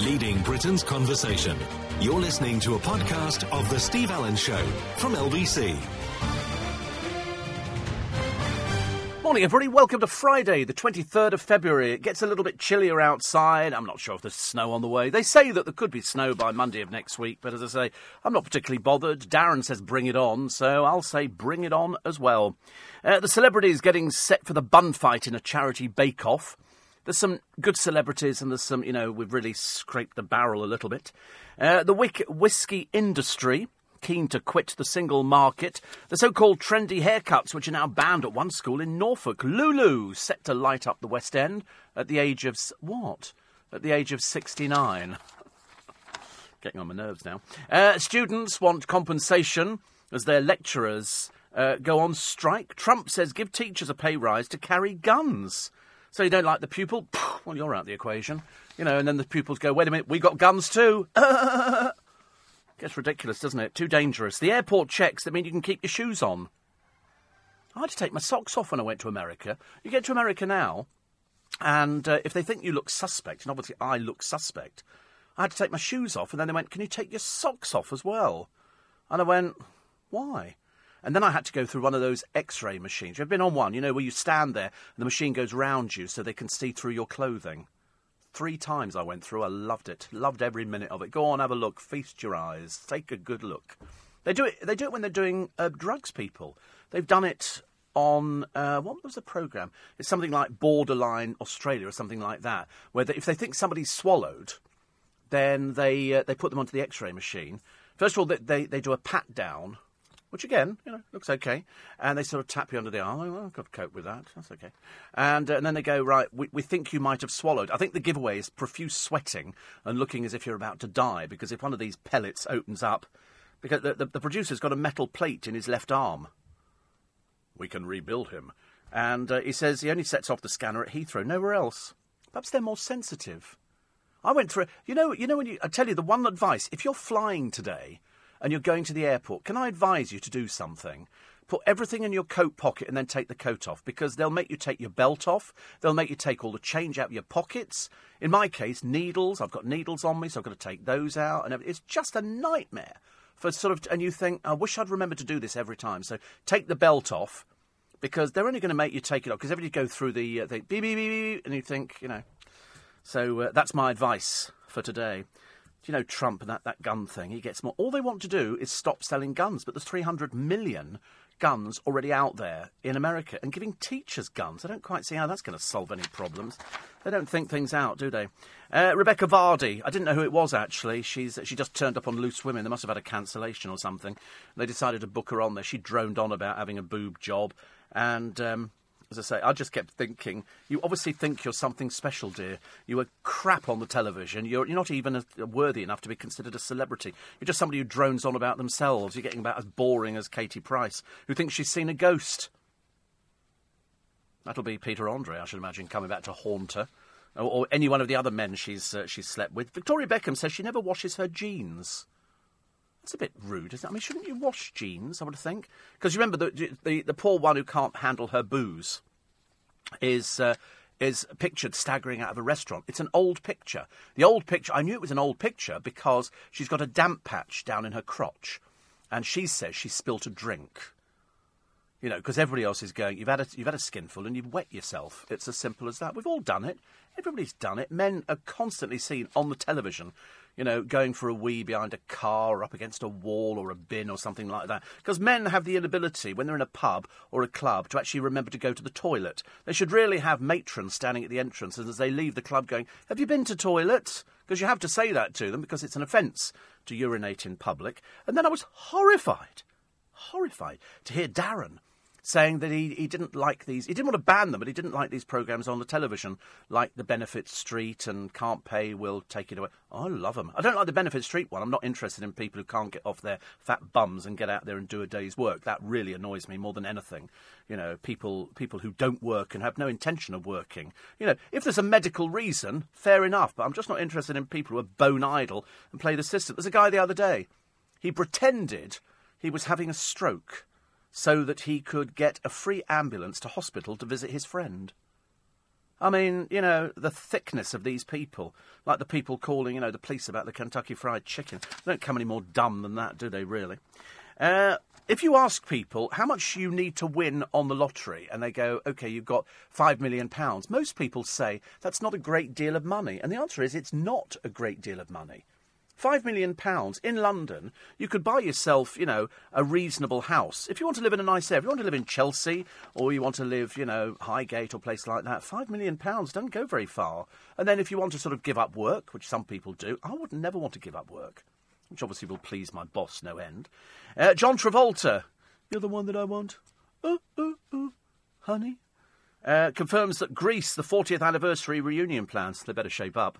leading Britain's conversation. You're listening to a podcast of The Steve Allen Show from LBC. Morning, everybody. Welcome to Friday, the 23rd of February. It gets a little bit chillier outside. I'm not sure if there's snow on the way. They say that there could be snow by Monday of next week, but as I say, I'm not particularly bothered. Darren says bring it on, so I'll say bring it on as well. Uh, the celebrities getting set for the bun fight in a charity bake-off. There's some good celebrities, and there's some, you know, we've really scraped the barrel a little bit. Uh, the wick- whiskey industry keen to quit the single market. The so called trendy haircuts, which are now banned at one school in Norfolk. Lulu set to light up the West End at the age of. What? At the age of 69. Getting on my nerves now. Uh, students want compensation as their lecturers uh, go on strike. Trump says give teachers a pay rise to carry guns. So you don't like the pupil? Well, you're out the equation. You know, and then the pupils go, wait a minute, we got guns too. Gets ridiculous, doesn't it? Too dangerous. The airport checks that mean you can keep your shoes on. I had to take my socks off when I went to America. You get to America now, and uh, if they think you look suspect, and obviously I look suspect, I had to take my shoes off, and then they went, Can you take your socks off as well? And I went, Why? And then I had to go through one of those x ray machines. You've been on one, you know, where you stand there and the machine goes round you so they can see through your clothing. Three times I went through. I loved it. Loved every minute of it. Go on, have a look. Feast your eyes. Take a good look. They do it. They do it when they're doing uh, drugs. People. They've done it on uh, what was the program? It's something like Borderline Australia or something like that, where they, if they think somebody's swallowed, then they uh, they put them onto the X-ray machine. First of all, they, they, they do a pat down which again, you know, looks okay. And they sort of tap you under the arm. Oh, I've got to cope with that. That's okay. And, uh, and then they go, right, we, we think you might have swallowed. I think the giveaway is profuse sweating and looking as if you're about to die because if one of these pellets opens up, because the, the, the producer's got a metal plate in his left arm. We can rebuild him. And uh, he says he only sets off the scanner at Heathrow, nowhere else. Perhaps they're more sensitive. I went through, you know, you know when you, I tell you the one advice, if you're flying today, and you're going to the airport, can I advise you to do something? Put everything in your coat pocket and then take the coat off because they'll make you take your belt off. They'll make you take all the change out of your pockets. In my case, needles. I've got needles on me, so I've got to take those out. And it's just a nightmare for sort of. And you think, I wish I'd remember to do this every time. So take the belt off because they're only going to make you take it off because everybody go through the uh, beep, beep, beep, beep, and you think, you know. So uh, that's my advice for today. Do you know Trump and that, that gun thing? He gets more. All they want to do is stop selling guns, but there's 300 million guns already out there in America and giving teachers guns. I don't quite see how that's going to solve any problems. They don't think things out, do they? Uh, Rebecca Vardy. I didn't know who it was actually. She's she just turned up on Loose Women. They must have had a cancellation or something. They decided to book her on there. She droned on about having a boob job, and um, as I say, I just kept thinking, you obviously think you're something special, dear. You are crap on the television. You're, you're not even a, worthy enough to be considered a celebrity. You're just somebody who drones on about themselves. You're getting about as boring as Katie Price, who thinks she's seen a ghost. That'll be Peter Andre, I should imagine, coming back to haunt her. Or, or any one of the other men she's, uh, she's slept with. Victoria Beckham says she never washes her jeans. That's a bit rude, isn't it? I mean, shouldn't you wash jeans, I would think? Because you remember, the, the, the, poor one who can't handle her booze is, uh, is pictured staggering out of a restaurant. It's an old picture. The old picture, I knew it was an old picture because she's got a damp patch down in her crotch. And she says she spilt a drink. You know, because everybody else is going, you've had, a, you've had a skinful and you've wet yourself. It's as simple as that. We've all done it. Everybody's done it. Men are constantly seen on the television you know, going for a wee behind a car or up against a wall or a bin or something like that. Because men have the inability, when they're in a pub or a club, to actually remember to go to the toilet. They should really have matrons standing at the entrance and as they leave the club going, Have you been to toilet? Because you have to say that to them because it's an offence to urinate in public. And then I was horrified, horrified to hear Darren saying that he, he didn't like these. He didn't want to ban them, but he didn't like these programs on the television, like the Benefit Street and Can't Pay Will Take It Away. Oh, I love them. I don't like the Benefit Street one. I'm not interested in people who can't get off their fat bums and get out there and do a day's work. That really annoys me more than anything. You know, people people who don't work and have no intention of working. You know, if there's a medical reason, fair enough. But I'm just not interested in people who are bone idle and play the system. There's a guy the other day. He pretended he was having a stroke so that he could get a free ambulance to hospital to visit his friend. I mean, you know, the thickness of these people, like the people calling, you know, the police about the Kentucky Fried Chicken. They don't come any more dumb than that, do they, really? Uh, if you ask people how much you need to win on the lottery, and they go, okay, you've got five million pounds, most people say that's not a great deal of money. And the answer is it's not a great deal of money. Five million pounds in London, you could buy yourself, you know, a reasonable house. If you want to live in a nice area, if you want to live in Chelsea or you want to live, you know, Highgate or place like that, five million pounds doesn't go very far. And then if you want to sort of give up work, which some people do, I would never want to give up work, which obviously will please my boss no end. Uh, John Travolta, you're the one that I want. Oh, oh, oh, honey. Uh, confirms that Grease, the 40th anniversary reunion plans, they better shape up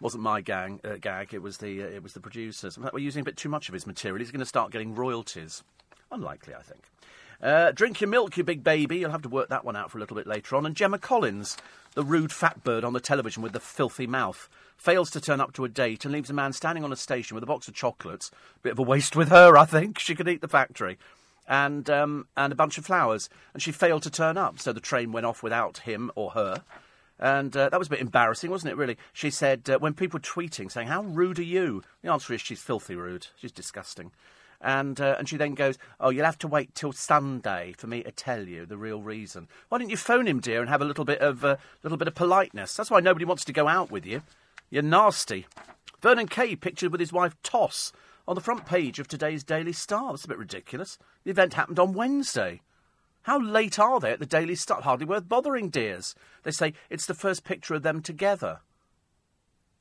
wasn't my gang uh, gag. It was the uh, it was the producers. In fact, we're using a bit too much of his material. He's going to start getting royalties. Unlikely, I think. Uh, drink your milk, you big baby. You'll have to work that one out for a little bit later on. And Gemma Collins, the rude fat bird on the television with the filthy mouth, fails to turn up to a date and leaves a man standing on a station with a box of chocolates. Bit of a waste with her, I think. She could eat the factory. And um, and a bunch of flowers, and she failed to turn up. So the train went off without him or her. And uh, that was a bit embarrassing, wasn't it, really? She said, uh, when people were tweeting, saying, How rude are you? The answer is, She's filthy rude. She's disgusting. And, uh, and she then goes, Oh, you'll have to wait till Sunday for me to tell you the real reason. Why didn't you phone him, dear, and have a little bit of, uh, little bit of politeness? That's why nobody wants to go out with you. You're nasty. Vernon Kay pictured with his wife Tess on the front page of today's Daily Star. That's a bit ridiculous. The event happened on Wednesday. How late are they at the Daily Star? Hardly worth bothering, dears. They say it's the first picture of them together.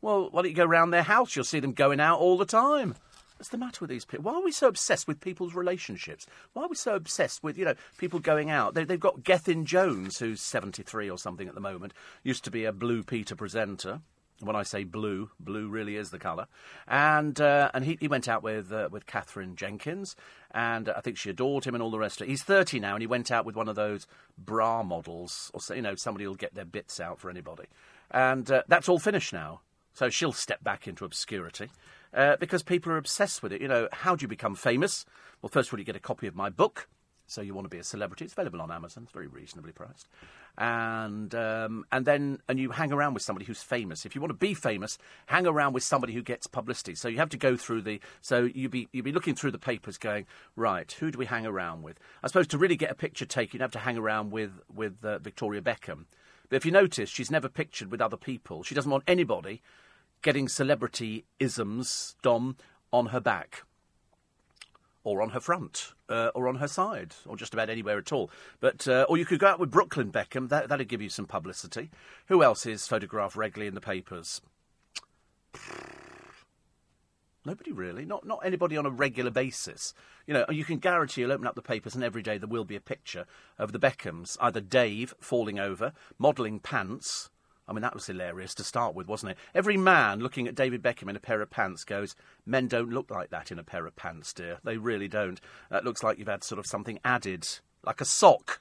Well, why don't you go round their house? You'll see them going out all the time. What's the matter with these people? Why are we so obsessed with people's relationships? Why are we so obsessed with, you know, people going out? They, have got Gethin Jones, who's 73 or something at the moment, used to be a Blue Peter presenter. When I say blue, blue really is the colour. And uh, and he, he went out with uh, with Katherine Jenkins, and I think she adored him and all the rest of it. He's 30 now, and he went out with one of those bra models, or so, you know, somebody who'll get their bits out for anybody. And uh, that's all finished now. So she'll step back into obscurity uh, because people are obsessed with it. You know, how do you become famous? Well, first of all, you get a copy of my book. So you want to be a celebrity? It's available on Amazon. It's very reasonably priced and um, and then and you hang around with somebody who's famous. If you want to be famous, hang around with somebody who gets publicity. So you have to go through the. So you be you be looking through the papers, going right. Who do we hang around with? I suppose to really get a picture taken, you'd have to hang around with with uh, Victoria Beckham. But if you notice, she's never pictured with other people. She doesn't want anybody getting celebrity isms, Dom, on her back or on her front, uh, or on her side, or just about anywhere at all. But uh, or you could go out with Brooklyn Beckham. That that'd give you some publicity. Who else is photographed regularly in the papers? Nobody really. Not not anybody on a regular basis. You know, you can guarantee you'll open up the papers and every day there will be a picture of the Beckhams, either Dave falling over, modelling pants, I mean, that was hilarious to start with, wasn't it? Every man looking at David Beckham in a pair of pants goes, Men don't look like that in a pair of pants, dear. They really don't. That looks like you've had sort of something added, like a sock.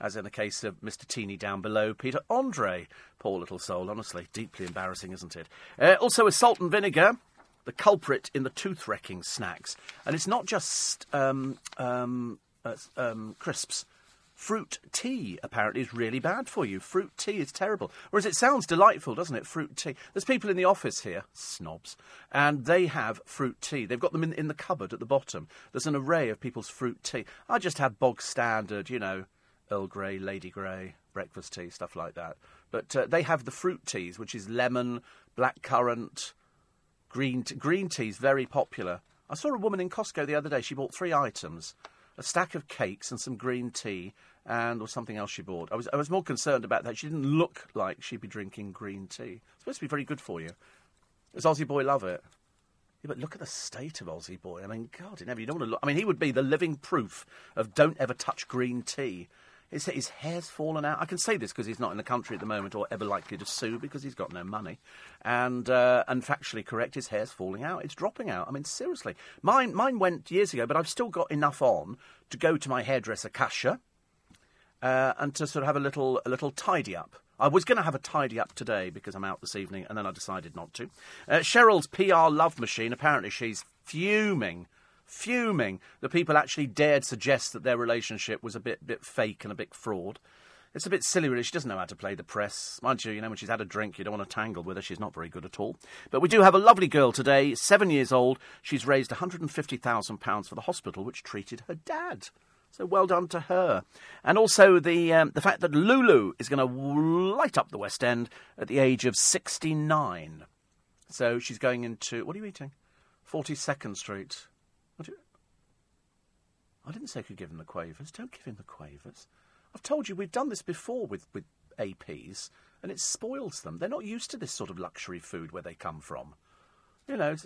As in the case of Mr. Teeny down below, Peter Andre. Poor little soul, honestly. Deeply embarrassing, isn't it? Uh, also, with salt and vinegar, the culprit in the tooth wrecking snacks. And it's not just um, um, uh, um, crisps. Fruit tea apparently is really bad for you. Fruit tea is terrible. Whereas it sounds delightful, doesn't it? Fruit tea. There's people in the office here, snobs, and they have fruit tea. They've got them in, in the cupboard at the bottom. There's an array of people's fruit tea. I just have bog standard, you know, Earl Grey, Lady Grey, breakfast tea, stuff like that. But uh, they have the fruit teas, which is lemon, black currant, green t- green tea's very popular. I saw a woman in Costco the other day. She bought three items a stack of cakes and some green tea and or something else she bought. I was I was more concerned about that. She didn't look like she'd be drinking green tea. It's supposed to be very good for you. Does Aussie boy love it? Yeah, but look at the state of Aussie boy. I mean, God, never. You don't want to look. I mean, he would be the living proof of don't ever touch green tea. His, his hair's fallen out. I can say this because he's not in the country at the moment or ever likely to sue because he's got no money. And uh, and factually correct, his hair's falling out. It's dropping out. I mean, seriously. Mine, mine went years ago, but I've still got enough on to go to my hairdresser, Kasha, uh, and to sort of have a little, a little tidy up. I was going to have a tidy up today because I'm out this evening, and then I decided not to. Uh, Cheryl's PR love machine, apparently she's fuming fuming that people actually dared suggest that their relationship was a bit bit fake and a bit fraud. It's a bit silly, really. She doesn't know how to play the press. Mind you, you know, when she's had a drink, you don't want to tangle with her. She's not very good at all. But we do have a lovely girl today, seven years old. She's raised £150,000 for the hospital which treated her dad. So well done to her. And also the, um, the fact that Lulu is going to light up the West End at the age of 69. So she's going into. What are you eating? 42nd Street. You, I didn't say I could give him the quavers. Don't give him the quavers. I've told you we've done this before with, with APs, and it spoils them. They're not used to this sort of luxury food where they come from. You know,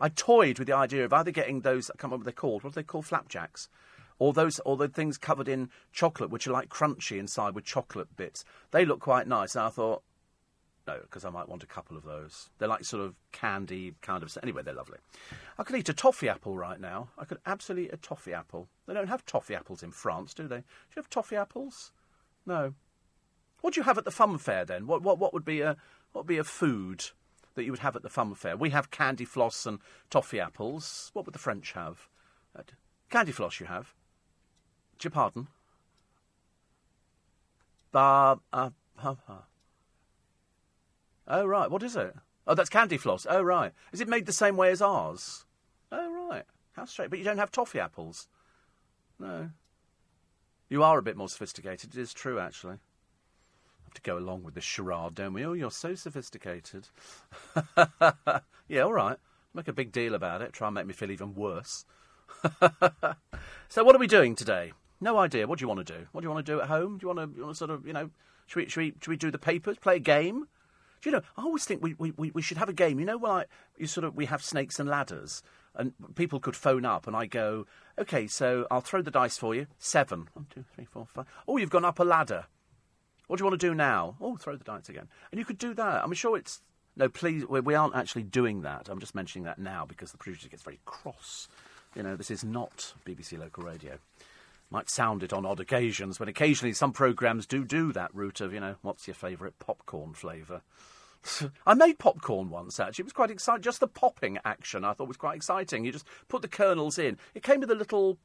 I toyed with the idea of either getting those, I can't remember what they're called, what are they called, flapjacks? Or those, or the things covered in chocolate, which are like crunchy inside with chocolate bits. They look quite nice, and I thought, no, because I might want a couple of those. They're like sort of candy kind of. Anyway, they're lovely. I could eat a toffee apple right now. I could absolutely eat a toffee apple. They don't have toffee apples in France, do they? Do you have toffee apples? No. What do you have at the fun fair then? What what what would be a what would be a food that you would have at the fun fair? We have candy floss and toffee apples. What would the French have? Uh, candy floss you have. Do you pardon? Ba uh, ha, ha. Oh, right. What is it? Oh, that's candy floss. Oh, right. Is it made the same way as ours? Oh, right. How straight. But you don't have toffee apples? No. You are a bit more sophisticated. It is true, actually. Have to go along with this charade, don't we? Oh, you're so sophisticated. yeah, all right. Make a big deal about it. Try and make me feel even worse. so, what are we doing today? No idea. What do you want to do? What do you want to do at home? Do you want to, you want to sort of, you know, should we, should we, should we do the papers, play a game? Do you know? I always think we, we, we should have a game. You know, like you sort of we have snakes and ladders, and people could phone up, and I go, okay, so I'll throw the dice for you. Seven. One, two, three, four, five. Oh, you've gone up a ladder. What do you want to do now? Oh, throw the dice again. And you could do that. I'm sure it's no, please. We aren't actually doing that. I'm just mentioning that now because the producer gets very cross. You know, this is not BBC local radio. Might sound it on odd occasions, but occasionally some programmes do do that route of, you know, what's your favourite popcorn flavour? I made popcorn once, actually. It was quite exciting. Just the popping action I thought was quite exciting. You just put the kernels in. It came with a little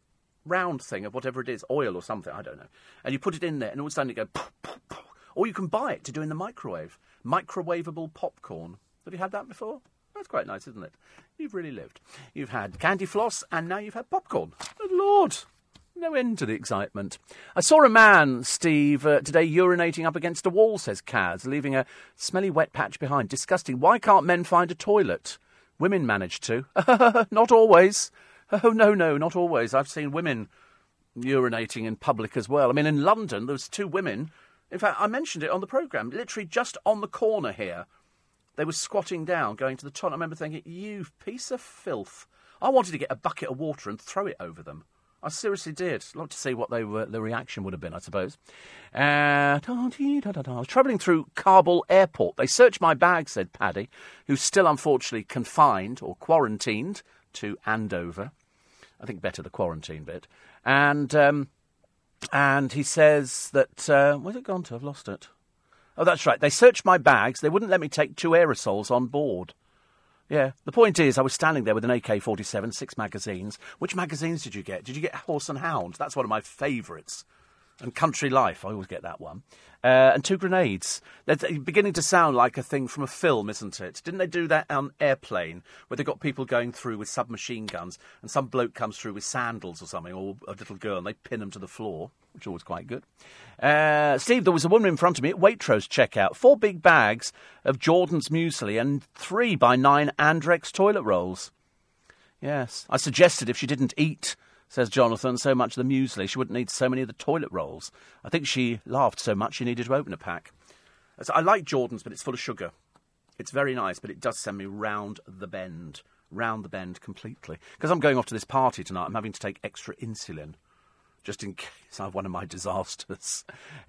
round thing of whatever it is, oil or something, I don't know. And you put it in there, and all of a sudden it goes. Or you can buy it to do in the microwave. Microwavable popcorn. Have you had that before? That's quite nice, isn't it? You've really lived. You've had candy floss, and now you've had popcorn. Good Lord. No end to the excitement. I saw a man, Steve, uh, today urinating up against a wall, says Kaz, leaving a smelly wet patch behind. Disgusting. Why can't men find a toilet? Women manage to. not always. Oh, no, no, not always. I've seen women urinating in public as well. I mean, in London, there was two women. In fact, I mentioned it on the programme, literally just on the corner here. They were squatting down, going to the toilet. I remember thinking, you piece of filth. I wanted to get a bucket of water and throw it over them. I seriously did. I'd like to see what they were, the reaction would have been, I suppose. Uh, I was travelling through Kabul airport. They searched my bag, said Paddy, who's still unfortunately confined or quarantined to Andover. I think better the quarantine bit. And um, and he says that uh, where's it gone to? I've lost it. Oh, that's right. They searched my bags. They wouldn't let me take two aerosols on board. Yeah. The point is, I was standing there with an AK 47, six magazines. Which magazines did you get? Did you get Horse and Hound? That's one of my favourites. And Country Life, I always get that one. Uh, and two grenades. They're beginning to sound like a thing from a film, isn't it? Didn't they do that on Airplane, where they got people going through with submachine guns, and some bloke comes through with sandals or something, or a little girl, and they pin them to the floor, which is always quite good. Uh, Steve, there was a woman in front of me at Waitrose checkout. Four big bags of Jordan's muesli and three by nine Andrex toilet rolls. Yes, I suggested if she didn't eat says Jonathan, so much of the muesli, she wouldn't need so many of the toilet rolls. I think she laughed so much she needed to open a pack. So I like Jordan's, but it's full of sugar. It's very nice, but it does send me round the bend. Round the bend completely. Because I'm going off to this party tonight, I'm having to take extra insulin. Just in case I have one of my disasters.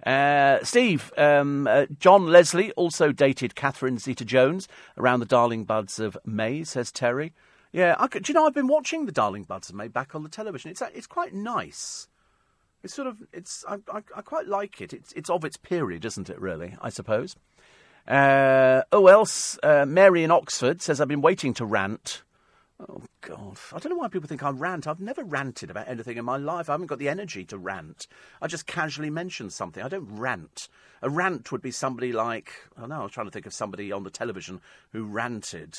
Uh, Steve, um, uh, John Leslie also dated Catherine Zeta Jones around the darling buds of May, says Terry. Yeah, I, do you know I've been watching the Darling Buds of May back on the television. It's it's quite nice. It's sort of it's I, I, I quite like it. It's it's of its period, isn't it? Really, I suppose. Uh, oh, else uh, Mary in Oxford says I've been waiting to rant Oh, God. I don't know why people think I rant. I've never ranted about anything in my life. I haven't got the energy to rant. I just casually mention something. I don't rant. A rant would be somebody like, I don't know, I was trying to think of somebody on the television who ranted.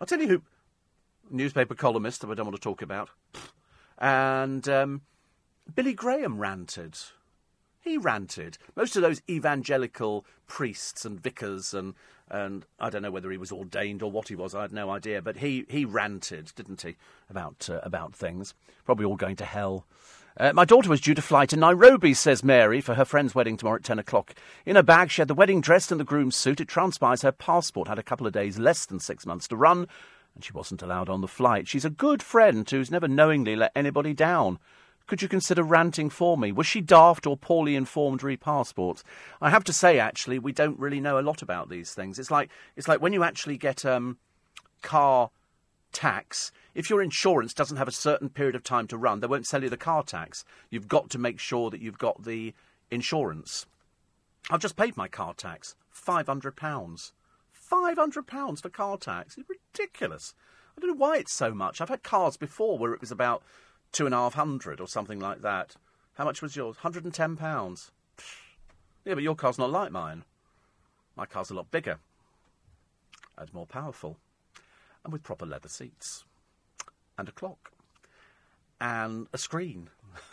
I'll tell you who. Newspaper columnist that I don't want to talk about. And um, Billy Graham ranted. He ranted. Most of those evangelical priests and vicars and and I don't know whether he was ordained or what he was. I had no idea, but he, he ranted, didn't he, about uh, about things. Probably all going to hell. Uh, my daughter was due to fly to Nairobi, says Mary, for her friend's wedding tomorrow at 10 o'clock. In her bag, she had the wedding dress and the groom's suit. It transpires her passport had a couple of days less than six months to run, and she wasn't allowed on the flight. She's a good friend who's never knowingly let anybody down. Could you consider ranting for me? Was she daft or poorly informed re passports? I have to say, actually, we don't really know a lot about these things. It's like it's like when you actually get um, car tax. If your insurance doesn't have a certain period of time to run, they won't sell you the car tax. You've got to make sure that you've got the insurance. I've just paid my car tax, five hundred pounds. Five hundred pounds for car tax. It's ridiculous. I don't know why it's so much. I've had cars before where it was about two and a half hundred or something like that. How much was yours? Hundred and ten pounds. Yeah, but your car's not like mine. My car's a lot bigger and more powerful, and with proper leather seats, and a clock, and a screen.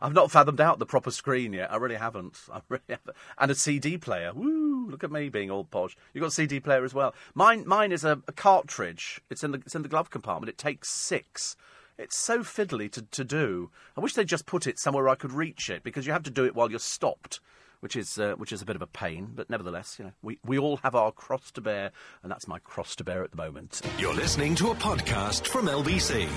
I've not fathomed out the proper screen yet. I really haven't. I really haven't. And a CD player. Woo! Look at me being all posh. You've got a CD player as well. Mine, mine is a, a cartridge. It's in the it's in the glove compartment. It takes six. It's so fiddly to, to do. I wish they'd just put it somewhere I could reach it because you have to do it while you're stopped, which is uh, which is a bit of a pain. But nevertheless, you know, we, we all have our cross to bear, and that's my cross to bear at the moment. You're listening to a podcast from LBC.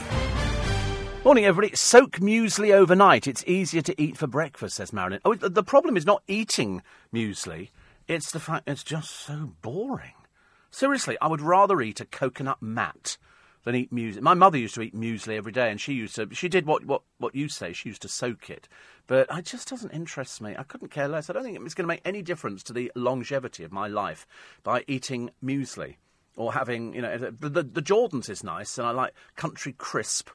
Morning, everybody. Soak muesli overnight. It's easier to eat for breakfast, says Marilyn. Oh, the problem is not eating muesli. It's the fact it's just so boring. Seriously, I would rather eat a coconut mat than eat muesli. My mother used to eat muesli every day, and she used to. She did what what what you say. She used to soak it, but it just doesn't interest me. I couldn't care less. I don't think it's going to make any difference to the longevity of my life by eating muesli or having you know the, the, Jordans is nice, and I like country crisp.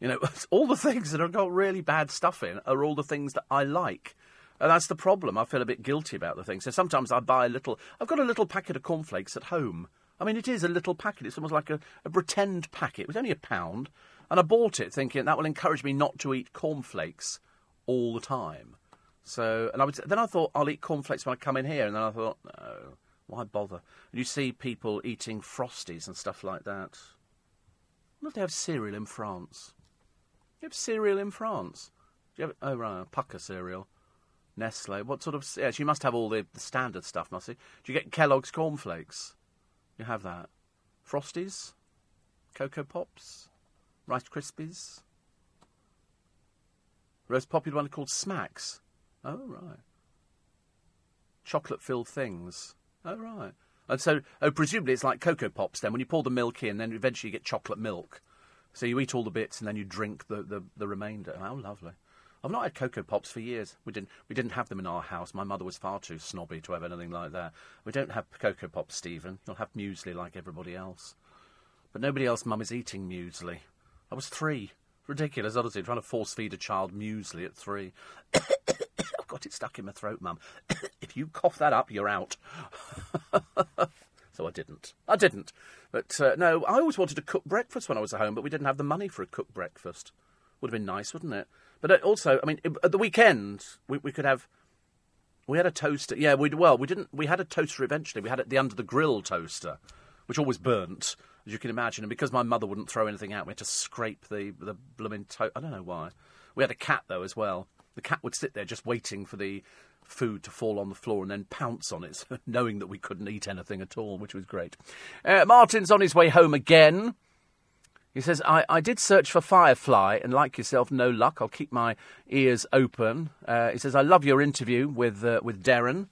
You know, all the things that have got really bad stuff in are all the things that I like. And that's the problem. I feel a bit guilty about the things. So sometimes I buy a little. I've got a little packet of cornflakes at home. I mean, it is a little packet. It's almost like a, a pretend packet. It was only a pound. And I bought it thinking that will encourage me not to eat cornflakes all the time. So, and I would, then I thought I'll eat cornflakes when I come in here. And then I thought, no, why bother? And you see people eating frosties and stuff like that. I wonder if they have cereal in France. You have cereal in France? Do you have, oh, right, Pukka cereal. Nestle. What sort of. Yes, you must have all the, the standard stuff, must you? Do you get Kellogg's cornflakes? You have that. Frosties? Cocoa Pops? Rice Krispies? Most popular one called Smacks. Oh, right. Chocolate filled things. Oh, right. And so, oh, presumably it's like Cocoa Pops then. When you pour the milk in, then eventually you get chocolate milk. So you eat all the bits and then you drink the, the, the remainder. How lovely. I've not had Cocoa Pops for years. We didn't we didn't have them in our house. My mother was far too snobby to have anything like that. We don't have Cocoa Pops, Stephen. You'll have muesli like everybody else. But nobody else, Mum, is eating muesli. I was three. Ridiculous, honestly, trying to force feed a child muesli at three. I've got it stuck in my throat, Mum. if you cough that up, you're out. so I didn't. I didn't. But uh, no, I always wanted to cook breakfast when I was at home, but we didn't have the money for a cooked breakfast. Would have been nice, wouldn't it? But uh, also, I mean, at the weekend we, we could have. We had a toaster. Yeah, we well, we didn't. We had a toaster eventually. We had it the under the grill toaster, which always burnt, as you can imagine. And because my mother wouldn't throw anything out, we had to scrape the the blooming to- I don't know why. We had a cat though as well. The cat would sit there just waiting for the food to fall on the floor and then pounce on it, knowing that we couldn't eat anything at all, which was great. Uh, Martin's on his way home again. He says, I, I did search for Firefly, and like yourself, no luck. I'll keep my ears open. Uh, he says, I love your interview with, uh, with Derren.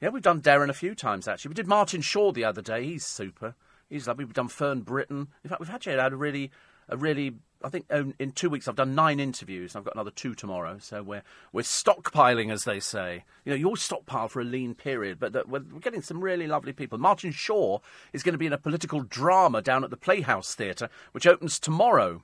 Yeah, we've done Derren a few times, actually. We did Martin Shaw the other day. He's super. He's lovely. We've done Fern Britton. In fact, we've actually had a really, a really I think um, in two weeks I've done nine interviews. I've got another two tomorrow, so we're we're stockpiling, as they say. You know, you always stockpile for a lean period, but we're, we're getting some really lovely people. Martin Shaw is going to be in a political drama down at the Playhouse Theatre, which opens tomorrow.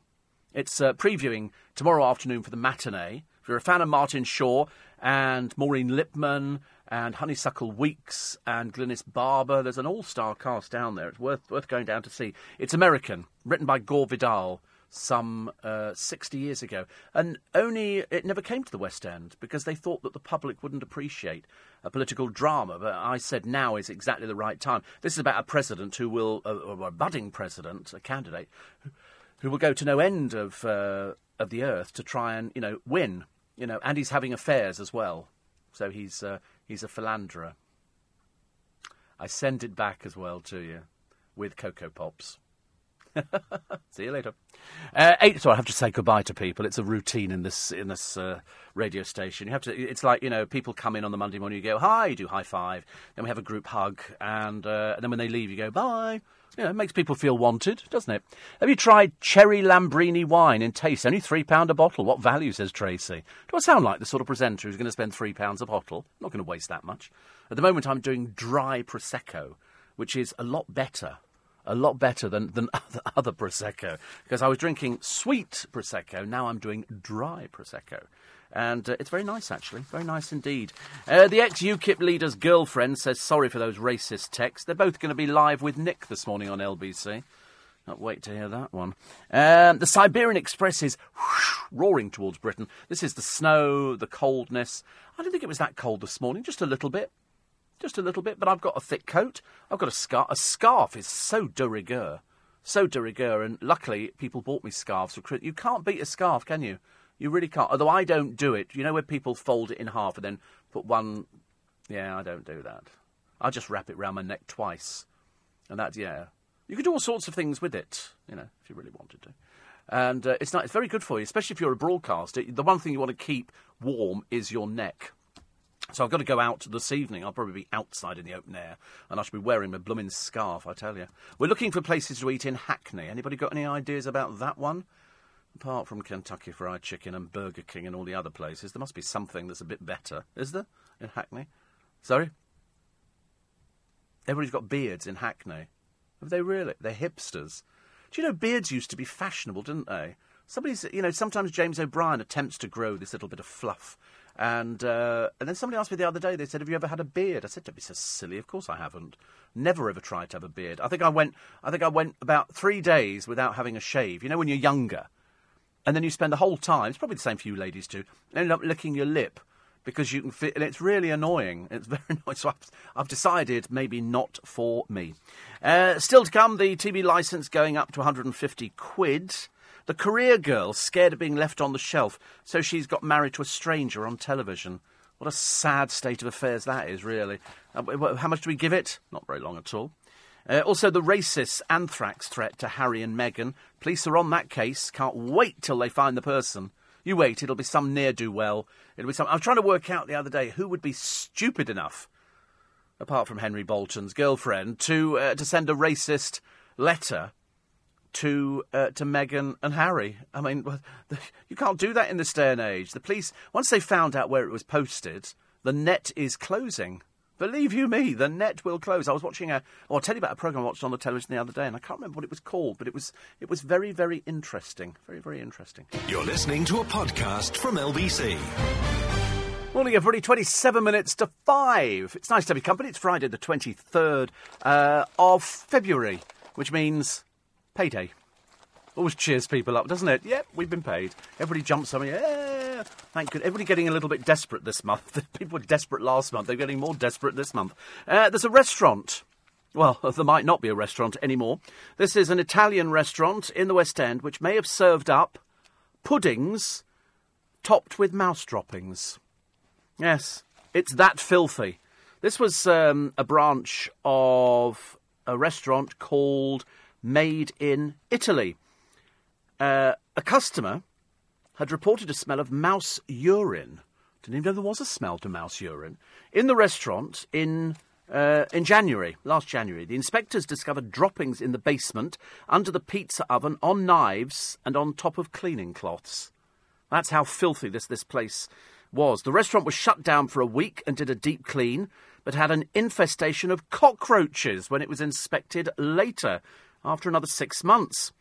It's uh, previewing tomorrow afternoon for the matinee. If you're a fan of Martin Shaw and Maureen Lipman and Honeysuckle Weeks and Glynis Barber, there's an all-star cast down there. It's worth worth going down to see. It's American, written by Gore Vidal some uh, 60 years ago. And only it never came to the West End because they thought that the public wouldn't appreciate a political drama. But I said now is exactly the right time. This is about a president who will, uh, or a budding president, a candidate, who, will go to no end of, uh, of the earth to try and, you know, win. You know, and he's having affairs as well. So he's, uh, he's a philanderer. I send it back as well to you with Cocoa Pops. See you later. Uh, eight. So I have to say goodbye to people. It's a routine in this in this uh, radio station. You have to. It's like you know, people come in on the Monday morning. You go hi, you do high five. Then we have a group hug, and, uh, and then when they leave, you go bye. You know, it makes people feel wanted, doesn't it? Have you tried cherry Lambrini wine in taste? Only three pound a bottle. What value, says Tracy? Do I sound like the sort of presenter who's going to spend three pounds a bottle? I'm not going to waste that much. At the moment, I'm doing dry prosecco, which is a lot better a lot better than, than other, other Prosecco. Because I was drinking sweet Prosecco, now I'm doing dry Prosecco. And uh, it's very nice, actually. Very nice indeed. Uh, the ex UKIP leader's girlfriend says sorry for those racist texts. They're both going to be live with Nick this morning on LBC. Can't wait to hear that one. Um, the Siberian Express is whoosh, roaring towards Britain. This is the snow, the coldness. I don't think it was that cold this morning, just a little bit just a little bit, but I've got a thick coat. I've got a scarf. A scarf is so de rigueur, so de rigueur, and luckily people bought me scarves for Christmas. You can't beat a scarf, can you? You really can't. Although I don't do it. You know where people fold it in half and then put one. Yeah, I don't do that. I just wrap it round my neck twice, and that yeah. You could do all sorts of things with it, you know, if you really wanted to. And uh, it's not, it's very good for you, especially if you're a broadcaster. The one thing you want to keep warm is your neck. So I've got to go out this evening. I'll probably be outside in the open air, and I should be wearing my blooming scarf. I tell you, we're looking for places to eat in Hackney. Anybody got any ideas about that one? Apart from Kentucky Fried Chicken and Burger King and all the other places, there must be something that's a bit better, is there, in Hackney? Sorry. Everybody's got beards in Hackney. Have they really? They're hipsters. Do you know beards used to be fashionable, didn't they? Somebody's, you know, sometimes James O'Brien attempts to grow this little bit of fluff and uh, and then somebody asked me the other day. They said, "Have you ever had a beard?" I said, "Don't be so silly. Of course I haven't. Never ever tried to have a beard. I think I went. I think I went about three days without having a shave. You know, when you're younger, and then you spend the whole time. It's probably the same for you ladies too. End up licking your lip because you can fit, and it's really annoying. It's very annoying. So I've, I've decided maybe not for me. Uh, still to come, the TV license going up to 150 quid. The career girl scared of being left on the shelf, so she's got married to a stranger on television. What a sad state of affairs that is, really. Uh, how much do we give it? Not very long at all. Uh, also, the racist anthrax threat to Harry and Meghan. Police are on that case. Can't wait till they find the person. You wait, it'll be some ne'er do well. It'll be some. I was trying to work out the other day who would be stupid enough, apart from Henry Bolton's girlfriend, to uh, to send a racist letter to uh, to Meghan and Harry. I mean, you can't do that in this day and age. The police, once they found out where it was posted, the net is closing. Believe you me, the net will close. I was watching a, or I'll tell you about a program I watched on the television the other day, and I can't remember what it was called, but it was it was very very interesting, very very interesting. You're listening to a podcast from LBC. Morning, everybody. 27 minutes to 5. It's nice to have your company. It's Friday, the 23rd uh, of February, which means Payday. Always cheers people up, doesn't it? Yep, we've been paid. Everybody jumps on me. Yeah, thank good. Everybody getting a little bit desperate this month. people were desperate last month. They're getting more desperate this month. Uh, there's a restaurant. Well, there might not be a restaurant anymore. This is an Italian restaurant in the West End which may have served up puddings topped with mouse droppings. Yes, it's that filthy. This was um, a branch of a restaurant called made in Italy. Uh, a customer had reported a smell of mouse urine. Didn't even know there was a smell to mouse urine in the restaurant in Uh, in January, last January, the inspectors discovered droppings in the basement, under the pizza oven, on knives, and on top of cleaning cloths. That's how filthy this, this place was. The restaurant was shut down for a week and did a deep clean, but had an infestation of cockroaches when it was inspected later, after another six months.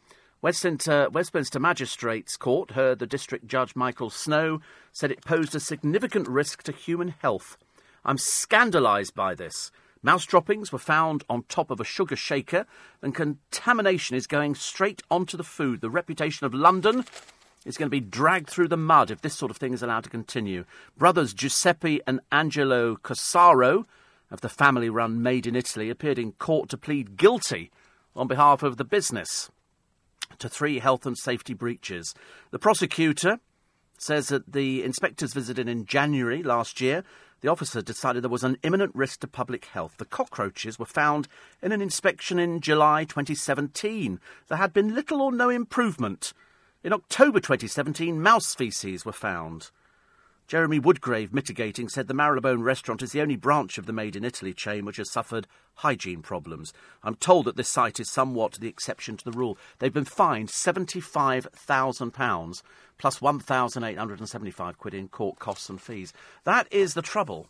Westminster, Westminster Magistrates Court heard the District Judge Michael Snow said it posed a significant risk to human health. I'm scandalised by this. Mouse droppings were found on top of a sugar shaker, and contamination is going straight onto the food. The reputation of London is going to be dragged through the mud if this sort of thing is allowed to continue. Brothers Giuseppe and Angelo Cosaro of the family run Made in Italy appeared in court to plead guilty on behalf of the business to three health and safety breaches. The prosecutor says that the inspectors visited in January last year the officer decided there was an imminent risk to public health. The cockroaches were found in an inspection in July 2017. There had been little or no improvement. In October 2017, mouse feces were found. Jeremy Woodgrave, mitigating, said the Marylebone restaurant is the only branch of the Made in Italy chain which has suffered hygiene problems. I'm told that this site is somewhat the exception to the rule. They've been fined £75,000 plus 1,875 quid in court costs and fees. That is the trouble.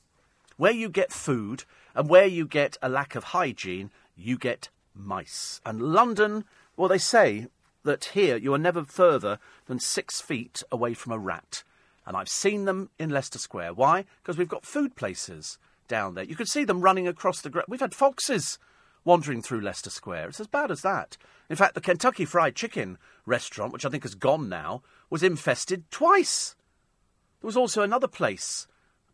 Where you get food and where you get a lack of hygiene, you get mice. And London, well, they say that here you are never further than six feet away from a rat. And I've seen them in Leicester Square. Why? Because we've got food places down there. You could see them running across the ground. We've had foxes wandering through Leicester Square. It's as bad as that. In fact, the Kentucky Fried Chicken restaurant, which I think has gone now, was infested twice. There was also another place,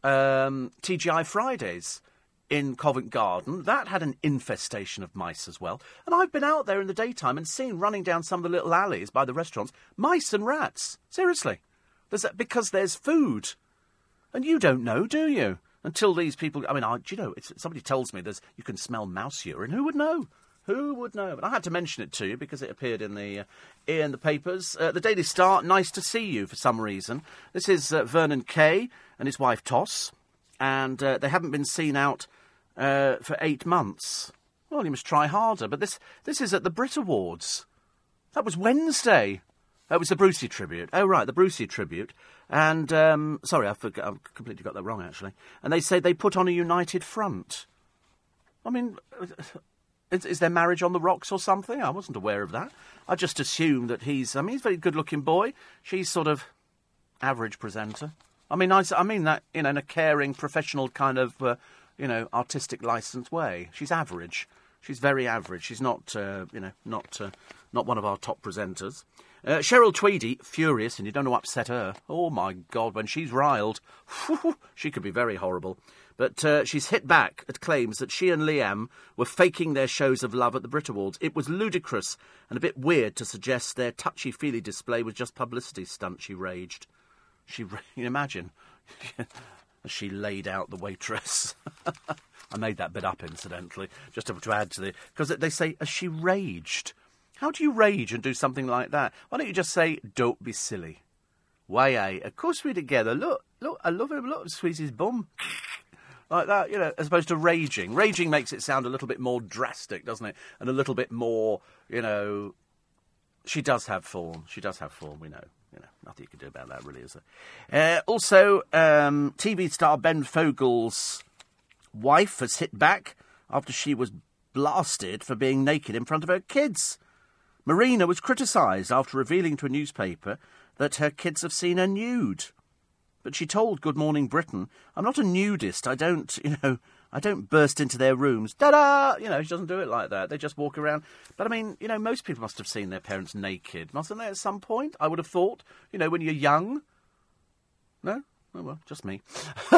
um, TGI Fridays in Covent Garden. That had an infestation of mice as well. And I've been out there in the daytime and seen running down some of the little alleys by the restaurants mice and rats. Seriously. There's that because there's food. And you don't know, do you? Until these people. I mean, I, do you know, somebody tells me there's you can smell mouse urine. Who would know? Who would know? But I had to mention it to you because it appeared in the uh, in the papers. Uh, the Daily Star. Nice to see you for some reason. This is uh, Vernon Kay and his wife Tess, and uh, they haven't been seen out uh, for eight months. Well, you must try harder. But this this is at the Brit Awards. That was Wednesday. It was the Brucey tribute. Oh, right, the Brucey tribute. And, um, sorry, I forgot, I've completely got that wrong, actually. And they say they put on a united front. I mean, is, is their marriage on the rocks or something? I wasn't aware of that. I just assumed that he's, I mean, he's a very good looking boy. She's sort of average presenter. I mean, I, I mean that, you know, in a caring, professional kind of, uh, you know, artistic licensed way. She's average. She's very average. She's not, uh, you know, not, uh, not one of our top presenters. Uh, Cheryl Tweedy, furious, and you don't know what upset her. Oh my God, when she's riled, she could be very horrible. But uh, she's hit back at claims that she and Liam were faking their shows of love at the Brit Awards. It was ludicrous and a bit weird to suggest their touchy feely display was just publicity stunt, she raged. She, you imagine, as she laid out the waitress. I made that bit up, incidentally, just to, to add to the. Because they say, as she raged. How do you rage and do something like that? Why don't you just say, don't be silly? Why, eh? Of course we're together. Look, look, I love him. Look, squeeze his bum. like that, you know, as opposed to raging. Raging makes it sound a little bit more drastic, doesn't it? And a little bit more, you know. She does have form. She does have form, we know. You know, nothing you can do about that, really, is there? Uh, also, um, TV star Ben Fogle's wife has hit back after she was blasted for being naked in front of her kids. Marina was criticised after revealing to a newspaper that her kids have seen her nude. But she told Good Morning Britain, I'm not a nudist. I don't, you know, I don't burst into their rooms. Da da! You know, she doesn't do it like that. They just walk around. But I mean, you know, most people must have seen their parents naked, mustn't they, at some point? I would have thought, you know, when you're young. No? Oh, well, just me.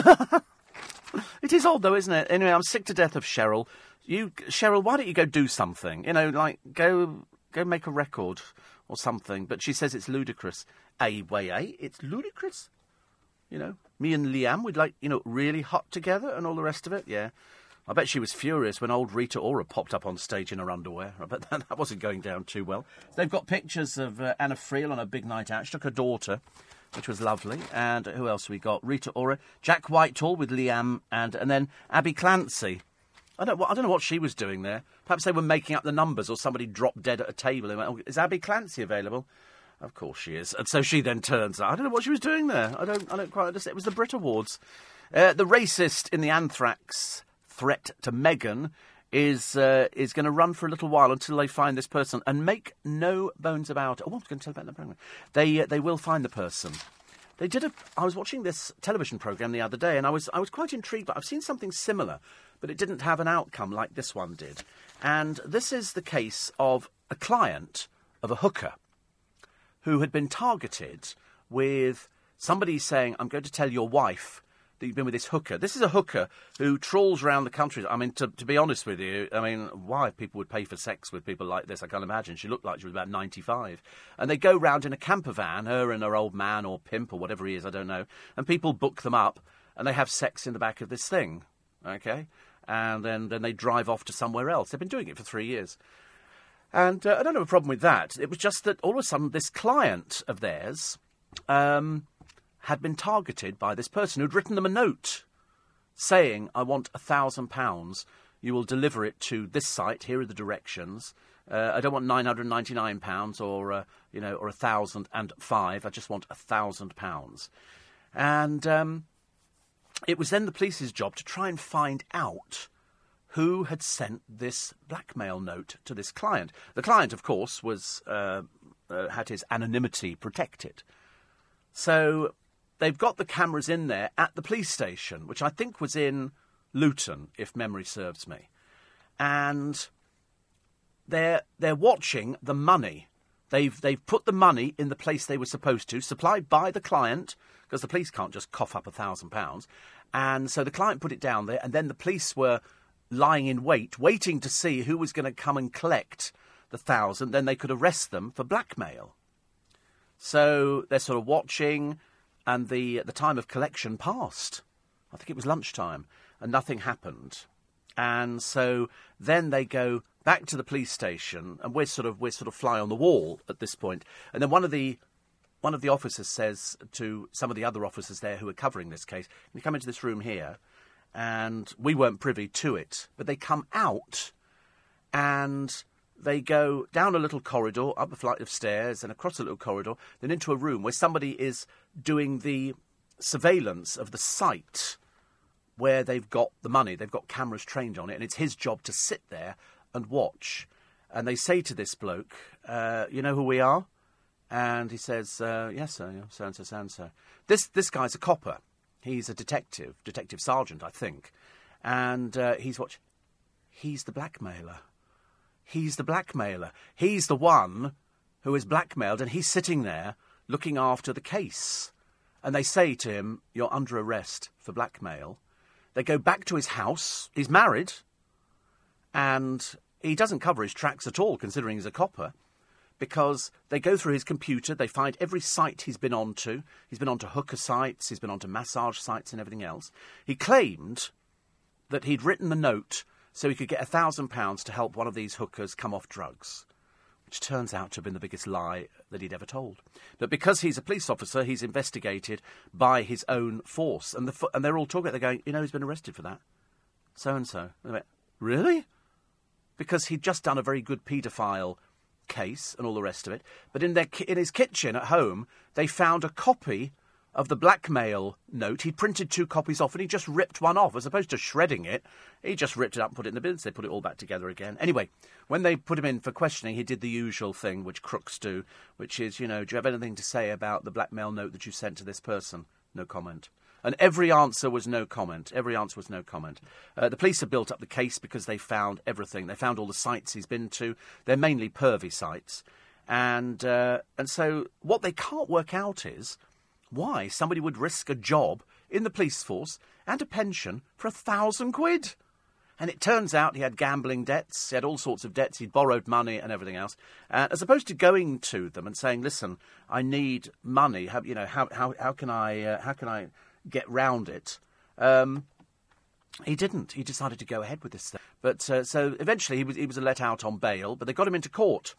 it is odd, though, isn't it? Anyway, I'm sick to death of Cheryl. You, Cheryl, why don't you go do something? You know, like go Go make a record or something. But she says it's ludicrous. A way, A, it's ludicrous. You know, me and Liam, we'd like, you know, really hot together and all the rest of it. Yeah. I bet she was furious when old Rita Ora popped up on stage in her underwear. I bet that, that wasn't going down too well. They've got pictures of uh, Anna Friel on a big night out. She took her daughter, which was lovely. And who else we got? Rita Ora, Jack Whitehall with Liam, and, and then Abbey Clancy I don't, I don't know what she was doing there. Perhaps they were making up the numbers, or somebody dropped dead at a table and went, oh, "Is Abbey Clancy available?" Of course she is. And so she then turns. I don't know what she was doing there. I don't. I don't quite understand. It was the Brit Awards. Uh, the racist in the anthrax threat to Meghan is uh, is going to run for a little while until they find this person. And make no bones about it. Oh, I was going to tell about the program. They uh, they will find the person. They did a. I was watching this television program the other day, and I was I was quite intrigued. But I've seen something similar, but it didn't have an outcome like this one did. And this is the case of a client of a hooker who had been targeted with somebody saying, "I'm going to tell your wife." That you've been with this hooker. This is a hooker who trawls around the country. I mean, to, to be honest with you, I mean, why people would pay for sex with people like this, I can't imagine. She looked like she was about 95. And they go round in a camper van, her and her old man or pimp or whatever he is, I don't know. And people book them up and they have sex in the back of this thing. Okay? And then, then they drive off to somewhere else. They've been doing it for three years. And uh, I don't have a problem with that. It was just that all of a sudden this client of theirs um, had been targeted by this person who'd written them a note saying, I want a thousand pounds. You will deliver it to this site. Here are the directions. Uh, I don't want nine hundred ninety-nine pounds or uh, you know or a thousand and five. I just want a thousand pounds. And um, it was then the police's job to try and find out who had sent this blackmail note to this client. The client, of course, was uh, uh, had his anonymity protected. So they've got the cameras in there at the police station, which I think was in Luton, if memory serves me, and they're they're watching the money. They've they've put the money in the place they were supposed to, supplied by the client, because the police can't just cough up a thousand pounds. And so the client put it down there, and then the police were lying in wait, waiting to see who was going to come and collect the thousand. Then they could arrest them for blackmail. So they're sort of watching, and the the time of collection passed. I think it was lunchtime, and nothing happened. And so then they go back to the police station, and we're sort of we're sort of fly on the wall at this point. And then one of the one of the officers says to some of the other officers there who are covering this case, "Can you come into this room here?" And we weren't privy to it, but they come out, and they go down a little corridor, up a flight of stairs, and across a little corridor, then into a room where somebody is doing the surveillance of the site where they've got the money. They've got cameras trained on it, and it's his job to sit there and watch. And they say to this bloke, uh, "You know who we are?" And he says, uh, "Yes, sir. Yeah, so and so, so and so." This this guy's a copper. He's a detective, detective sergeant, I think, and uh, he's what? He's the blackmailer. He's the blackmailer. He's the one who is blackmailed, and he's sitting there looking after the case. And they say to him, "You're under arrest for blackmail." They go back to his house. He's married, and he doesn't cover his tracks at all, considering he's a copper because they go through his computer, they find every site he's been on to. He's been on to hooker sites, he's been on to massage sites and everything else. He claimed that he'd written the note so he could get a thousand pounds to help one of these hookers come off drugs, which turns out to have been the biggest lie that he'd ever told. But because he's a police officer, he's investigated by his own force, and, the, and they're all talking. They're going, you know, he's been arrested for that, so and so. Really? Because he'd just done a very good paedophile case and all the rest of it. But in, their, in his kitchen at home, they found a copy of the blackmail note. He printed two copies off and he just ripped one off. As opposed to shredding it, he just ripped it up and put it in the bins. They put it all back together again. Anyway, when they put him in for questioning, he did the usual thing, which crooks do, which is, you know, do you have anything to say about the blackmail note that you sent to this person? No comment. And every answer was no comment. Every answer was no comment. Uh, the police have built up the case because they found everything. They found all the sites he's been to. They're mainly pervy sites. And, uh, and so what they can't work out is why somebody would risk a job in the police force and a pension for a thousand quid. And it turns out he had gambling debts, he had all sorts of debts, he'd borrowed money and everything else. Uh, as opposed to going to them and saying, "Listen, I need money. How, you know, how, how, how can I, uh, how can I get round it. Um, he didn't. He decided to go ahead with this thing. But uh, so eventually he was he was let out on bail, but they got him into court,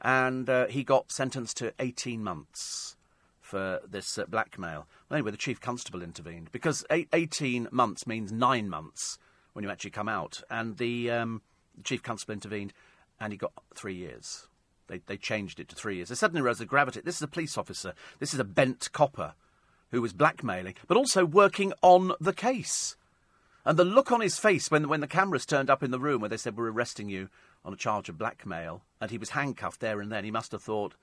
and uh, he got sentenced to eighteen months for this uh, blackmail. Well, anyway, the chief constable intervened because eight, eighteen months means nine months when you actually come out. And the um, chief constable intervened, and he got three years. They, they changed it to three years. They suddenly realised the gravity. This is a police officer. This is a bent copper who was blackmailing, but also working on the case. And the look on his face when, when the cameras turned up in the room where they said, We're arresting you on a charge of blackmail, and he was handcuffed there and then, he must have thought,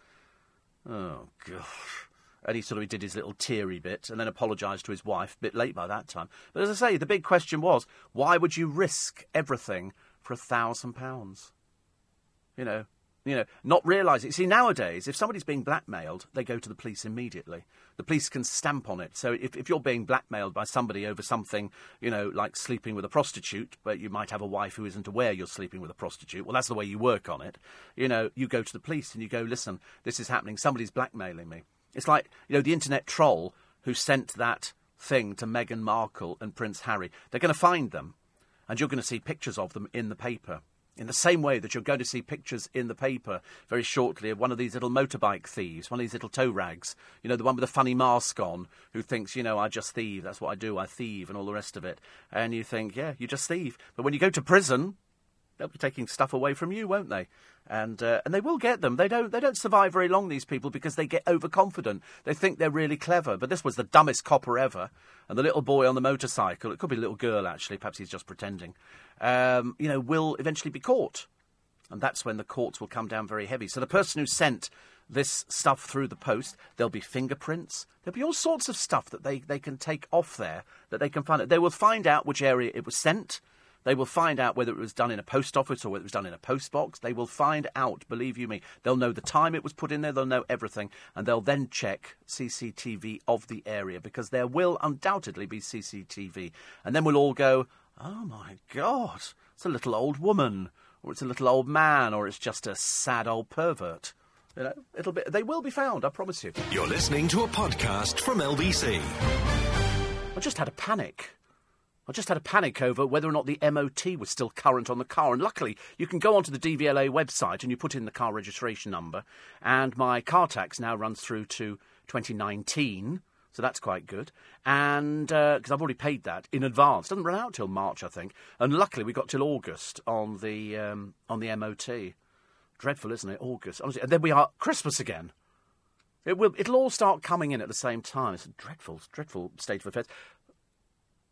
Oh, gosh. And he sort of did his little teary bit and then apologised to his wife, a bit late by that time. But as I say, the big question was, why would you risk everything for a thousand pounds? You know, you know, not realising. See, nowadays, if somebody's being blackmailed, they go to the police immediately. The police can stamp on it. So if, if you're being blackmailed by somebody over something, you know, like sleeping with a prostitute, but you might have a wife who isn't aware you're sleeping with a prostitute, well, that's the way you work on it. You know, you go to the police and you go, listen, this is happening. Somebody's blackmailing me. It's like, you know, the internet troll who sent that thing to Meghan Markle and Prince Harry. They're going to find them, and you're going to see pictures of them in the paper. In the same way that you're going to see pictures in the paper very shortly of one of these little motorbike thieves, one of these little tow rags, you know, the one with the funny mask on, who thinks, you know, I just thieve, that's what I do, I thieve, and all the rest of it. And you think, yeah, you just thieve. But when you go to prison, they'll be taking stuff away from you, won't they? And uh, and they will get them. They don't they don't survive very long. These people because they get overconfident. They think they're really clever. But this was the dumbest copper ever. And the little boy on the motorcycle, it could be a little girl actually. Perhaps he's just pretending. Um, you know, will eventually be caught, and that's when the courts will come down very heavy. So the person who sent this stuff through the post. There'll be fingerprints. There'll be all sorts of stuff that they, they can take off there that they can find. They will find out which area it was sent. They will find out whether it was done in a post office or whether it was done in a post box. They will find out, believe you me. They'll know the time it was put in there, they'll know everything, and they'll then check CCTV of the area because there will undoubtedly be CCTV. And then we'll all go, oh my God, it's a little old woman, or it's a little old man, or it's just a sad old pervert. You know, it'll be, they will be found, I promise you. You're listening to a podcast from LBC. I just had a panic. I just had a panic over whether or not the MOT was still current on the car. And luckily, you can go onto the DVLA website and you put in the car registration number. And my car tax now runs through to 2019. So that's quite good. And because uh, I've already paid that in advance. Doesn't run out till March, I think. And luckily, we got till August on the, um, on the MOT. Dreadful, isn't it? August. Honestly. And then we are Christmas again. It will. It'll all start coming in at the same time. It's a dreadful, dreadful state of affairs.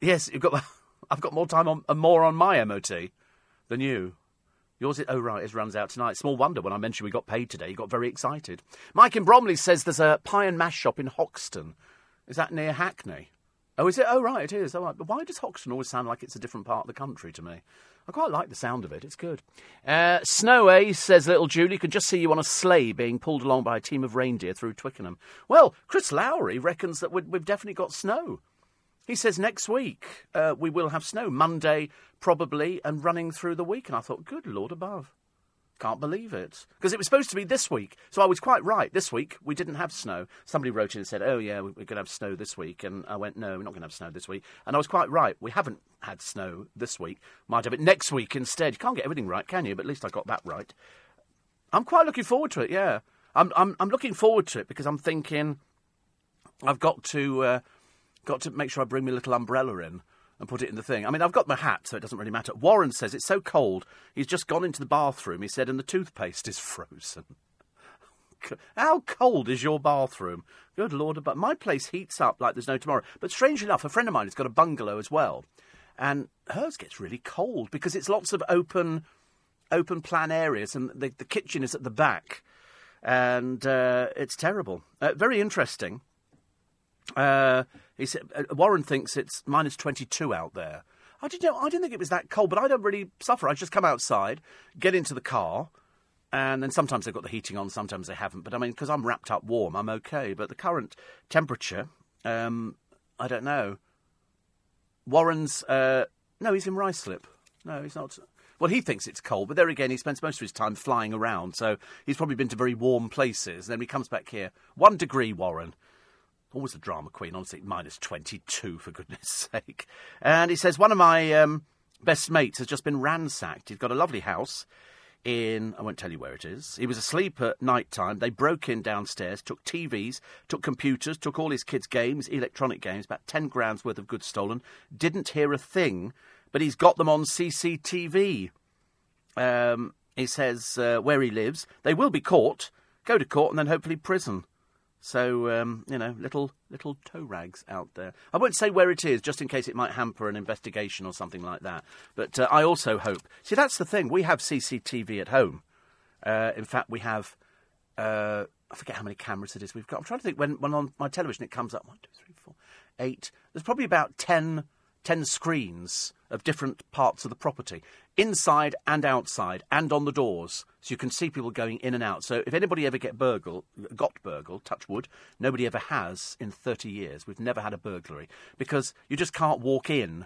Yes, you've got. I've got more time on more on my MOT than you. Yours, is, oh right, it runs out tonight. Small wonder when I mentioned we got paid today, you got very excited. Mike in Bromley says there's a pie and mash shop in Hoxton. Is that near Hackney? Oh, is it? Oh, right, it is. Oh, right. But why does Hoxton always sound like it's a different part of the country to me? I quite like the sound of it. It's good. Uh, Snow A says, little Julie, can just see you on a sleigh being pulled along by a team of reindeer through Twickenham. Well, Chris Lowry reckons that we've definitely got snow. He says next week uh, we will have snow. Monday, probably, and running through the week. And I thought, good Lord above. Can't believe it. Because it was supposed to be this week. So I was quite right. This week, we didn't have snow. Somebody wrote in and said, oh, yeah, we're going to have snow this week. And I went, no, we're not going to have snow this week. And I was quite right. We haven't had snow this week. Might have it next week instead. You can't get everything right, can you? But at least I got that right. I'm quite looking forward to it, yeah. I'm, I'm, I'm looking forward to it because I'm thinking I've got to. Uh, got to make sure I bring my little umbrella in and put it in the thing. I mean, I've got my hat, so it doesn't really matter. Warren says it's so cold, he's just gone into the bathroom, he said, and the toothpaste is frozen. How cold is your bathroom? Good Lord, but my place heats up like there's no tomorrow. But strangely enough, a friend of mine has got a bungalow as well, and hers gets really cold because it's lots of open, open plan areas, and the, the kitchen is at the back, and uh, it's terrible. Uh, very interesting. Uh, he said uh, Warren thinks it's minus twenty two out there. I didn't know. I didn't think it was that cold, but I don't really suffer. I just come outside, get into the car, and then sometimes they've got the heating on, sometimes they haven't. But I mean, because I'm wrapped up warm, I'm okay. But the current temperature, um, I don't know. Warren's uh, no, he's in Ruislip. No, he's not. Well, he thinks it's cold, but there again, he spends most of his time flying around, so he's probably been to very warm places. Then he comes back here, one degree, Warren. Always the drama queen, honestly, minus 22, for goodness sake. And he says, one of my um, best mates has just been ransacked. He's got a lovely house in, I won't tell you where it is. He was asleep at night time. They broke in downstairs, took TVs, took computers, took all his kids' games, electronic games, about 10 grand's worth of goods stolen. Didn't hear a thing but he's got them on CCTV. Um, he says uh, where he lives. They will be caught, go to court, and then hopefully prison. So um, you know, little little toe rags out there. I won't say where it is, just in case it might hamper an investigation or something like that. But uh, I also hope. See, that's the thing. We have CCTV at home. Uh, in fact, we have. Uh, I forget how many cameras it is we've got. I'm trying to think when, when on my television it comes up one, two, three, four, eight. There's probably about ten 10 screens of different parts of the property, inside and outside, and on the doors, so you can see people going in and out. So if anybody ever get burgled, got burgled, touch wood, nobody ever has in 30 years. We've never had a burglary because you just can't walk in.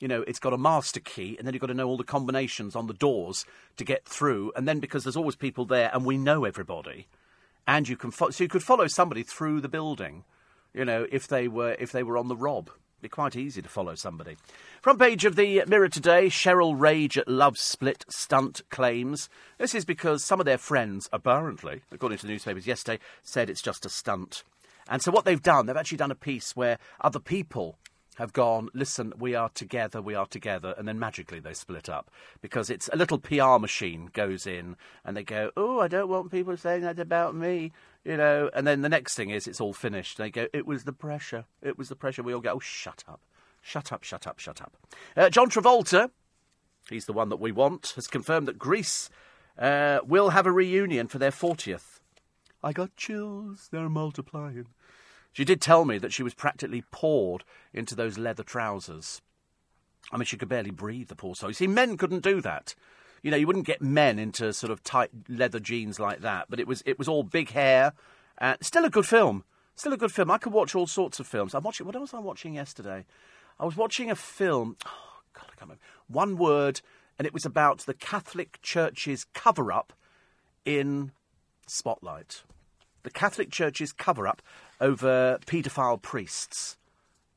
You know, it's got a master key, and then you've got to know all the combinations on the doors to get through. And then because there's always people there, and we know everybody, and you can fo- so you could follow somebody through the building. You know, if they were if they were on the rob be quite easy to follow somebody. Front page of the Mirror today Cheryl rage at love split stunt claims. This is because some of their friends, apparently, according to the newspapers yesterday, said it's just a stunt. And so what they've done, they've actually done a piece where other people have gone, listen, we are together, we are together, and then magically they split up. Because it's a little PR machine goes in and they go, oh, I don't want people saying that about me you know, and then the next thing is it's all finished. They go, it was the pressure. It was the pressure. We all go, oh, shut up. Shut up, shut up, shut up. Uh, John Travolta, he's the one that we want, has confirmed that Grease uh, will have a reunion for their 40th. I got chills, they're multiplying. She did tell me that she was practically poured into those leather trousers. I mean, she could barely breathe, the poor soul. You see, men couldn't do that you know, you wouldn't get men into sort of tight leather jeans like that. But it was it was all big hair. and still a good film. Still a good film. I could watch all sorts of films. I'm watching. What was I watching yesterday? I was watching a film. Oh God, I can't remember. One word, and it was about the Catholic Church's cover-up in Spotlight. The Catholic Church's cover-up over paedophile priests.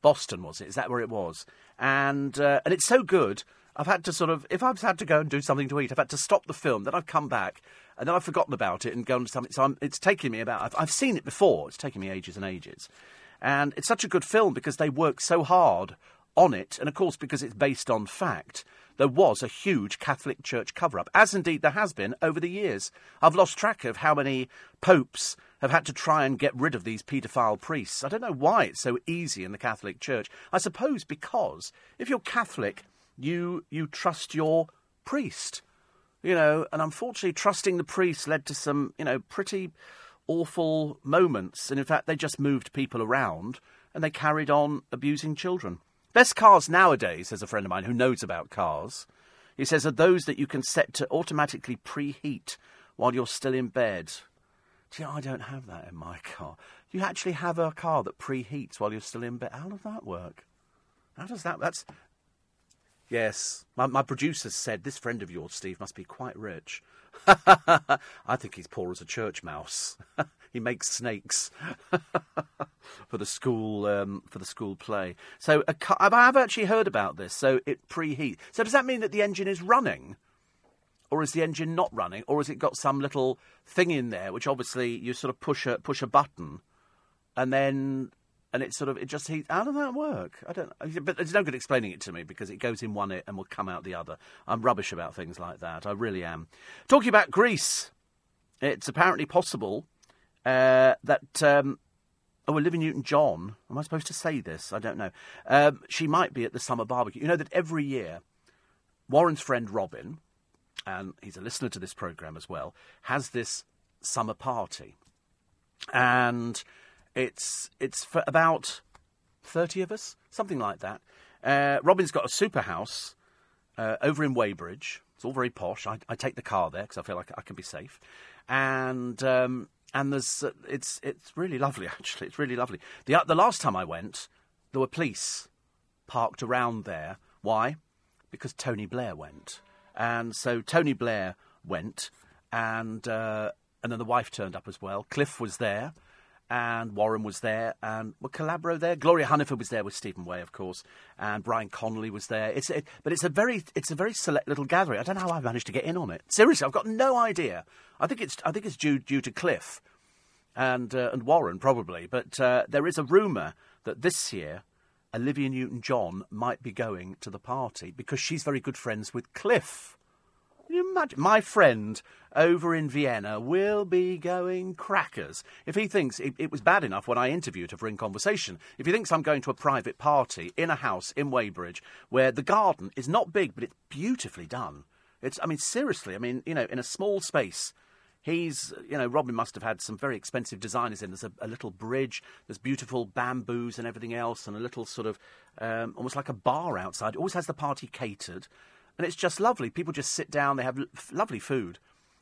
Boston was it? Is that where it was? And uh, and it's so good I've had to sort of, if I've had to go and do something to eat, I've had to stop the film, then I've come back, and then I've forgotten about it and gone to something. So I'm, it's taking me about, I've, I've seen it before, it's taken me ages and ages. And it's such a good film because they work so hard on it, and of course, because it's based on fact, there was a huge Catholic Church cover up, as indeed there has been over the years. I've lost track of how many popes have had to try and get rid of these paedophile priests. I don't know why it's so easy in the Catholic Church. I suppose because if you're Catholic, you you trust your priest. You know, and unfortunately, trusting the priest led to some, you know, pretty awful moments. And in fact, they just moved people around and they carried on abusing children. Best cars nowadays, says a friend of mine who knows about cars, he says, are those that you can set to automatically preheat while you're still in bed. Gee, I don't have that in my car. You actually have a car that preheats while you're still in bed. How does that work? How does that? That's Yes. My, my producer said, This friend of yours, Steve, must be quite rich. I think he's poor as a church mouse. he makes snakes for the school um, for the school play. So I've actually heard about this. So it preheat. So does that mean that the engine is running, or is the engine not running, or has it got some little thing in there which obviously you sort of push a push a button, and then and it sort of it just heats. How does that work? I don't. But it's no good explaining it to me because it goes in one ear and will come out the other. I'm rubbish about things like that. I really am. Talking about Grease, it's apparently possible uh, that. Um, Oh, Olivia Newton John. Am I supposed to say this? I don't know. Um, she might be at the summer barbecue. You know that every year, Warren's friend Robin, and he's a listener to this programme as well, has this summer party. And it's it's for about thirty of us, something like that. Uh, Robin's got a super house uh, over in Weybridge. It's all very posh. I, I take the car there because I feel like I can be safe, and um, and there's uh, it's it's really lovely actually. It's really lovely. The uh, the last time I went, there were police parked around there. Why? Because Tony Blair went, and so Tony Blair went, and uh, and then the wife turned up as well. Cliff was there and Warren was there, and were Calabro there? Gloria Hunniford was there with Stephen Way, of course, and Brian Connolly was there. It's it, but it's a very it's a very select little gathering. I don't know how I managed to get in on it. Seriously, I've got no idea. I think it's I think it's due due to Cliff and uh, and Warren probably, but uh, there is a rumor that this year Olivia Newton John might be going to the party because she's very good friends with Cliff. Can you imagine? My friend over in Vienna will be going crackers. If he thinks it, it, was bad enough when I interviewed her for In Conversation, if he thinks I'm going to a private party in a house in Weybridge where the garden is not big but it's beautifully done. It's, I mean, seriously, I mean, you know, in a small space. He's, you know, Robin must have had some very expensive designers in. There's a, a little bridge, there's beautiful bamboos and everything else, and a little sort of um, almost like a bar outside. Always has the party catered and it's just lovely. People just sit down, they have lovely food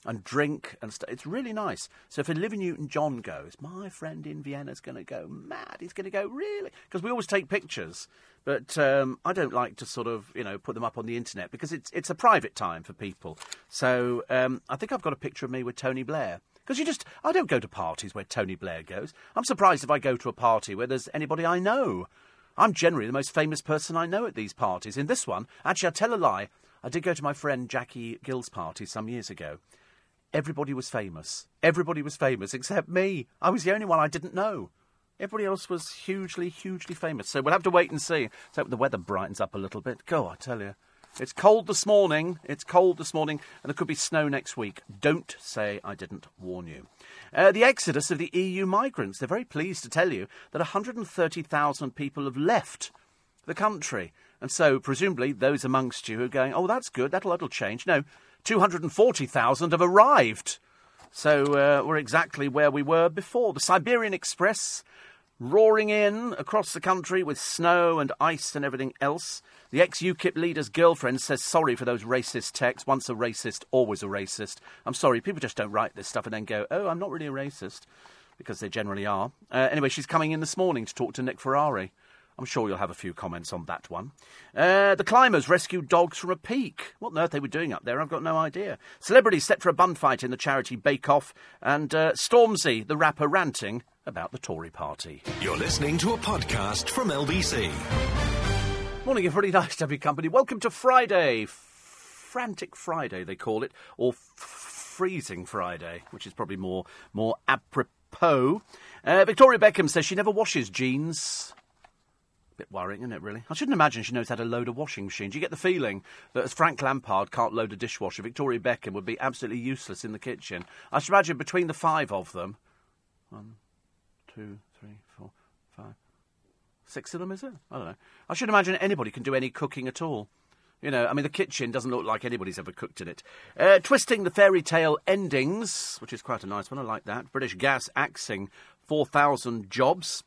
and drink and stuff. It's really nice. So if Olivia Newton John goes, my friend in Vienna's going to go mad. He's going to go really because we always take pictures, but um, I don't like to sort of you know put them up on the internet because it's it's a private time for people. So um, I think I've got a picture of me with Tony Blair. Because you just, I don't go to parties where Tony Blair goes. I'm surprised if I go to a party where there's anybody I know. I'm generally the most famous person I know at these parties. In this one, actually, I tell a lie. I did go to my friend Jackie Gill's party some years ago. Everybody was famous. Everybody was famous except me. I was the only one I didn't know. Everybody else was hugely, hugely famous. So we'll have to wait and see. Let's hope the weather brightens up a little bit. Go, I tell you. It's cold this morning. It's cold this morning, and there could be snow next week. Don't say I didn't warn you. Uh, the exodus of the EU migrants. They're very pleased to tell you that 130,000 people have left the country. And so, presumably, those amongst you who are going, oh, that's good, that'll, that'll change. No, 240,000 have arrived. So uh, we're exactly where we were before. The Siberian Express roaring in across the country with snow and ice and everything else. The ex UKIP leader's girlfriend says sorry for those racist texts. Once a racist, always a racist. I'm sorry, people just don't write this stuff and then go, oh, I'm not really a racist, because they generally are. Uh, anyway, she's coming in this morning to talk to Nick Ferrari. I'm sure you'll have a few comments on that one. Uh, the climbers rescued dogs from a peak. What on earth they were doing up there, I've got no idea. Celebrities set for a bun fight in the charity Bake Off, and uh, Stormzy, the rapper, ranting about the Tory party. You're listening to a podcast from LBC. Morning, everybody. Nice to have your company. Welcome to Friday. Frantic Friday, they call it, or f- Freezing Friday, which is probably more, more apropos. Uh, Victoria Beckham says she never washes jeans bit worrying, isn't it, really? I shouldn't imagine she knows how to load a washing machine. Do you get the feeling that as Frank Lampard can't load a dishwasher, Victoria Beckham would be absolutely useless in the kitchen? I should imagine between the five of them, one, two, three, four, five, six of them, is it? I don't know. I should imagine anybody can do any cooking at all. You know, I mean, the kitchen doesn't look like anybody's ever cooked in it. Uh, twisting the fairy tale endings, which is quite a nice one. I like that. British Gas axing 4,000 jobs.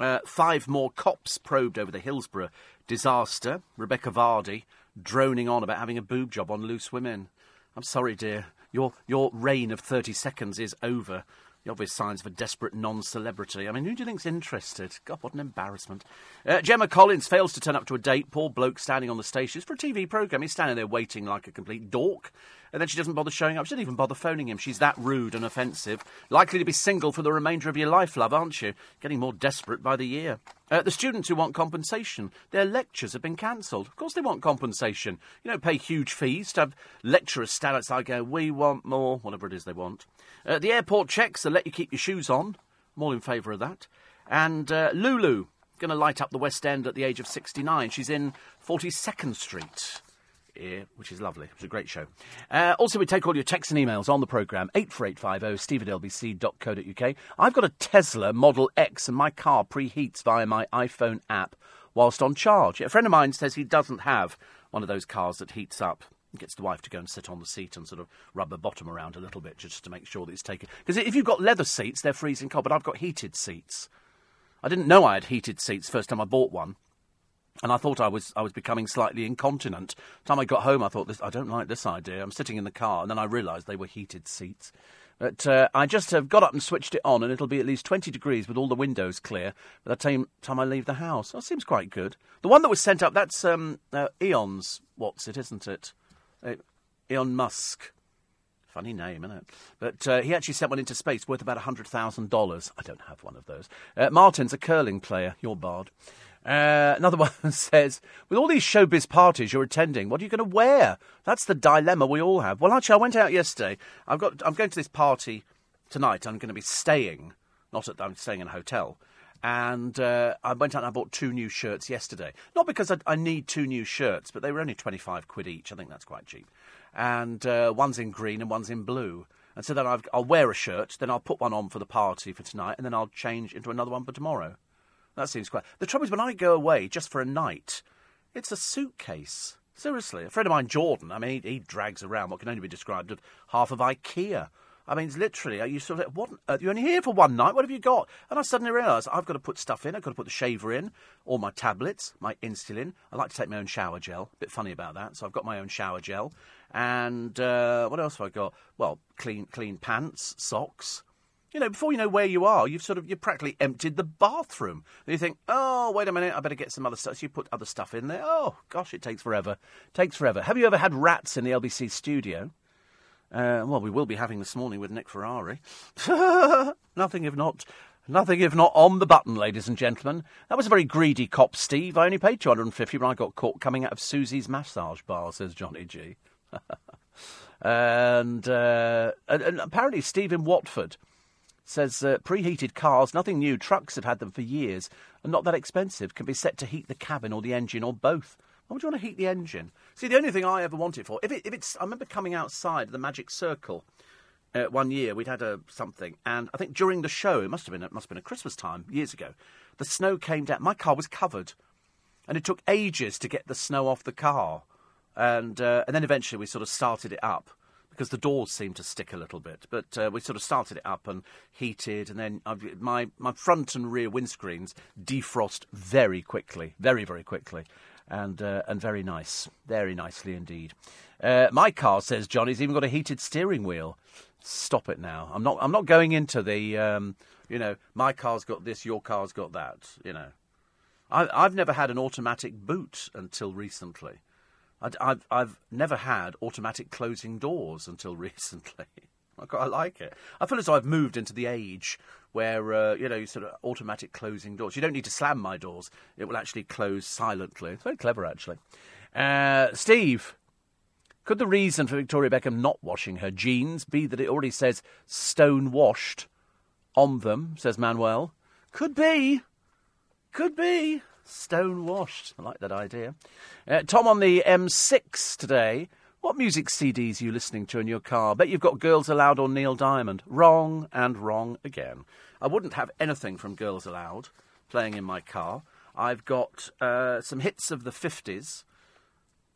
Uh, five more cops probed over the Hillsborough disaster. Rebekah Vardy droning on about having a boob job on loose women. I'm sorry, dear. Your, your reign of 30 seconds is over. The obvious signs of a desperate non celebrity. I mean, who do you think's interested? God, what an embarrassment. Uh, Gemma Collins fails to turn up to a date. Poor bloke standing on the stage. for a TV programme. He's standing there waiting like a complete dork and then she doesn't bother showing up. She doesn't even bother phoning him. She's that rude and offensive. Likely to be single for the remainder of your life, love, aren't you? Getting more desperate by the year. Uh, the students who want compensation, their lectures have been cancelled. Of course they want compensation. You don't pay huge fees to have lecturers stand outside going, we want more, whatever it is they want. Uh, the airport checks that let you keep your shoes on. I'm all in favour of that. And uh, Lulu, going to light up the West End at the age of 69. She's in 42nd Street which is lovely. It was a great show. Uh, also, we take all your texts and emails on the programme, 84850 steve at. I've got a Tesla Model X and my car preheats via my iPhone app whilst on charge. A friend of mine says he doesn't have one of those cars that heats up. Gets the wife to go and sit on the seat and sort of rub her bottom around a little bit just to make sure that it's taken. Because if you've got leather seats, they're freezing cold, but I've got heated seats. I didn't know I had heated seats first time I bought one and I thought I was I was becoming slightly incontinent. The time I got home, I thought this I don't like this idea. I'm sitting in the car, and then I realised they were heated seats. But uh, I just have got up and switched it on, and it'll be at least 20 degrees with all the windows clear by the time, time I leave the house. That seems quite good. The one that was sent up, that's um, uh, Eon's, what's it, isn't it? Uh, Elon Musk. Funny name, isn't it? But uh, he actually sent one into space worth about $100,000. I don't have one of those. Uh, Martin's a curling player. You're barred. Uh, another one says, with all these showbiz parties you're attending, what are you going to wear? That's the dilemma we all have. Well, actually, I went out yesterday. I've got, I'm going to this party tonight. I'm going to be staying, not at, I'm staying in a hotel. And uh, I went out and I bought two new shirts yesterday. Not because I, I, need two new shirts, but they were only 25 quid each. I think that's quite cheap. And uh, one's in green and one's in blue. And so then i will wear a shirt, then I'll put one on for the party for tonight, and then I'll change into another one for tomorrow. That seems quite. The trouble is, when I go away just for a night, it's a suitcase. Seriously, a friend of mine, Jordan, I mean, he, he drags around what can only be described as half of IKEA. I mean, literally, are you sort of, what, uh, you're only here for one night, what have you got? And I suddenly realised I've got to put stuff in, I've got to put the shaver in, all my tablets, my insulin. I like to take my own shower gel, a bit funny about that, so I've got my own shower gel. And uh, what else have I got? Well, clean, clean pants, socks. You know, before you know where you are, you've sort of you've practically emptied the bathroom. And you think, oh, wait a minute, I better get some other stuff. So you put other stuff in there. Oh, gosh, it takes forever. Takes forever. Have you ever had rats in the LBC studio? Uh, well, we will be having this morning with Nick Ferrari. nothing if not, nothing if not on the button, ladies and gentlemen. That was a very greedy cop, Steve. I only paid two hundred and fifty when I got caught coming out of Susie's massage bar. Says Johnny G. and, uh, and, and, apparently, Steve in Watford says uh, preheated cars, nothing new. Trucks have had them for years and not that expensive. Can be set to heat the cabin or the engine or both. Would you want to heat the engine? See, the only thing I ever want it for, if, it, if it's, I remember coming outside the Magic Circle uh, one year. We'd had a something, and I think during the show, it must have been it must have been a Christmas time years ago. The snow came down. My car was covered, and it took ages to get the snow off the car, and uh, and then eventually we sort of started it up because the doors seemed to stick a little bit. But uh, we sort of started it up and heated, and then my my front and rear windscreens defrost very quickly, very very quickly and uh, and very nice, very nicely indeed. Uh, my car says Johnny's even got a heated steering wheel. Stop it now. I'm not. I'm not going into the. Um, you know, my car's got this, your car's got that. You know, I, I've never had an automatic boot until recently. I, I've I've never had automatic closing doors until recently. I like it. I feel as though I've moved into the age where uh, you know sort of automatic closing doors. You don't need to slam my doors; it will actually close silently. It's very clever, actually. Uh, Steve, could the reason for Victoria Beckham not washing her jeans be that it already says "stone washed" on them? Says Manuel. Could be. Could be. Stone washed. I like that idea. Uh, Tom on the M6 today what music CDs are you listening to in your car? Bet you've got Girls Aloud or Neil Diamond. Wrong and wrong again. I wouldn't have anything from Girls Aloud playing in my car. I've got uh, some hits of the 50s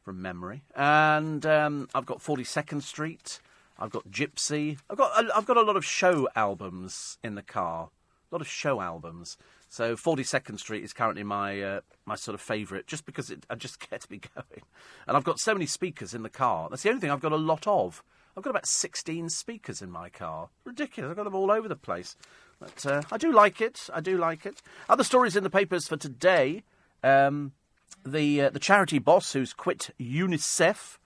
from memory. And um, I've got 42nd Street. I've got Gypsy. I've got, I've got a lot of show albums in the car. A lot of show albums. So 42nd Street is currently my uh, my sort of favourite, just because it I just gets me going. And I've got so many speakers in the car. That's the only thing I've got a lot of. I've got about 16 speakers in my car. Ridiculous. I've got them all over the place. But uh, I do like it. I do like it. Other stories in the papers for today. Um, the uh, the charity boss who's quit UNICEF.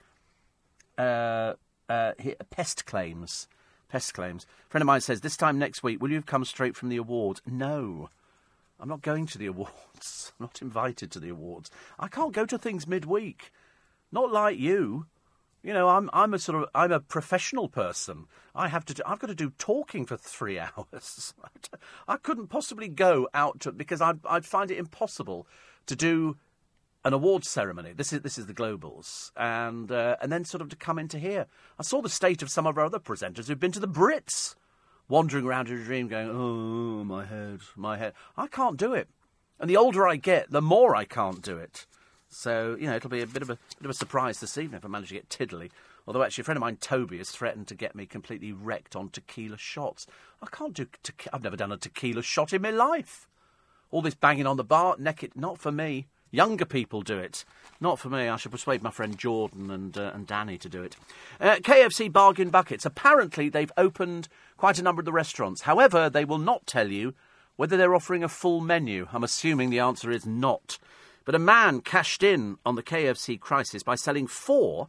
Uh, uh pest claims. Pest claims. A friend of mine says, This time next week, will you have come straight from the awards? No. I'm not going to the awards. I'm not invited to the awards. I can't go to things midweek. Not like you. You know, I'm I'm a sort of I'm a professional person. I have to do, I've got to do talking for three hours. I couldn't possibly go out to because I'd I'd find it impossible to do an awards ceremony. This is this is the Globals, and uh, and then sort of to come into here. I saw the state of some of our other presenters who've been to the Brits wandering around in a dream going, oh, my head, my head. I can't do it. And the older I get, the more I can't do it. So, you know, it'll be a bit of a, bit of a surprise this evening if I manage to get tiddly. Although, actually, a friend of mine, Toby, has threatened to get me completely wrecked on tequila shots. I can't do te- I've never done a tequila shot in my life. All this banging on the bar, naked, not for me. Younger people do it. Not for me. I should persuade my friend Jordan and, uh, and Danny to do it. Uh, KFC bargain buckets. Apparently, they've opened quite a number of the restaurants. However, they will not tell you whether they're offering a full menu. I'm assuming the answer is not. But a man cashed in on the KFC crisis by selling four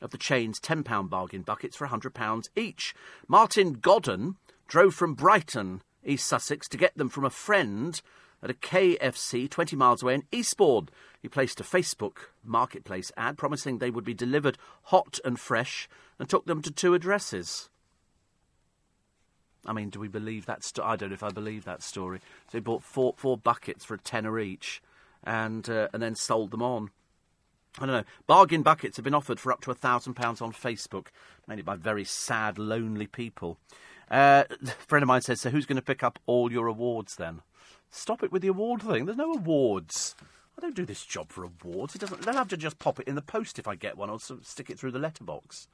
of the chain's £10 bargain buckets for £100 each. Martin Godden drove from Brighton, East Sussex, to get them from a friend at a KFC 20 miles away in Eastbourne. He placed a Facebook marketplace ad promising they would be delivered hot and fresh and took them to two addresses. I mean, do we believe that? Sto- I don't know if I believe that story. So he bought four four buckets for a tenner each, and uh, and then sold them on. I don't know. Bargain buckets have been offered for up to a thousand pounds on Facebook, mainly by very sad, lonely people. Uh, a friend of mine says, "So who's going to pick up all your awards then?" Stop it with the award thing. There's no awards. I don't do this job for awards. It doesn't. They'll have to just pop it in the post if I get one, or stick it through the letterbox.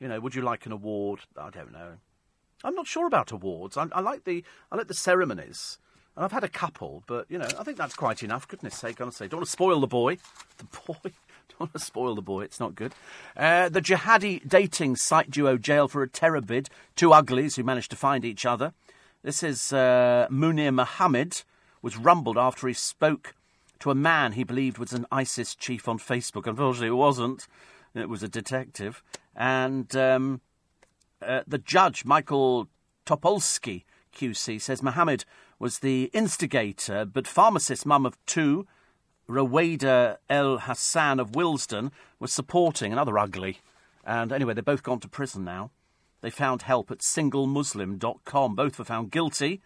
You know, would you like an award? I don't know. I'm not sure about awards. I, I like the I like the ceremonies, and I've had a couple, but you know, I think that's quite enough. Goodness sake, honestly, don't want to spoil the boy. The boy. Don't want to spoil the boy. It's not good. Uh, the jihadi dating site duo jail for a terror bid. Two uglies who managed to find each other. This is uh, Munir Mohammed was rumbled after he spoke to a man he believed was an ISIS chief on Facebook. Unfortunately, it wasn't. It was a detective. And um, uh, the judge, Michael Topolski, QC, says Mohammed was the instigator, but pharmacist mum of two, Rowaida El Hassan of Willesden, was supporting another ugly. And anyway, they've both gone to prison now. They found help at singlemuslim.com. Both were found guilty,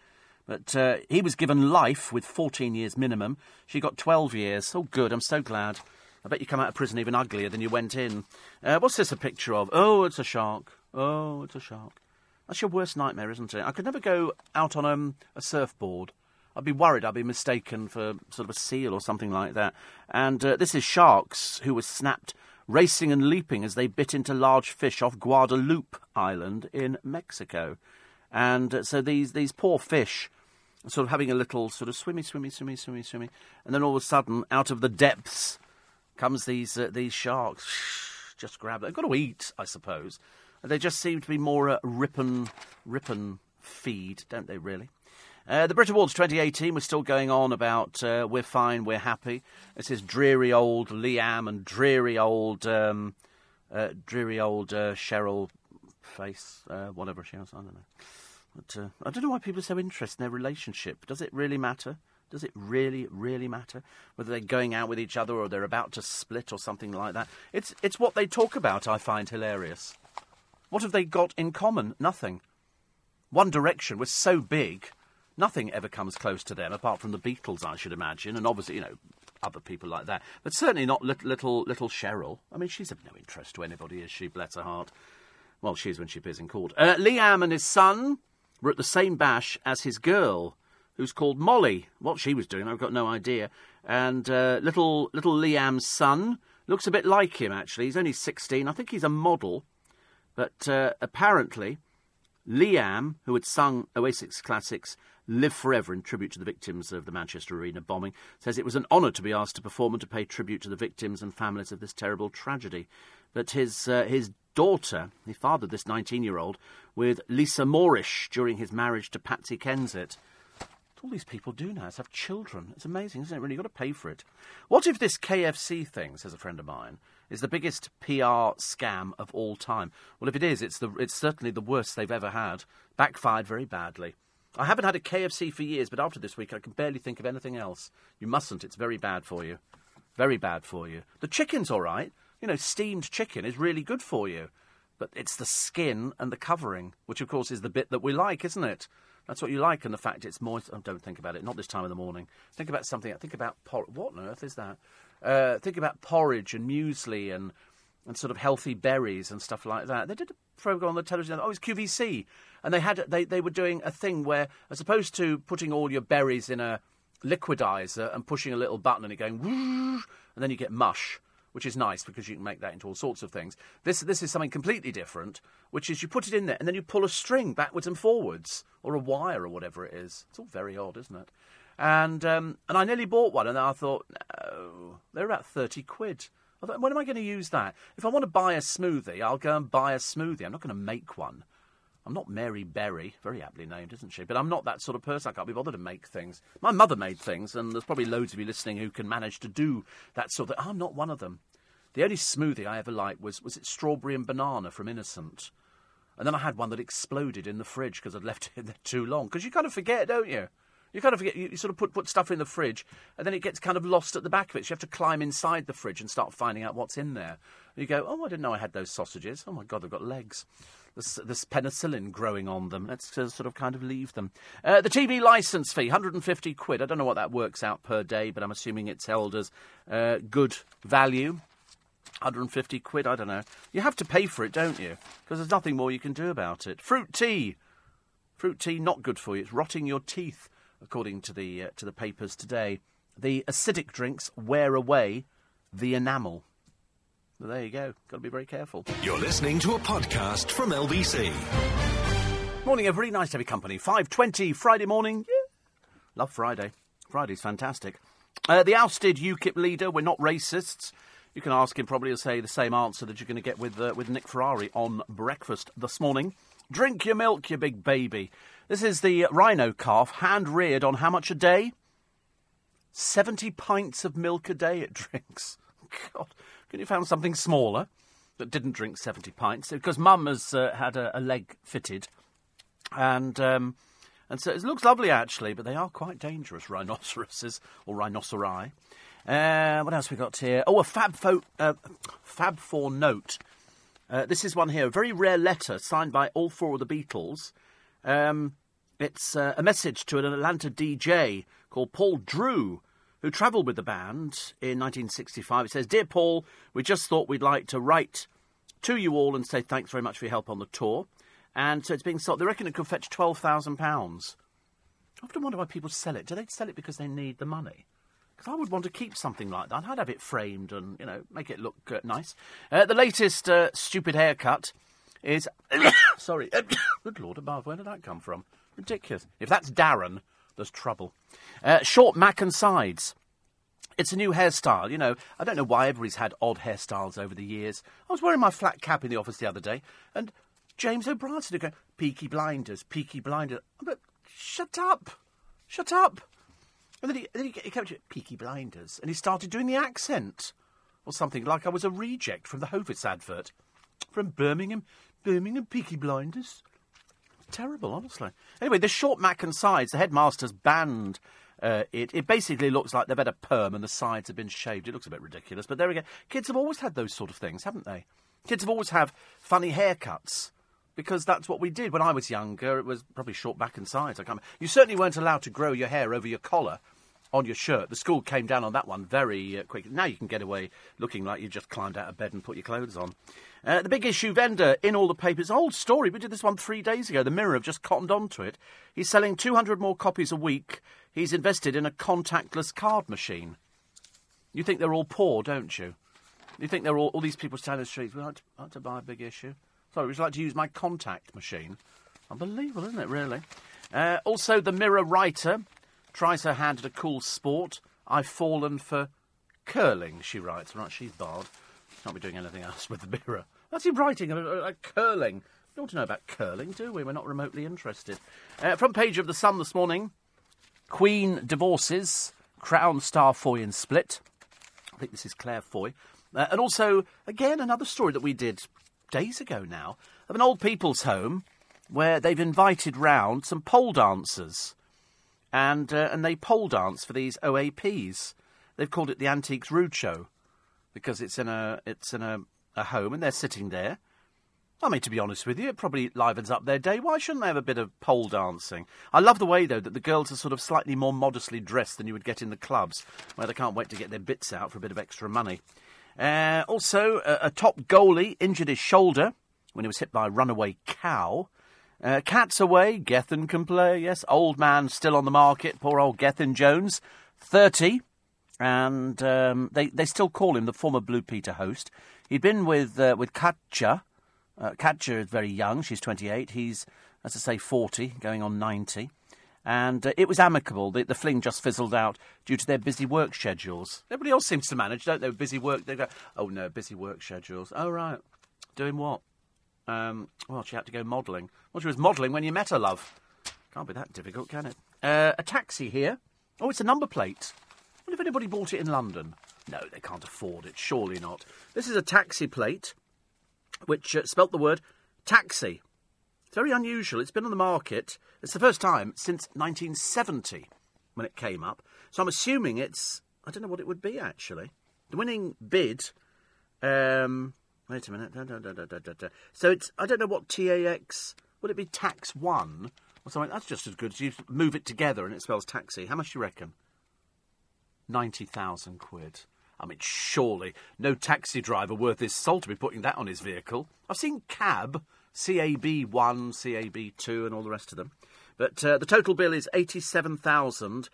but uh, he was given life with 14 years minimum. She got 12 years. Oh, good. I'm so glad. I bet you come out of prison even uglier than you went in. Uh, what's this a picture of? Oh, it's a shark. Oh, it's a shark. That's your worst nightmare, isn't it? I could never go out on um, a surfboard. I'd be worried I'd be mistaken for sort of a seal or something like that. And uh, this is sharks who were snapped racing and leaping as they bit into large fish off Guadalupe Island in Mexico. And uh, so these, these poor fish sort of having a little sort of swimmy, swimmy, swimmy, swimmy, swimmy. And then all of a sudden, out of the depths comes these, uh, these sharks. Just grab them. They've got to eat, I suppose. They just seem to be more a rippin, rippin feed, don't they, really? Uh, the Brit Awards 2018 we're still going on about uh, we're fine, we're happy. This is dreary old Liam and dreary old, um, uh, dreary old uh, Cheryl face, uh, whatever she is. I don't know. But uh, I don't know why people are so interested in their relationship. Does it really matter? Does it really, really matter whether they're going out with each other or they're about to split or something like that? It's it's what they talk about. I find hilarious. What have they got in common? Nothing. One Direction was so big, nothing ever comes close to them, apart from the Beatles, I should imagine, and obviously, you know, other people like that. But certainly not little little, little Cheryl. I mean, she's of no interest to anybody, is she? Bless her heart. Well, she is when she appears in court. Uh, Liam and his son were at the same bash as his girl, who's called Molly. What she was doing, I've got no idea. And uh, little little Liam's son looks a bit like him. Actually, he's only sixteen. I think he's a model. But uh, apparently, Liam, who had sung Oasis classics Live Forever in tribute to the victims of the Manchester Arena bombing, says it was an honour to be asked to perform and to pay tribute to the victims and families of this terrible tragedy. But his, uh, his daughter, he fathered this 19 year old with Lisa Moorish during his marriage to Patsy Kensit. All these people do now is have children. It's amazing, isn't it? Really, you've got to pay for it. What if this KFC thing, says a friend of mine, is the biggest PR scam of all time. Well, if it is, it's, the, it's certainly the worst they've ever had. Backfired very badly. I haven't had a KFC for years, but after this week, I can barely think of anything else. You mustn't. It's very bad for you. Very bad for you. The chicken's all right. You know, steamed chicken is really good for you. But it's the skin and the covering, which, of course, is the bit that we like, isn't it? That's what you like, and the fact it's moist. Oh, don't think about it. Not this time of the morning. Think about something. Think about por- what on earth is that? Uh, think about porridge and muesli and and sort of healthy berries and stuff like that. They did a program on the television. Oh, it's QVC, and they had they they were doing a thing where, as opposed to putting all your berries in a liquidizer and pushing a little button and it going, and then you get mush, which is nice because you can make that into all sorts of things. This this is something completely different, which is you put it in there and then you pull a string backwards and forwards or a wire or whatever it is. It's all very odd, isn't it? And um, and I nearly bought one, and I thought, no, they're about thirty quid. I thought, when am I going to use that? If I want to buy a smoothie, I'll go and buy a smoothie. I'm not going to make one. I'm not Mary Berry, very aptly named, isn't she? But I'm not that sort of person. I can't be bothered to make things. My mother made things, and there's probably loads of you listening who can manage to do that sort of. I'm not one of them. The only smoothie I ever liked was was it strawberry and banana from Innocent, and then I had one that exploded in the fridge because I'd left it there too long. Because you kind of forget, don't you? You kind of forget, you, you sort of put, put stuff in the fridge, and then it gets kind of lost at the back of it. So you have to climb inside the fridge and start finding out what's in there. You go, oh, I didn't know I had those sausages. Oh my God, they've got legs. This, there's penicillin growing on them. Let's uh, sort of kind of leave them. Uh, the TV licence fee, 150 quid. I don't know what that works out per day, but I'm assuming it's held as uh, good value. 150 quid, I don't know. You have to pay for it, don't you? Because there's nothing more you can do about it. Fruit tea. Fruit tea, not good for you. It's rotting your teeth, according to the, uh, to the papers today. The acidic drinks wear away the enamel. Well, there you go. Got to be very careful. You're listening to a podcast from LBC. Morning, everybody. Nice to have your company. 5.20 Friday morning. Yeah. Love Friday. Friday's fantastic. Uh, the ousted UKIP leader, we're not racists. You can ask him, probably he'll say the same answer that you're going to get with, uh, with Nick Ferrari on breakfast this morning. Drink your milk, you big baby. This is the rhino calf, hand reared on how much a day? 70 pints of milk a day it drinks. God, can you find something smaller that didn't drink 70 pints? Because mum has uh, had a, a, leg fitted. And um, and so it looks lovely actually, but they are quite dangerous rhinoceroses or rhinoceri. Uh, what else we got here? Oh, a Fab, fo- uh, Fab Four note. Uh, this is one here, a very rare letter signed by all four of the Beatles. Um, it's uh, a message to an Atlanta DJ called Paul Drew, who travelled with the band in 1965. It says, Dear Paul, we just thought we'd like to write to you all and say thanks very much for your help on the tour. And so it's being sold. They reckon it could fetch £12,000. I often wonder why people sell it. Do they sell it because they need the money? Because I would want to keep something like that. I'd have it framed and, you know, make it look uh, nice. Uh, the latest uh, stupid haircut is. sorry. Good Lord above, where did that come from? Ridiculous. If that's Darren, there's trouble. Uh, short mac and sides. It's a new hairstyle, you know. I don't know why everybody's had odd hairstyles over the years. I was wearing my flat cap in the office the other day, and James O'Brien said, going, Peaky Blinders, Peaky Blinders. But shut up. Shut up. And then he, then he, came to Peaky Blinders, and he started doing the accent. Or something like I was a reject from the Hovis advert. From Birmingham. Birmingham Peaky Blinders. Terrible, honestly. Anyway, the short mac and sides, the headmaster's banned uh, it. It basically looks like they've had a perm and the sides have been shaved. It looks a bit ridiculous, but there we go. Kids have always had those sort of things, haven't they? Kids have always had funny haircuts because that's what we did when I was younger. It was probably short back and sides. I can't. You certainly weren't allowed to grow your hair over your collar on your shirt. The school came down on that one very uh, quickly. Now you can get away looking like you just climbed out of bed and put your clothes on. Uh, the big issue vendor in all the papers, old story. We did this one three days ago. The Mirror have just cottoned onto it. He's selling 200 more copies a week. He's invested in a contactless card machine. You think they're all poor, don't you? You think they're all, all these people standing in the streets, we'd like to, like to buy a big issue. Sorry, would you like to use my contact machine? Unbelievable, isn't it, really? Uh, also, the Mirror writer tries her hand at a cool sport. I've fallen for curling, she writes. Right, she's barred. Can't be doing anything else with the Mirror. That's him writing about curling. We ought to know about curling, do we? We're not remotely interested. Uh, front page of The Sun this morning Queen divorces, Crown star Foy and split. I think this is Claire Foy. Uh, and also, again, another story that we did days ago now of an old people's home where they've invited round some pole dancers. And, uh, and they pole dance for these OAPs. They've called it the Antiques Rood Show because it's in a, it's in a a home and they're sitting there. I mean, to be honest with you, it probably livens up their day. Why shouldn't they have a bit of pole dancing? I love the way, though, that the girls are sort of slightly more modestly dressed than you would get in the clubs, where they can't wait to get their bits out for a bit of extra money. Uh, also, a, a, top goalie injured his shoulder when he was hit by a runaway cow. Uh, cats away, Gethin can play. Yes, old man still on the market. Poor old Gethin Jones, 30. And um, they, they still call him the former Blue Peter host. He'd been with uh, with Katja. Uh, Katja is very young. She's 28. He's, as I say, 40, going on 90. And uh, it was amicable. The, the, fling just fizzled out due to their busy work schedules. Everybody else seems to manage, don't they? Busy work. They go, oh no, busy work schedules. Oh right, doing what? Um, well, she had to go modelling. Well, she was modelling when you met her, love. Can't be that difficult, can it? Uh, a taxi here. Oh, it's a number plate. What if anybody bought it in London? No, they can't afford it. Surely not. This is a taxi plate, which uh, spelt the word taxi. It's very unusual. It's been on the market. It's the first time since 1970 when it came up. So I'm assuming it's. I don't know what it would be actually. The winning bid um, Wait a minute. Da, da, da. So it's I don't know what TAX would it be tax one or something? That's just as good as you move it together and it spells taxi. How much do you reckon? Ninety thousand quid. I mean, surely no taxi driver worth his salt to be putting that on his vehicle. I've seen cab, CAB one, CAB two, and all the rest of them. But uh, the total bill is eighty-seven thousand.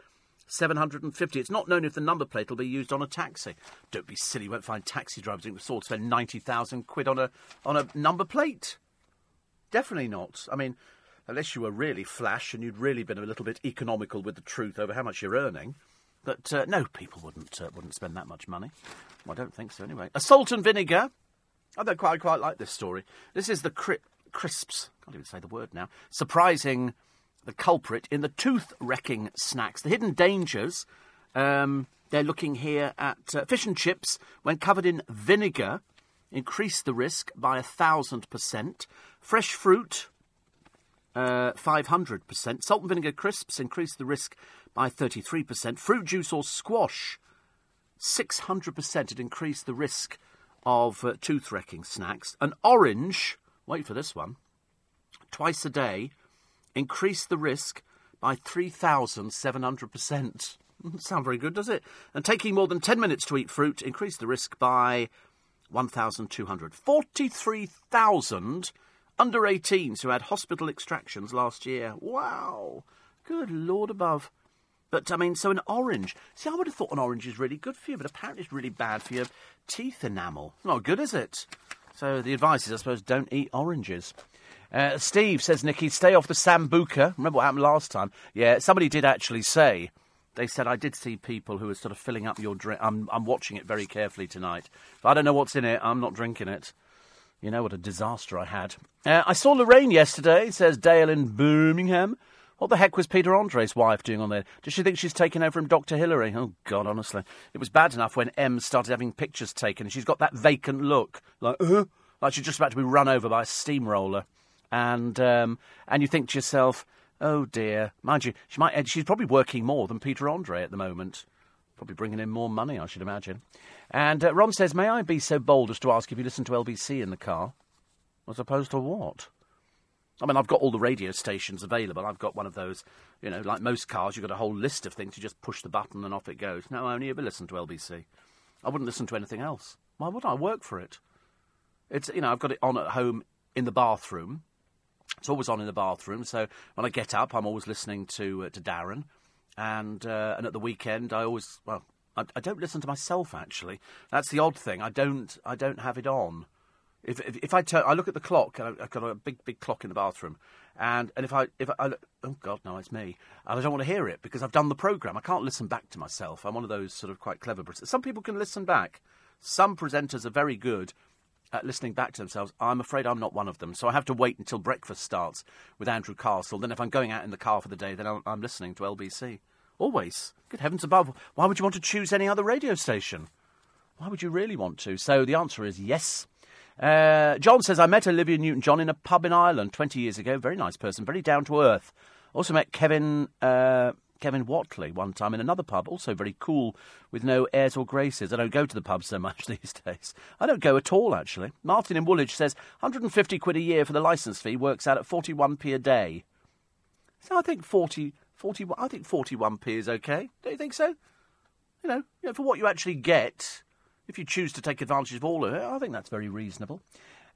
750. It's not known if the number plate will be used on a taxi. Don't be silly, you won't find taxi drivers doing the sort to spend 90,000 quid on a, on a number plate. Definitely not. I mean, unless you were really flash and you'd really been a little bit economical with the truth over how much you're earning. But uh, no, people wouldn't uh, wouldn't spend that much money. Well, I don't think so, anyway. A salt and vinegar. I don't quite, quite like this story. This is the cri- crisps. Can't even say the word now. Surprising the culprit in the tooth wrecking snacks. The hidden dangers. Um, they're looking here at uh, fish and chips when covered in vinegar increase the risk by a thousand percent. Fresh fruit, uh, 500%. Salt and vinegar crisps increase the risk by 33%. Fruit juice or squash, 600%. It increased the risk of uh, tooth wrecking snacks. An orange, wait for this one, twice a day, increased the risk by 3,700%. Sound very good, does it? And taking more than 10 minutes to eat fruit increased the risk by 1,200. 43,000 under 18s who had hospital extractions last year. Wow. Good Lord above. But, I mean, so an orange. See, I would have thought an orange is really good for you, but apparently it's really bad for your teeth enamel. Not good, is it? So the advice is, I suppose, don't eat oranges. Uh, Steve says, Nikki, stay off the Sambuca. Remember what happened last time? Yeah, somebody did actually say, they said, I did see people who were sort of filling up your drink. I'm, I'm watching it very carefully tonight. If I don't know what's in it, I'm not drinking it. You know what a disaster I had. Uh, I saw Lorraine yesterday, says Dale in Birmingham. What the heck was Peter Andre's wife doing on there? Does she think she's taken over from Dr. Hilary? Oh, God, honestly. It was bad enough when Em started having pictures taken she's got that vacant look. Like, uh, like she's just about to be run over by a steamroller. And, um, and you think to yourself, oh dear. Mind you, she might, she's probably working more than Peter Andre at the moment. Probably bringing in more money, I should imagine. And uh, Ron says, May I be so bold as to ask if you listen to LBC in the car? As opposed to what? I mean, I've got all the radio stations available. I've got one of those, you know, like most cars, you've got a whole list of things. You just push the button and off it goes. No, I only ever listen to LBC. I wouldn't listen to anything else. Why would I work for it? It's, you know, I've got it on at home in the bathroom. It's always on in the bathroom. So when I get up, I'm always listening to uh, to Darren. And uh, and at the weekend, I always well, I, I, don't listen to myself. Actually, that's the odd thing. I don't I don't have it on. If if, if I turn, I look at the clock. And I've got a big big clock in the bathroom, and and if I if I, I look, oh God no, it's me, and I don't want to hear it because I've done the program. I can't listen back to myself. I'm one of those sort of quite clever. Some people can listen back. Some presenters are very good at listening back to themselves. I'm afraid I'm not one of them. So I have to wait until breakfast starts with Andrew Castle. Then if I'm going out in the car for the day, then I'm, I'm listening to LBC. Always. Good heavens above. Why would you want to choose any other radio station? Why would you really want to? So the answer is yes. Uh, John says, I met Olivia Newton John in a pub in Ireland 20 years ago. Very nice person, very down to earth. Also met Kevin uh, Kevin Whately one time in another pub, also very cool, with no airs or graces. I don't go to the pub so much these days. I don't go at all, actually. Martin in Woolwich says 150 quid a year for the licence fee works out at 41p a day. So I think 40, 41, I think 41p is okay. Don't you think so? You know, you know, for what you actually get, if you choose to take advantage of all of it, I think that's very reasonable.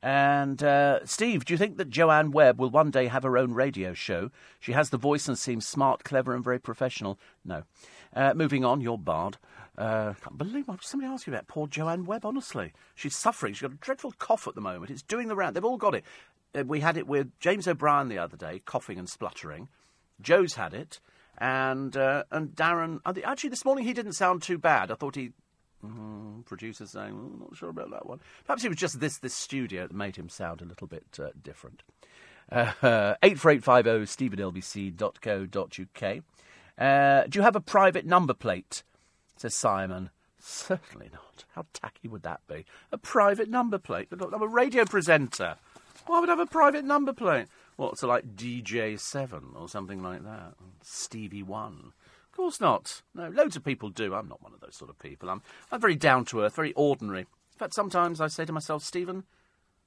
And uh, Steve, do you think that Joanne Webb will one day have her own radio show? She has the voice and seems smart, clever, and very professional. No. Uh, moving on, you're barred. Uh, can't believe somebody asked you about poor Joanne Webb. Honestly, she's suffering. She's got a dreadful cough at the moment. It's doing the round. They've all got it. Uh, we had it with James O'Brien the other day, coughing and spluttering. Joe's had it, and uh, and Darren. Actually, this morning he didn't sound too bad. I thought he Mm, producer saying, not sure about that one. Perhaps it was just this this studio that made him sound a little bit uh, different. Uh, 84850 steve lbc.co.uk. Uh, do you have a private number plate? Says Simon. Certainly not. How tacky would that be? A private number plate? I'm a radio presenter. Why would I have a private number plate? What, so like DJ7 or something like that? Stevie 1 course not. No, loads of people do. I'm not one of those sort of people. I'm, I'm very down to earth, very ordinary. In fact, sometimes I say to myself, Stephen,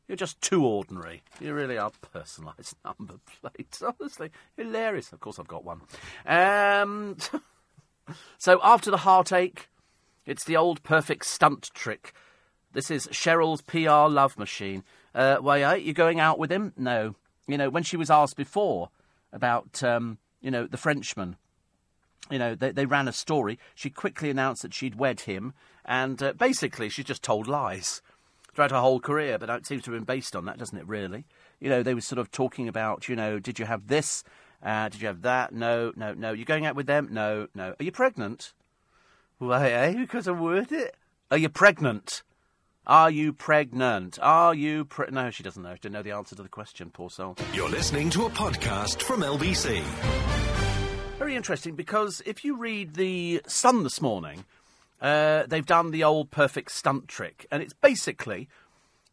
you're just too ordinary. You really are personalised number plates. Honestly, hilarious. Of course, I've got one. Um, so after the heartache, it's the old perfect stunt trick. This is Cheryl's PR love machine. Uh, why, are you going out with him? No. You know, when she was asked before about, um, you know, the Frenchman, you know, they, they ran a story. She quickly announced that she'd wed him, and uh, basically she's just told lies throughout her whole career, but it seems to have been based on that, doesn't it, really? You know, they were sort of talking about, you know, did you have this? Uh, did you have that? No, no, no. You're going out with them? No, no. Are you pregnant? Why, eh? Because I'm worth it. Are you pregnant? Are you pregnant? Are you pre- No, she doesn't know. She didn't know the answer to the question, poor soul. You're listening to a podcast from LBC. Very interesting because if you read the Sun this morning, uh, they've done the old perfect stunt trick, and it's basically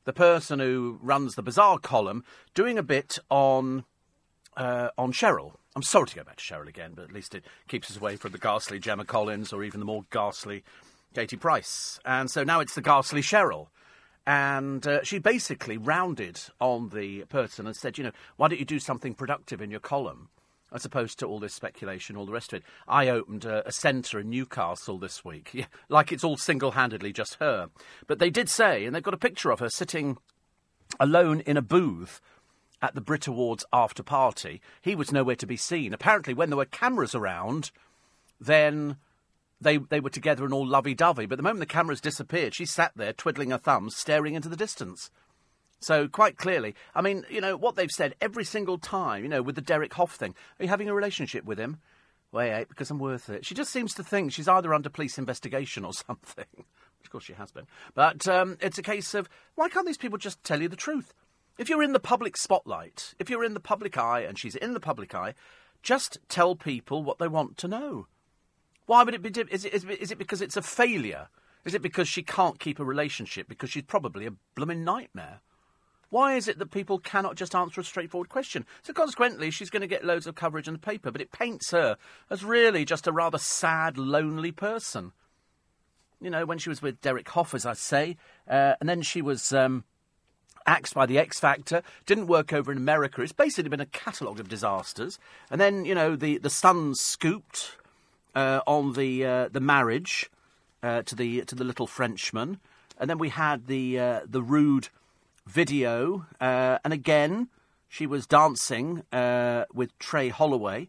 the person who runs the bizarre column doing a bit on uh, on Cheryl. I'm sorry to go back to Cheryl again, but at least it keeps us away from the ghastly Gemma Collins or even the more ghastly Katie Price. And so now it's the ghastly Cheryl. And uh, she basically rounded on the person and said, you know, why don't you do something productive in your column? As opposed to all this speculation, all the rest of it. I opened a, a centre in Newcastle this week, yeah, like it's all single handedly just her. But they did say, and they've got a picture of her sitting alone in a booth at the Brit Awards after party. He was nowhere to be seen. Apparently, when there were cameras around, then they they were together and all lovey dovey. But the moment the cameras disappeared, she sat there twiddling her thumbs, staring into the distance. So quite clearly, I mean, you know what they've said every single time. You know, with the Derek Hough thing, are you having a relationship with him? Wait, because I'm worth it. She just seems to think she's either under police investigation or something. of course, she has been. But um, it's a case of why can't these people just tell you the truth? If you're in the public spotlight, if you're in the public eye, and she's in the public eye, just tell people what they want to know. Why would it be? Is it, is it because it's a failure? Is it because she can't keep a relationship because she's probably a blooming nightmare? Why is it that people cannot just answer a straightforward question? So consequently, she's going to get loads of coverage in the paper, but it paints her as really just a rather sad, lonely person. You know, when she was with Derek Hough, as I say, uh, and then she was um, axed by the X Factor, didn't work over in America. It's basically been a catalogue of disasters. And then, you know, the, the Sun scooped uh, on the uh, the marriage uh, to the to the little Frenchman, and then we had the uh, the rude video, uh, and again she was dancing uh, with Tre Holloway.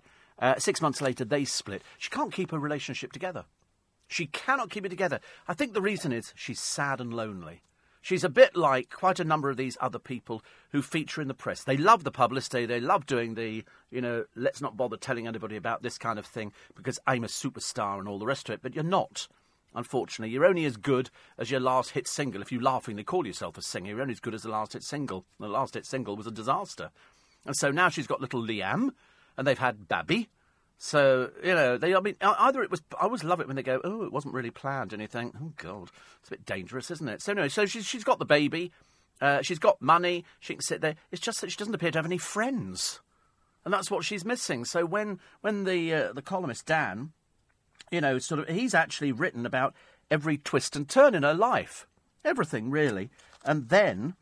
six months later, they split. She can't keep a relationship together. She cannot keep it together. I think the reason is she's sad and lonely. She's a bit like quite a number of these other people who feature in the press. They love the publicity, they love doing the, you know, let's not bother telling anybody about this kind of thing because I'm a superstar and all the rest of it, but you're not. Unfortunately, you're only as good as your last hit single. If you laughingly call yourself a singer, you're only as good as the last hit single. The last hit single was a disaster. And so now she's got little Liam, and they've had Babby, so you know, they. I mean, either it was. I always love it when they go, "Oh, it wasn't really planned," and you think, "Oh God, it's a bit dangerous, isn't it?" So no. So she's she's got the baby. Uh, she's got money. She can sit there. It's just that she doesn't appear to have any friends, and that's what she's missing. So when when the uh, the columnist Dan, you know, sort of, he's actually written about every twist and turn in her life, everything really, and then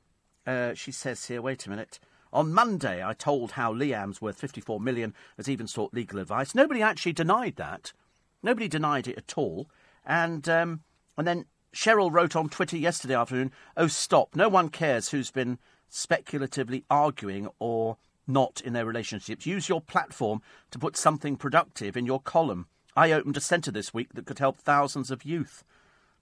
uh, she says here, wait a minute. On Monday, I told how Liam's worth 54 million has even sought legal advice. Nobody actually denied that. Nobody denied it at all. And um, and then Cheryl wrote on Twitter yesterday afternoon, "Oh stop! No one cares who's been speculatively arguing or not in their relationships. Use your platform to put something productive in your column. I opened a centre this week that could help thousands of youth."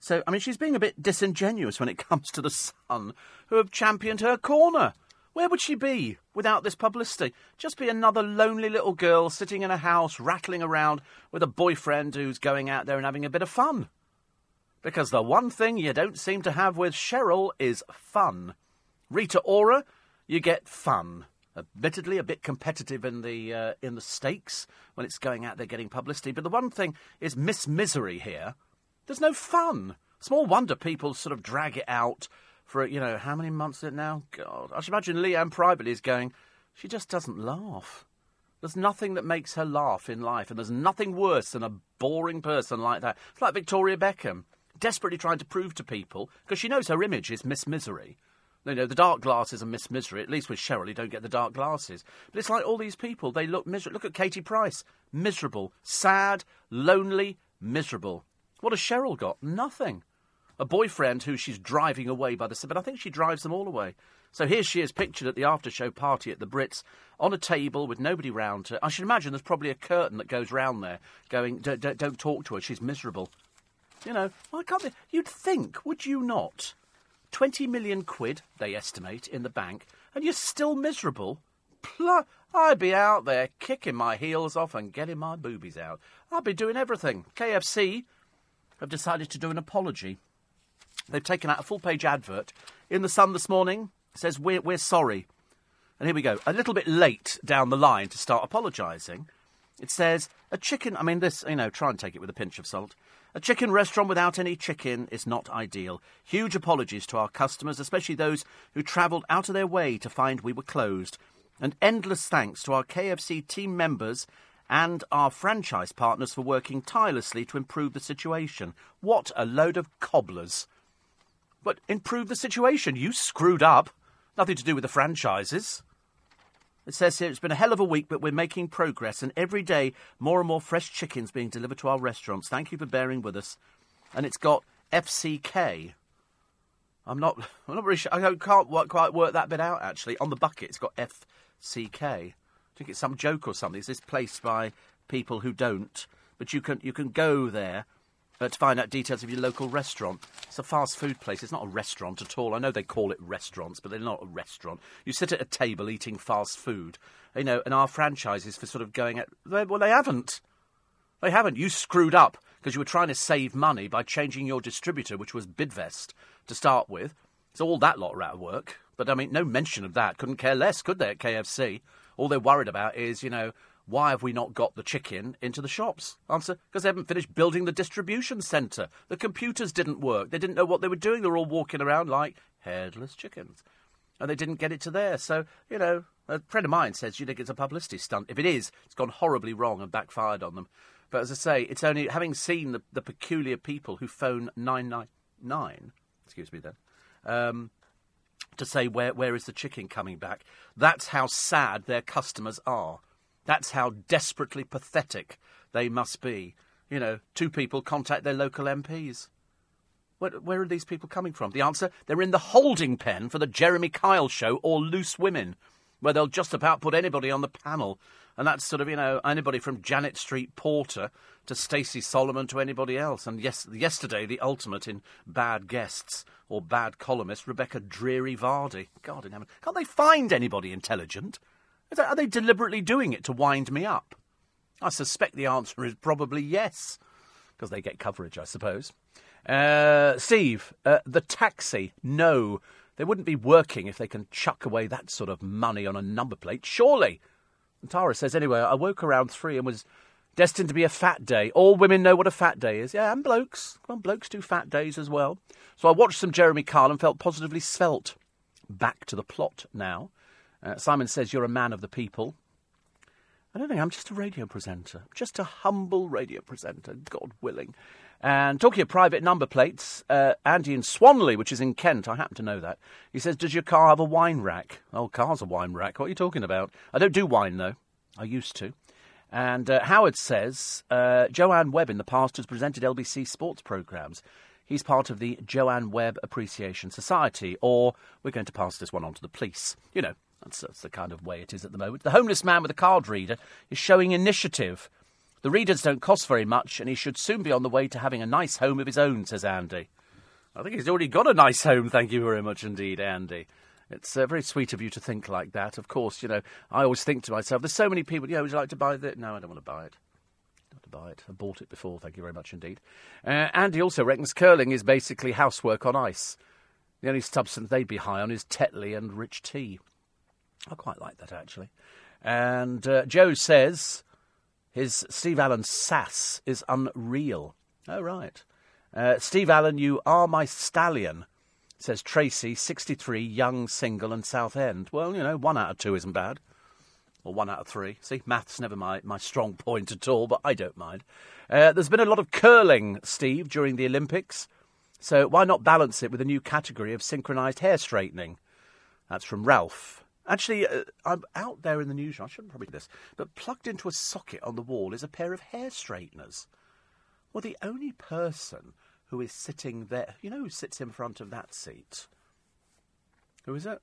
So, I mean, she's being a bit disingenuous when it comes to the Sun, who have championed her corner. Where would she be without this publicity? Just be another lonely little girl sitting in a house, rattling around with a boyfriend who's going out there and having a bit of fun. Because the one thing you don't seem to have with Cheryl is fun. Rita Ora, you get fun. Admittedly, a bit competitive in the uh, in the stakes when it's going out there getting publicity. But the one thing is Miss Misery here. There's no fun. Small wonder people sort of drag it out for, you know, how many months it now? God. I should imagine Liam privately is going, she just doesn't laugh. There's nothing that makes her laugh in life, and there's nothing worse than a boring person like that. It's like Victoria Beckham. desperately trying to prove to people, because she knows her image is Miss Misery. You know, the dark glasses are Miss Misery. At least with Cheryl, you don't get the dark glasses. But it's like all these people, they look miserable. Look at Katie Price. Miserable. Sad, lonely, miserable. What has Cheryl got? Nothing. A boyfriend who she's driving away by the... Side but I think she drives them all away. So here she is pictured at the after show party at the Brits on a table with nobody round her. I should imagine there's probably a curtain that goes round there going, don't, talk to her, she's miserable. You know, why can't they? You'd think, would you not? 20 million quid, they estimate, in the bank, and you're still miserable? Pl- I'd be out there kicking my heels off and getting my boobies out. I'd be doing everything. KFC have decided to do an apology. They've taken out a full page advert in The Sun this morning says, we're, we're sorry. And here we go. A little bit late down the line to start apologising. It says, a chicken, I mean, this, you know, try and take it with a pinch of salt. A chicken restaurant without any chicken is not ideal. Huge apologies to our customers, especially those who travelled out of their way to find we were closed. And endless thanks to our KFC team members and our franchise partners for working tirelessly to improve the situation. What a load of cobblers. But improve the situation. You screwed up. Nothing to do with the franchises. It says here it's been a hell of a week, but we're making progress, and every day more and more fresh chickens being delivered to our restaurants. Thank you for bearing with us. And it's got FCK. I'm not. I'm not really sure. I can't work, quite work that bit out. Actually, on the bucket, it's got FCK. I think it's some joke or something. It's this placed by people who don't? But you can you can go there to find out details of your local restaurant. It's a fast food place. It's not a restaurant at all. I know they call it restaurants, but they're not a restaurant. You sit at a table eating fast food, you know, and our franchises for sort of going at. Well, they haven't. They haven't. You screwed up because you were trying to save money by changing your distributor, which was Bidvest, to start with. So all that lot are out of work. But I mean, no mention of that. Couldn't care less, could they, at KFC? All they're worried about is, you know, why have we not got the chicken into the shops? Answer, because they haven't finished building the distribution centre. The computers didn't work. They didn't know what they were doing. They were all walking around like headless chickens. And they didn't get it to there. So, you know, a friend of mine says, you think it's a publicity stunt? If it is, it's gone horribly wrong and backfired on them. But as I say, it's only having seen the, the peculiar people who phone 999, excuse me then, um, to say, where, where is the chicken coming back? That's how sad their customers are. That's how desperately pathetic they must be. You know, two people contact their local MPs. Where, where, are these people coming from? The answer they're in the holding pen for the Jeremy Kyle show or Loose Women, where they'll just about put anybody on the panel. And that's sort of, you know, anybody from Janet Street Porter to Stacey Solomon to anybody else. And yes, yesterday, the ultimate in bad guests or bad columnists, Rebekah Dreary Vardy. God in heaven. Can't they find anybody intelligent? Are they deliberately doing it to wind me up? I suspect the answer is probably yes, because they get coverage, I suppose. Uh, Steve, uh, the taxi, no. They wouldn't be working if they can chuck away that sort of money on a number plate, surely. And Tara says, anyway, I woke around three and was destined to be a fat day. All women know what a fat day is. Yeah, and blokes. Well, blokes do fat days as well. So I watched some Jeremy Kyle and felt positively svelte. Back to the plot now. Uh, Simon says, You're a man of the people. I don't think I'm just a radio presenter, just a humble radio presenter, God willing. And talking of private number plates, uh, Andy in Swanley, which is in Kent, I happen to know that. He says, Does your car have a wine rack? Oh, car's a wine rack. What are you talking about? I don't do wine, though. I used to. And uh, Howard says, uh, Joanne Webb in the past has presented LBC sports programmes. He's part of the Joanne Webb Appreciation Society, or we're going to pass this one on to the police. You know, that's, that's the kind of way it is at the moment. The homeless man with a card reader is showing initiative. The readers don't cost very much, and he should soon be on the way to having a nice home of his own, says Andy. I think he's already got a nice home, thank you very much indeed, Andy. It's uh, very sweet of you to think like that. Of course, you know, I always think to myself, there's so many people, you know, would you like to buy that? No, I don't want to buy it. I to buy it. I bought it before, thank you very much indeed. Uh, Andy also reckons curling is basically housework on ice. The only substance they'd be high on is Tetley and rich tea. I quite like that actually. And uh, Joe says his Steve Allen sass is unreal. Oh, right. Uh, Steve Allen, you are my stallion, says Tracy, 63, young, single, and Southend. Well, you know, one out of two isn't bad. Or one out of three. See, math's never my, my strong point at all, but I don't mind. Uh, there's been a lot of curling, Steve, during the Olympics. So why not balance it with a new category of synchronised hair straightening? That's from Ralph. Actually, uh, I'm out there in the news. I shouldn't probably do this, but plugged into a socket on the wall is a pair of hair straighteners. Well, the only person who is sitting there, you know, who sits in front of that seat? Who is it?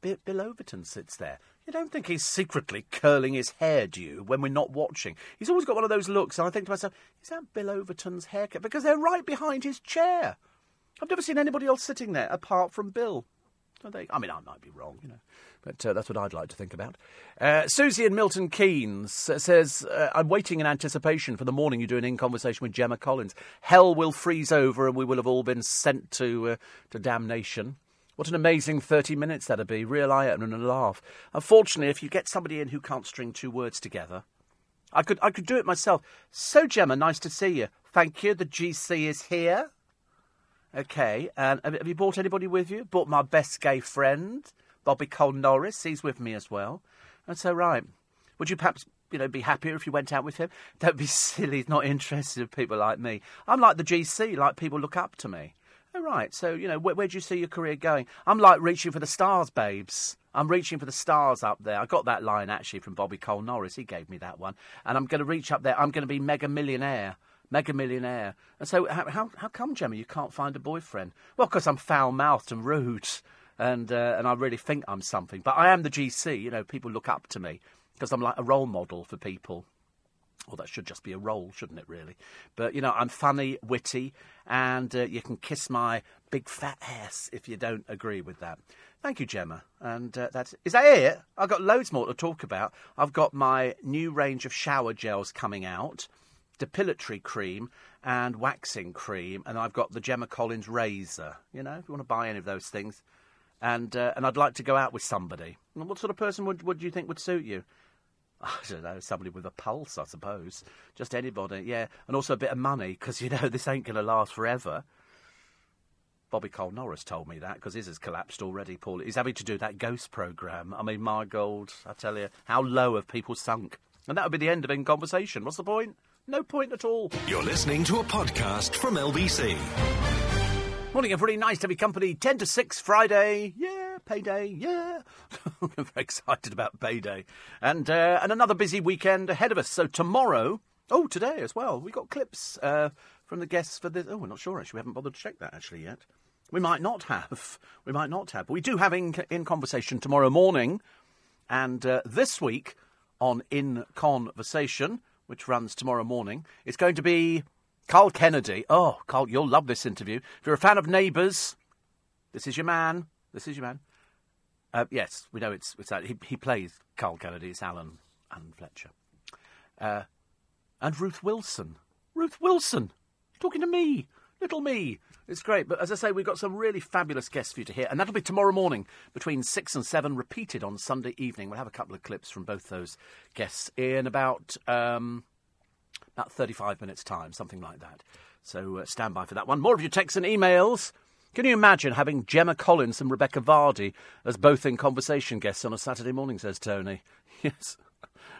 Bill, Bill Overton sits there. You don't think he's secretly curling his hair, do you, when we're not watching? He's always got one of those looks, and I think to myself, is that Bill Overton's haircut? Because they're right behind his chair. I've never seen anybody else sitting there apart from Bill. I mean, I might be wrong, you know, but uh, that's what I'd like to think about. Uh, Susie in Milton Keynes says, uh, I'm waiting in anticipation for the morning you do an in conversation with Gemma Collins. Hell will freeze over and we will have all been sent to, uh, to damnation. What an amazing 30 minutes that'd be. Real eye and a laugh. Unfortunately, if you get somebody in who can't string two words together, I could, I could do it myself. So, Gemma, nice to see you. Thank you. The GC is here. Okay. And have, you brought anybody with you? Brought my best gay friend, Bobby Cole Norris. He's with me as well. That's all right. Would you perhaps you know, be happier if you went out with him. Don't be silly, he's not interested in people like me. I'm like the GC, like people look up to me. All right. So, you know, where, where do you see your career going? I'm like reaching for the stars, babes. I'm reaching for the stars up there. I got that line actually from Bobby Cole Norris. He gave me that one. And I'm going to reach up there. I'm going to be mega millionaire. Mega millionaire. And so, how, how, how come, Gemma, you can't find a boyfriend? Well, because I'm foul mouthed and rude. And, uh, and I really think I'm something. But I am the GC. You know, people look up to me because I'm like a role model for people. Well, that should just be a role, shouldn't it, really? But, you know, I'm funny, witty, and uh, you can kiss my big fat ass if you don't agree with that. Thank you, Gemma. And uh, that's is that it? I've got loads more to talk about. I've got my new range of shower gels coming out, depilatory cream and waxing cream, and I've got the Gemma Collins razor. You know, if you want to buy any of those things, and uh, and I'd like to go out with somebody. What sort of person would would you think would suit you? I don't know, somebody with a pulse, I suppose. Just anybody, yeah. And also a bit of money, because, you know, this ain't going to last forever. Bobby Cole Norris told me that, because his has collapsed already, Paul. He's having to do that ghost programme. I mean, my gold, I tell you, how low have people sunk? And that would be the end of In Conversation. What's the point? No point at all. You're listening to a podcast from LBC. Morning, everybody. Nice to be company. 10 to 6 Friday. Yeah, payday. Yeah. I'm very excited about payday. And, uh, and another busy weekend ahead of us. So tomorrow, oh, today as well, we got clips uh, from the guests for this. Oh, we're not sure actually. We haven't bothered to check that actually yet. We might not have. We might not have. But we do have in, in conversation tomorrow morning. And uh, this week on In Conversation, which runs tomorrow morning, it's going to be Carl Kennedy. Oh, Carl, you'll love this interview. If you're a fan of Neighbours, this is your man. This is your man. Uh, yes, we know it's, it's. He, he plays Carl Kennedy. It's Alan, Alan Fletcher. Uh, and Ruth Wilson. Ruth Wilson! Talking to me. Little me. It's great. But as I say, we've got some really fabulous guests for you to hear. And that'll be tomorrow morning between 6 and 7, repeated on Sunday evening. We'll have a couple of clips from both those guests in about. Um, about 35 minutes' time, something like that. So uh, stand by for that one. More of your texts and emails. Can you imagine having Gemma Collins and Rebekah Vardy as both in conversation guests on a Saturday morning, says Tony. Yes.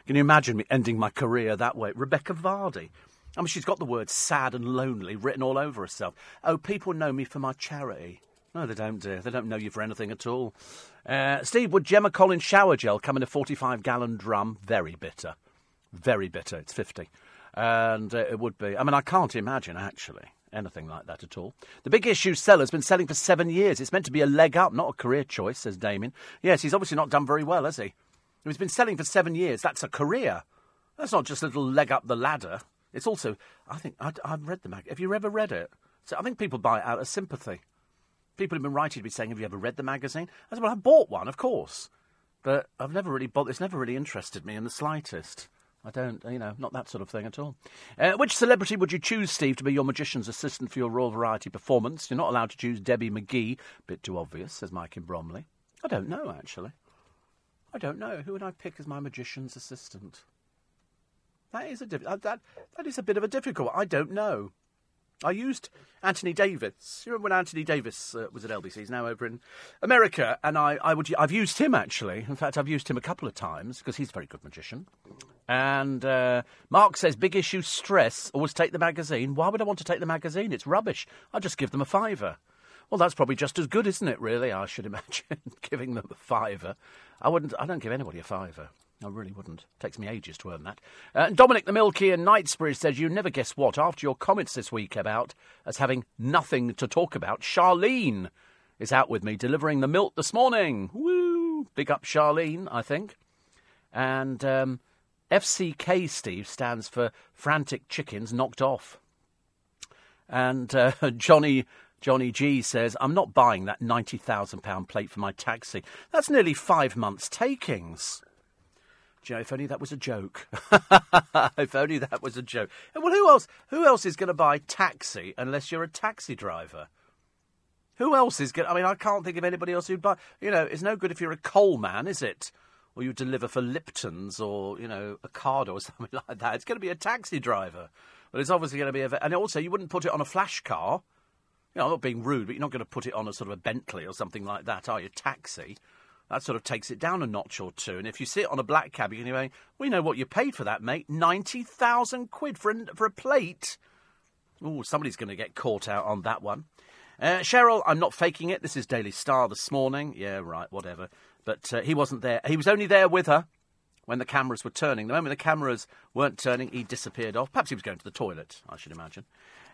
Can you imagine me ending my career that way? Rebekah Vardy. I mean, she's got the word sad and lonely written all over herself. Oh, people know me for my charity. No, they don't, dear. They don't know you for anything at all. Uh, Steve, would Gemma Collins shower gel come in a 45 gallon drum? Very bitter. Very bitter. It's 50 and uh, it would be. I mean, I can't imagine actually anything like that at all. The big issue seller's been selling for seven years. It's meant to be a leg up, not a career choice, says Damien. Yes, he's obviously not done very well, has he? He's been selling for seven years. That's a career. That's not just a little leg up the ladder. It's also, I think, I, have read the mag. Have you ever read it? So I think people buy it out of sympathy. People have been writing to me saying, "Have you ever read the magazine?" I said, "Well, I bought one, of course, but I've never really bought. It's never really interested me in the slightest." I don't, you know, not that sort of thing at all. Uh, which celebrity would you choose, Steve, to be your magician's assistant for your Royal Variety performance? You're not allowed to choose Debbie McGee. Bit too obvious, says Mike in Bromley. I don't know, actually. I don't know. Who would I pick as my magician's assistant? That is a diff- uh, that that is a bit of a difficult. I don't know. I used Anthony Davis. You remember when Anthony Davis uh, was at LBC? He's now over in America, and I, I would I've used him actually. In fact, I've used him a couple of times because he's a very good magician. And uh, Mark says, big issue stress. Always take the magazine. Why would I want to take the magazine? It's rubbish. I'll just give them a fiver. Well, that's probably just as good, isn't it, really? I should imagine, giving them a fiver. I wouldn't, I don't give anybody a fiver. I really wouldn't. It Takes me ages to earn that. Uh, Dominic the Milky in Knightsbridge says, You never guess what, after your comments this week about us having nothing to talk about, Charlene is out with me delivering the milk this morning. Woo! Big up Charlene, I think. And um, FCK, Steve, stands for Frantic Chickens Knocked Off. And uh, Johnny Johnny G says, I'm not buying that £90,000 plate for my taxi. That's nearly five months' takings. Know, if only that was a joke. if only that was a joke. Eh, well, who else? Who else is going to buy taxi unless you're a taxi driver? Who else is going? I mean, I can't think of anybody else who'd buy. You know, it's no good if you're a coal man, is it? Or you deliver for Lipton's or you know a card or something like that. It's going to be a taxi driver. But it's obviously going to be a. And also, you wouldn't put it on a flash car. You know, I'm not being rude, but you're not going to put it on a sort of a Bentley or something like that, are you? Taxi that sort of takes it down a notch or two. And if you sit on a black cab, you're going, we know what you paid for that, mate. 90,000 quid for, a, for a plate. Oh, somebody's going to get caught out on that one. Uh, Cheryl, I'm not faking it. This is Daily Star this morning. Yeah, right, whatever. But uh, he wasn't there. He was only there with her when the cameras were turning. The moment the cameras weren't turning, he disappeared off. Perhaps he was going to the toilet, I should imagine.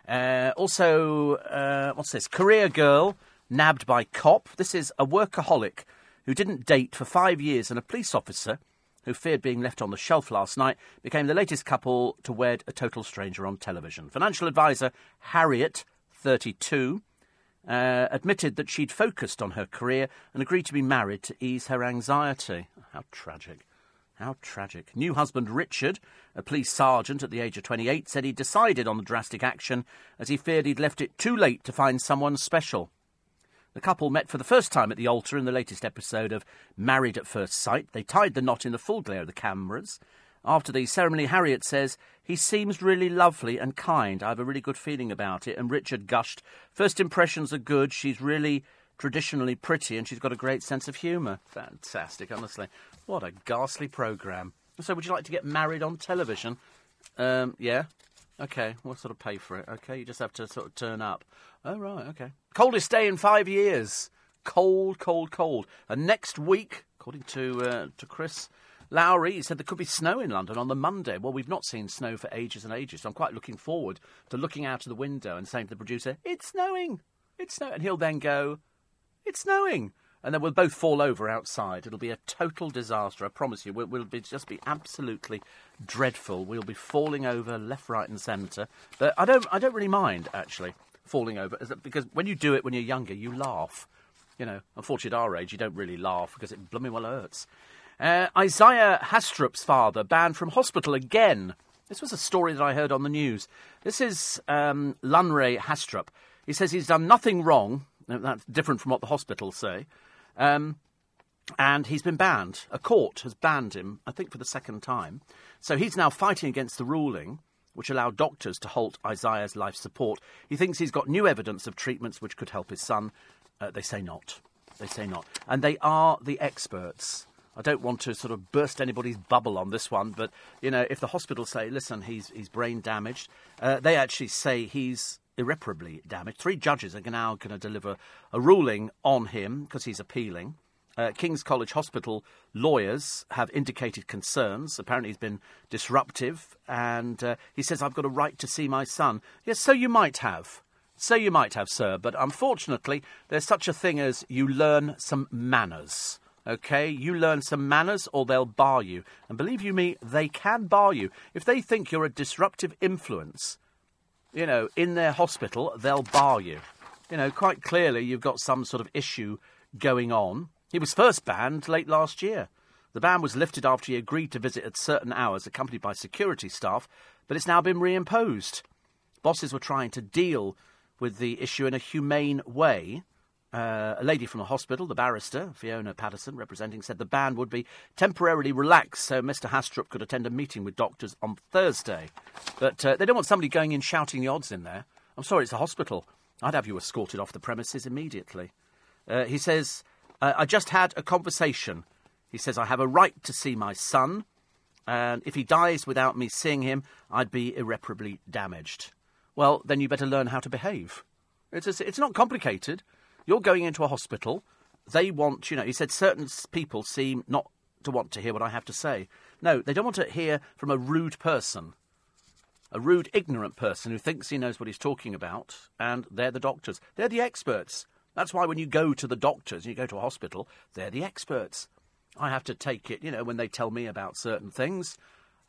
Uh, also, uh, what's this? Career girl nabbed by cop. This is a workaholic who didn't date for five years, and a police officer who feared being left on the shelf last night, became the latest couple to wed a total stranger on television. Financial advisor Harriet, 32, uh, admitted that she'd focused on her career and agreed to be married to ease her anxiety. How tragic. How tragic. New husband Richard, a police sergeant at the age of 28, said he decided on the drastic action as he feared he'd left it too late to find someone special. The couple met for the first time at the altar in the latest episode of Married at First Sight. They tied the knot in the full glare of the cameras. After the ceremony, Harriet says, He seems really lovely and kind. I have a really good feeling about it. And Richard gushed, First impressions are good. She's really traditionally pretty and she's got a great sense of humour. Fantastic, honestly. What a ghastly programme. So, would you like to get married on television? Um, yeah? Okay, we'll sort of pay for it. Okay, you just have to sort of turn up. Oh, right, okay. Coldest day in five years. Cold, cold, cold. And next week, according to uh, to Chris Lowry, he said there could be snow in London on the Monday. Well, we've not seen snow for ages and ages, so I'm quite looking forward to looking out of the window and saying to the producer, "It's snowing, it's snowing," and he'll then go, "It's snowing." and then we'll both fall over outside. It'll be a total disaster. I promise you. We'll, we'll be, just be absolutely dreadful. We'll be falling over left, right, and centre. But I don't, I don't really mind actually falling over because when you do it when you're younger, you laugh. You know, unfortunately, at our age, you don't really laugh because it blooming well hurts. Uh, Isaiah Haastrup's father banned from hospital again. This was a story that I heard on the news. This is um, Lanre Haastrup. He says he's done nothing wrong. That's different from what the hospitals say. Um, and he's been banned. A court has banned him, I think, for the second time. So he's now fighting against the ruling which allowed doctors to halt Isaiah's life support. He thinks he's got new evidence of treatments which could help his son. Uh, they say not. They say not. And they are the experts. I don't want to sort of burst anybody's bubble on this one, but you know, if the hospital say, "Listen, he's he's brain damaged," uh, they actually say he's irreparably damaged. Three judges are now going to deliver a ruling on him because he's appealing. Uh, King's College Hospital lawyers have indicated concerns. Apparently, he's been disruptive, and uh, he says, I've got a right to see my son. Yes, so you might have. So you might have, sir, but unfortunately, there's such a thing as you learn some manners. Okay, you learn some manners or they'll bar you. And believe you me, they can bar you. If they think you're a disruptive influence, you know, in their hospital, they'll bar you. You know, quite clearly you've got some sort of issue going on. He was first banned late last year. The ban was lifted after he agreed to visit at certain hours, accompanied by security staff, but it's now been reimposed. Bosses were trying to deal with the issue in a humane way. Uh, a lady from the hospital, the barrister, Fiona Patterson, representing, said the ban would be temporarily relaxed so Mr. Haastrup could attend a meeting with doctors on Thursday. But uh, they don't want somebody going in shouting the odds in there. I'm sorry, it's a hospital. I'd have you escorted off the premises immediately. Uh, he says uh, I just had a conversation. He says, I have a right to see my son. And if he dies without me seeing him, I'd be irreparably damaged. Well, then you better learn how to behave. It's, a, it's not complicated. You're going into a hospital. They want, you know, he said certain people seem not to want to hear what I have to say. No, they don't want to hear from a rude person, a rude, ignorant person who thinks he knows what he's talking about, and they're the doctors. They're the experts. That's why when you go to the doctors, you go to a hospital, they're the experts. I have to take it, you know, when they tell me about certain things,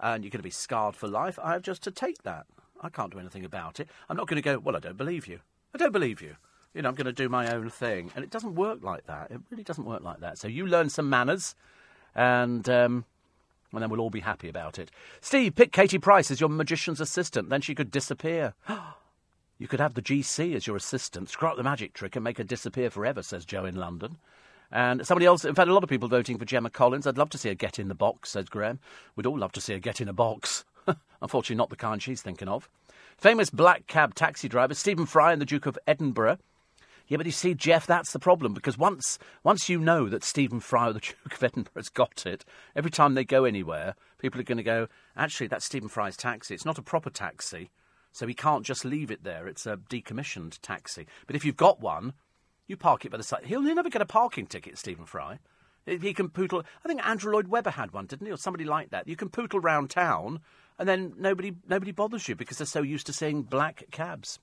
and you're going to be scarred for life, I have just to take that. I can't do anything about it. I'm not going to go, well, I don't believe you. I don't believe you. You know, I'm going to do my own thing. And it doesn't work like that. It really doesn't work like that. So you learn some manners, and, um, and then we'll all be happy about it. Steve, pick Katie Price as your magician's assistant. Then she could disappear. you could have the GC as your assistant, screw up the magic trick, and make her disappear forever, says Joe in London. And somebody else, in fact, a lot of people voting for Gemma Collins. I'd love to see her get in the box, says Graham. We'd all love to see her get in a box. Unfortunately, not the kind she's thinking of. Famous black cab taxi driver Stephen Fry and the Duke of Edinburgh. Yeah, but you see, Jeff, that's the problem because once once you know that Stephen Fry or the Duke of Edinburgh has got it, every time they go anywhere, people are going to go, actually, that's Stephen Fry's taxi. It's not a proper taxi, so he can't just leave it there. It's a decommissioned taxi. But if you've got one, you park it by the side. He'll never get a parking ticket, Stephen Fry. He can pootle. I think Andrew Lloyd Webber had one, didn't he, or somebody like that. You can pootle round town, and then nobody nobody bothers you because they're so used to seeing black cabs.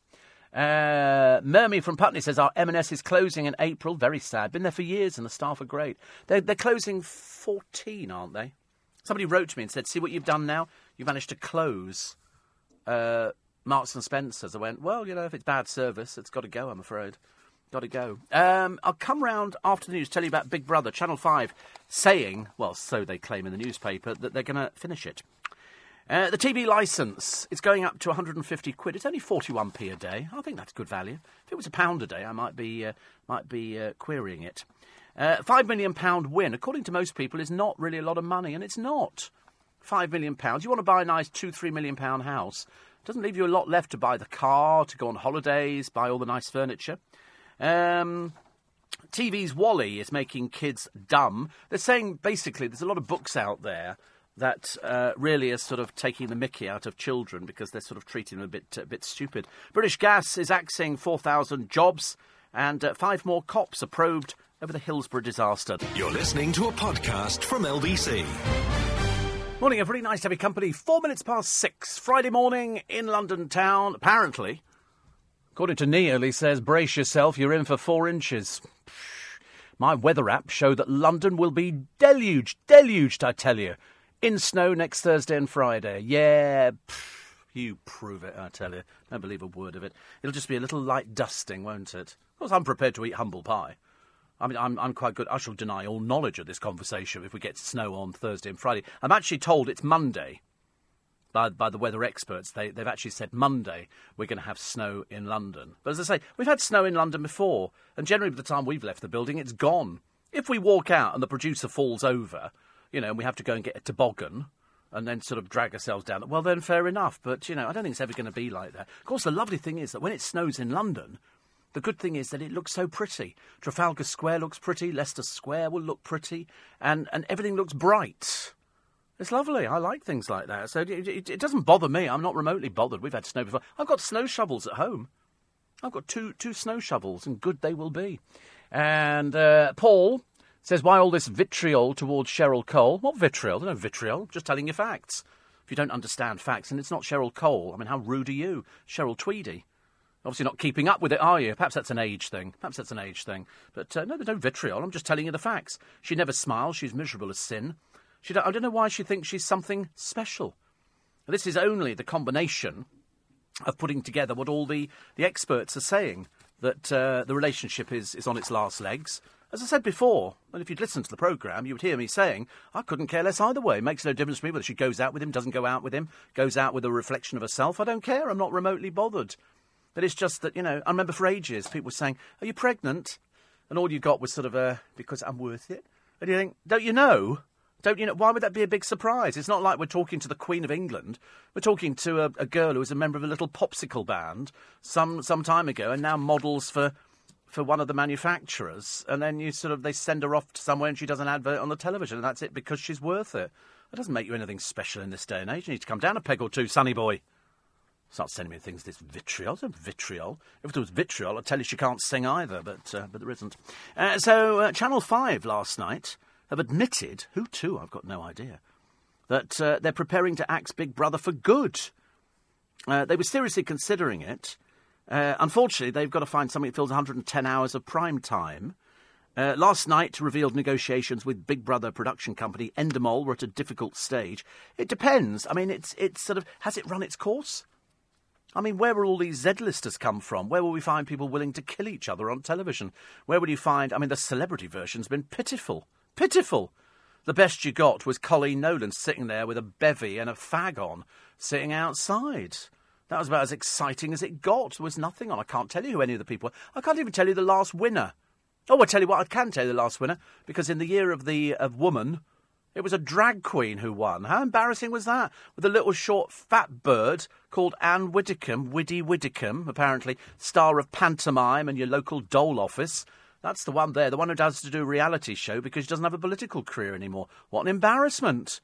Uh, Mermy from Putney says our M&S is closing in April. Very sad. Been there for years, and the staff are great. They're, they're closing 14, aren't they? Somebody wrote to me and said, "See what you've done now. You've managed to close uh, Marks and Spencers." I went, "Well, you know, if it's bad service, it's got to go. I'm afraid." Got to go. Um, I'll come round after the news, tell you about Big Brother, Channel 5, saying, well, so they claim in the newspaper, that they're going to finish it. Uh, the TV licence, it's going up to 150 quid. It's only 41p a day. I think that's good value. If it was a pound a day, I might be, uh, might be uh, querying it. Uh, £5 million win, according to most people, is not really a lot of money, and it's not. £5 million. You want to buy a nice two, £3 million house. Doesn't leave you a lot left to buy the car, to go on holidays, buy all the nice furniture. Um, TV's Wally is making kids dumb. They're saying basically there's a lot of books out there that uh, really are sort of taking the mickey out of children because they're sort of treating them a bit, a bit stupid. British Gas is axing 4,000 jobs, and uh, five more cops are probed over the Hillsborough disaster. You're listening to a podcast from LBC. Morning, everybody. Nice to have your company. Four minutes past six, Friday morning in London town. Apparently, According to Neil, he says, brace yourself, you're in for four inches. My weather app showed that London will be deluged, deluged, I tell you, in snow next Thursday and Friday. Yeah, you prove it, I tell you. Don't believe a word of it. It'll just be a little light dusting, won't it? Of course, I'm prepared to eat humble pie. I mean, I'm, I'm quite good. I shall deny all knowledge of this conversation if we get snow on Thursday and Friday. I'm actually told it's Monday by, by the weather experts. They, they've actually said Monday we're going to have snow in London. But as I say, we've had snow in London before, and generally by the time we've left the building, it's gone. If we walk out and the producer falls over, you know, and we have to go and get a toboggan and then sort of drag ourselves down, well, then fair enough. But, you know, I don't think it's ever going to be like that. Of course, the lovely thing is that when it snows in London, the good thing is that it looks so pretty. Trafalgar Square looks pretty, Leicester Square will look pretty, and, and everything looks bright. It's lovely. I like things like that. So it, it, it, doesn't bother me. I'm not remotely bothered. We've had snow before. I've got snow shovels at home. I've got two two snow shovels, and good they will be. And uh, Paul says, "Why all this vitriol towards Cheryl Cole? What vitriol? No vitriol. Just telling you facts. If you don't understand facts, and it's not Cheryl Cole, I mean, how rude are you, Cheryl Tweedy?" Obviously, not keeping up with it, are you? Perhaps that's an age thing. Perhaps that's an age thing. But uh, no, there's no vitriol. I'm just telling you the facts. She never smiles. She's miserable as sin. She I don't know why she thinks she's something special. This is only the combination of putting together what all the, the experts are saying that uh, the relationship is, is on its last legs. As I said before, and if you'd listened to the programme, you would hear me saying, I couldn't care less either way. It makes no difference to me whether she goes out with him, doesn't go out with him, goes out with a reflection of herself. I don't care. I'm not remotely bothered. But it's just that, you know, I remember for ages people were saying, Are you pregnant? And all you got was sort of a, because I'm worth it. And you think, Don't you know? Don't you know? Why would that be a big surprise? It's not like we're talking to the Queen of England. We're talking to a, a girl who was a member of a little popsicle band some some time ago, and now models for for one of the manufacturers. And then you sort of they send her off to somewhere, and she does an advert on the television, and that's it because she's worth it. That doesn't make you anything special in this day and age. You need to come down a peg or two, sonny boy. Start sending me things. This vitriol, it's vitriol. If there was vitriol, I'd tell you she can't sing either, but uh, but there isn't. Uh, so uh, Channel Five last night have admitted, who to? I've got no idea, that uh, they're preparing to axe Big Brother for good. Uh, they were seriously considering it. Uh, unfortunately, they've got to find something that fills 110 hours of prime time. Uh, last night revealed negotiations with Big Brother production company Endemol were at a difficult stage. It depends. I mean, it's it's sort of has it run its course? I mean, where will all these Z-listers come from? Where will we find people willing to kill each other on television? Where would you find? I mean, the celebrity version's been pitiful, pitiful. The best you got was Coleen Nolan sitting there with a bevy and a fag on, sitting outside. That was about as exciting as it got. There was nothing on. I can't tell you who any of the people were. I can't even tell you the last winner. Oh, I'll tell you what, I can tell you the last winner because in the year of the of woman, it was a drag queen who won. How embarrassing was that? With a little short fat bird called Anne Widdecombe, Widdy Widdecombe, apparently star of pantomime and your local dole office. That's the one there, the one who does to do reality show because she doesn't have a political career anymore. What an embarrassment!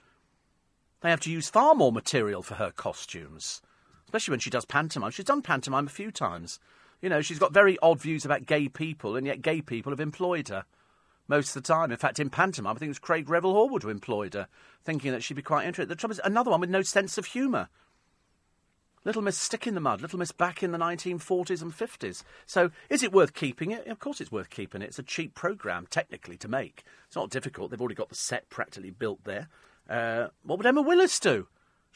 They have to use far more material for her costumes, especially when she does pantomime. She's done pantomime a few times. You know, she's got very odd views about gay people, and yet gay people have employed her most of the time. In fact, in pantomime, I think it was Craig Revel Horwood who employed her, thinking that she'd be quite interested. The trouble is, another one with no sense of humour. Little Miss Stick in the Mud, Little Miss back in the 1940s and 50s. So, is it worth keeping it? Of course, it's worth keeping it. It's a cheap programme, technically, to make. It's not difficult. They've already got the set practically built there. Uh, what would Emma Willis do?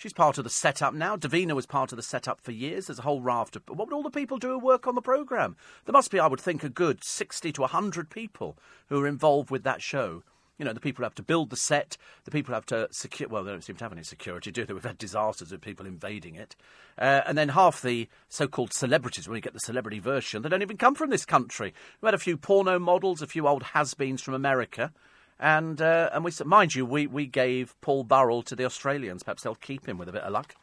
She's part of the setup now. Davina was part of the setup for years. There's a whole raft of. What would all the people do who work on the programme? There must be, I would think, a good 60 to 100 people who are involved with that show. You know, the people who have to build the set, the people who have to secure. Well, they don't seem to have any security, do they? We've had disasters with people invading it. Uh, and then half the so called celebrities, when you get the celebrity version, they don't even come from this country. We had a few porno models, a few old has beens from America. And uh, and we mind you, we, we gave Paul Burrell to the Australians. Perhaps they'll keep him with a bit of luck.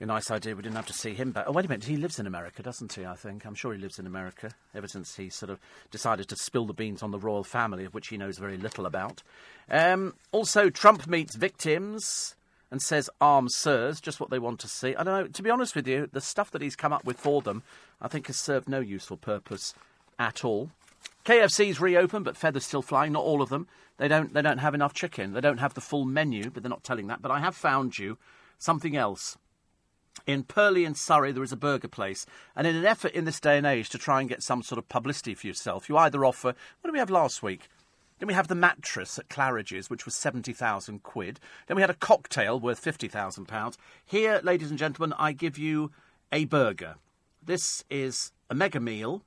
A nice idea. We didn't have to see him back. Oh, wait a minute. He lives in America, doesn't he? I think. I'm sure he lives in America ever since he sort of decided to spill the beans on the royal family, of which he knows very little about. Um, also, Trump meets victims and says armed sirs, just what they want to see. I don't know. To be honest with you, the stuff that he's come up with for them, I think has served no useful purpose at all. KFC's reopened, but feathers still flying. Not all of them. They don't. They don't have enough chicken. They don't have the full menu, but they're not telling that. But I have found you something else. In Purley in Surrey, there is a burger place, and in an effort in this day and age to try and get some sort of publicity for yourself, you either offer. What did we have last week? Then we have the mattress at Claridge's, which was 70,000 quid. Then we had a cocktail worth 50,000 pounds. Here, ladies and gentlemen, I give you a burger. This is a mega meal.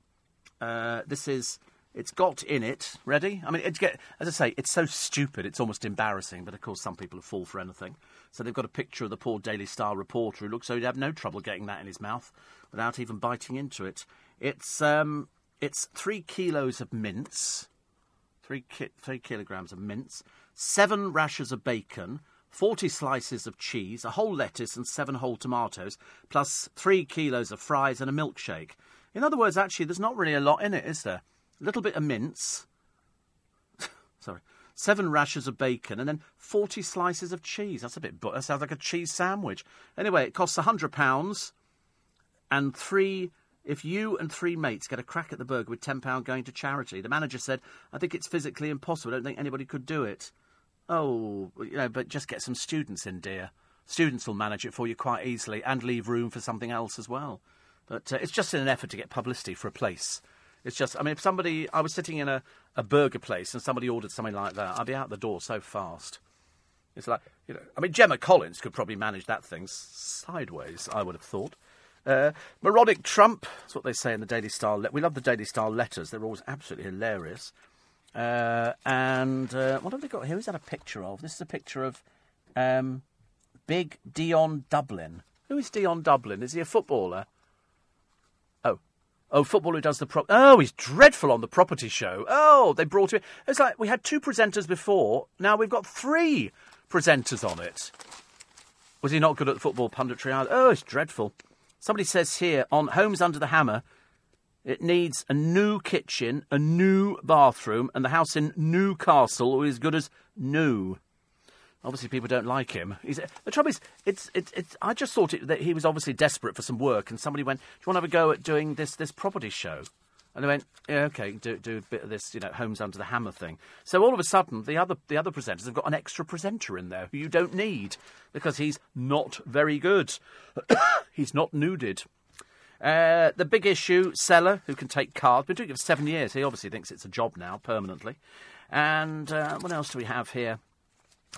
Uh, this is it's got in it. Ready? I mean, as I say, it's so stupid, it's almost embarrassing. But of course, some people fall for anything. So they've got a picture of the poor Daily Star reporter who looks so he'd have no trouble getting that in his mouth without even biting into it. It's um, it's three kilos of mince, three ki- three kilograms of mince, seven rashers of bacon. 40 slices of cheese, a whole lettuce, and seven whole tomatoes, plus three kilos of fries and a milkshake. In other words, actually, there's not really a lot in it, is there? A little bit of mince, sorry, seven rashers of bacon, and then 40 slices of cheese. That's a bit, that sounds like a cheese sandwich. Anyway, it costs £100, and three, if you and three mates get a crack at the burger with £10 going to charity. The manager said, I think it's physically impossible. I don't think anybody could do it. Oh, you know, but just get some students in, dear. Students will manage it for you quite easily and leave room for something else as well. But uh, it's just in an effort to get publicity for a place it's just, I mean, if somebody, I was sitting in a, a burger place and somebody ordered something like that, I'd be out the door so fast. It's like, you know, I mean, Gemma Collins could probably manage that thing sideways, I would have thought. Uh, moronic Trump, that's what they say in the Daily Star. Le- we love the Daily Star letters, they're always absolutely hilarious. Uh, and uh, what have they got here? Is that a picture of? This is a picture of um, Big Dion Dublin. Who is Dion Dublin? Is he a footballer? Oh, football who does the prop. Oh, he's dreadful on the property show. Oh, they brought him. It's like we had two presenters before. Now we've got three presenters on it. Was he not good at football punditry? Oh, it's dreadful. Somebody says here on Homes Under the Hammer, it needs a new kitchen, a new bathroom, and the house in Newcastle is as good as new. Obviously, people don't like him. He's, the trouble is, it's, it's, it's, I just thought it, that he was obviously desperate for some work, and somebody went, "Do you want to have a go at doing this this property show?" And they went, "Yeah, okay, do, do a bit of this, you know, Homes Under the Hammer thing." So all of a sudden, the other the other presenters have got an extra presenter in there who you don't need because he's not very good. he's not nuded. Uh, the big issue, Seller, who can take cards. Been doing it for seven years. He obviously thinks it's a job now, permanently. And uh, what else do we have here?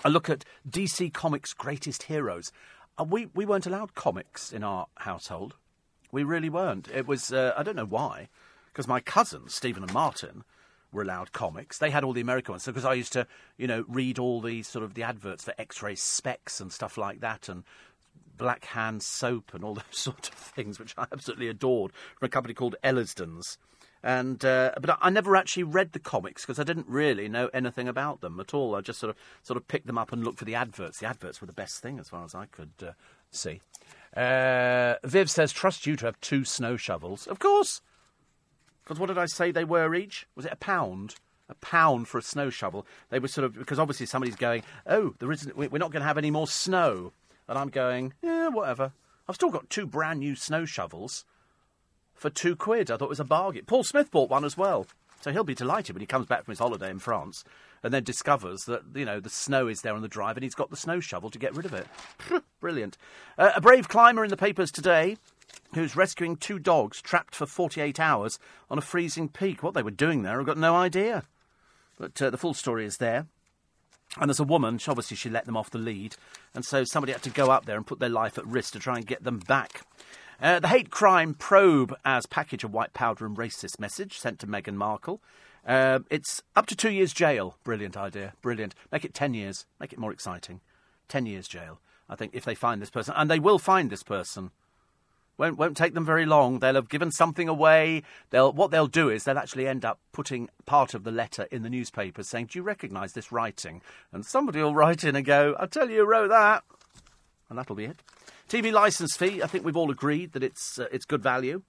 A look at DC Comics' greatest heroes. Uh, we, we weren't allowed comics in our household. We really weren't. It was, uh, I don't know why, because my cousins, Stephen and Martin, were allowed comics. They had all the American ones. Because I used to, you know, read all the sort of the adverts for X-ray specs and stuff like that, and Black Hand soap and all those sort of things, which I absolutely adored, from a company called Ellisdon's. And uh, but I, never actually read the comics because I didn't really know anything about them at all. I just sort of sort of picked them up and looked for the adverts. The adverts were the best thing as far as I could uh, see. Uh, Viv says, "Trust you to have two snow shovels." Of course, because what did I say they were each? Was it a pound? A pound for a snow shovel. They were sort of because obviously somebody's going, "Oh, there isn't. We're not going to have any more snow." And I'm going, yeah, whatever. I've still got two brand new snow shovels for two quid. I thought it was a bargain. Paul Smith bought one as well. So he'll be delighted when he comes back from his holiday in France and then discovers that, you know, the snow is there on the drive and he's got the snow shovel to get rid of it. Brilliant. Uh, a brave climber in the papers today who's rescuing two dogs trapped for 48 hours on a freezing peak. What they were doing there, I've got no idea. But uh, the full story is there. And there's a woman, obviously she let them off the lead, and so somebody had to go up there and put their life at risk to try and get them back. Uh, the hate crime probe as package of white powder and racist message sent to Meghan Markle. Uh, it's up to two years jail. Brilliant idea. Brilliant. Make it ten years. Make it more exciting. Ten years jail. I think if they find this person, and they will find this person. Won't won't take them very long. They'll have given something away. They'll what they'll do is they'll actually end up putting part of the letter in the newspaper saying, "Do you recognise this writing?" And somebody will write in and go, "I tell you, who wrote that," and that'll be it. TV licence fee. I think we've all agreed that it's uh, it's good value.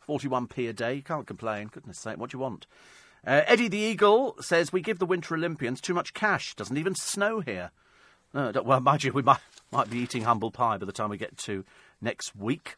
Forty-one p a day. You can't complain. Goodness sake, what do you want? Uh, Eddie the Eagle says we give the Winter Olympians too much cash. Doesn't even snow here. No, well, mind you, we might might be eating humble pie by the time we get to next week.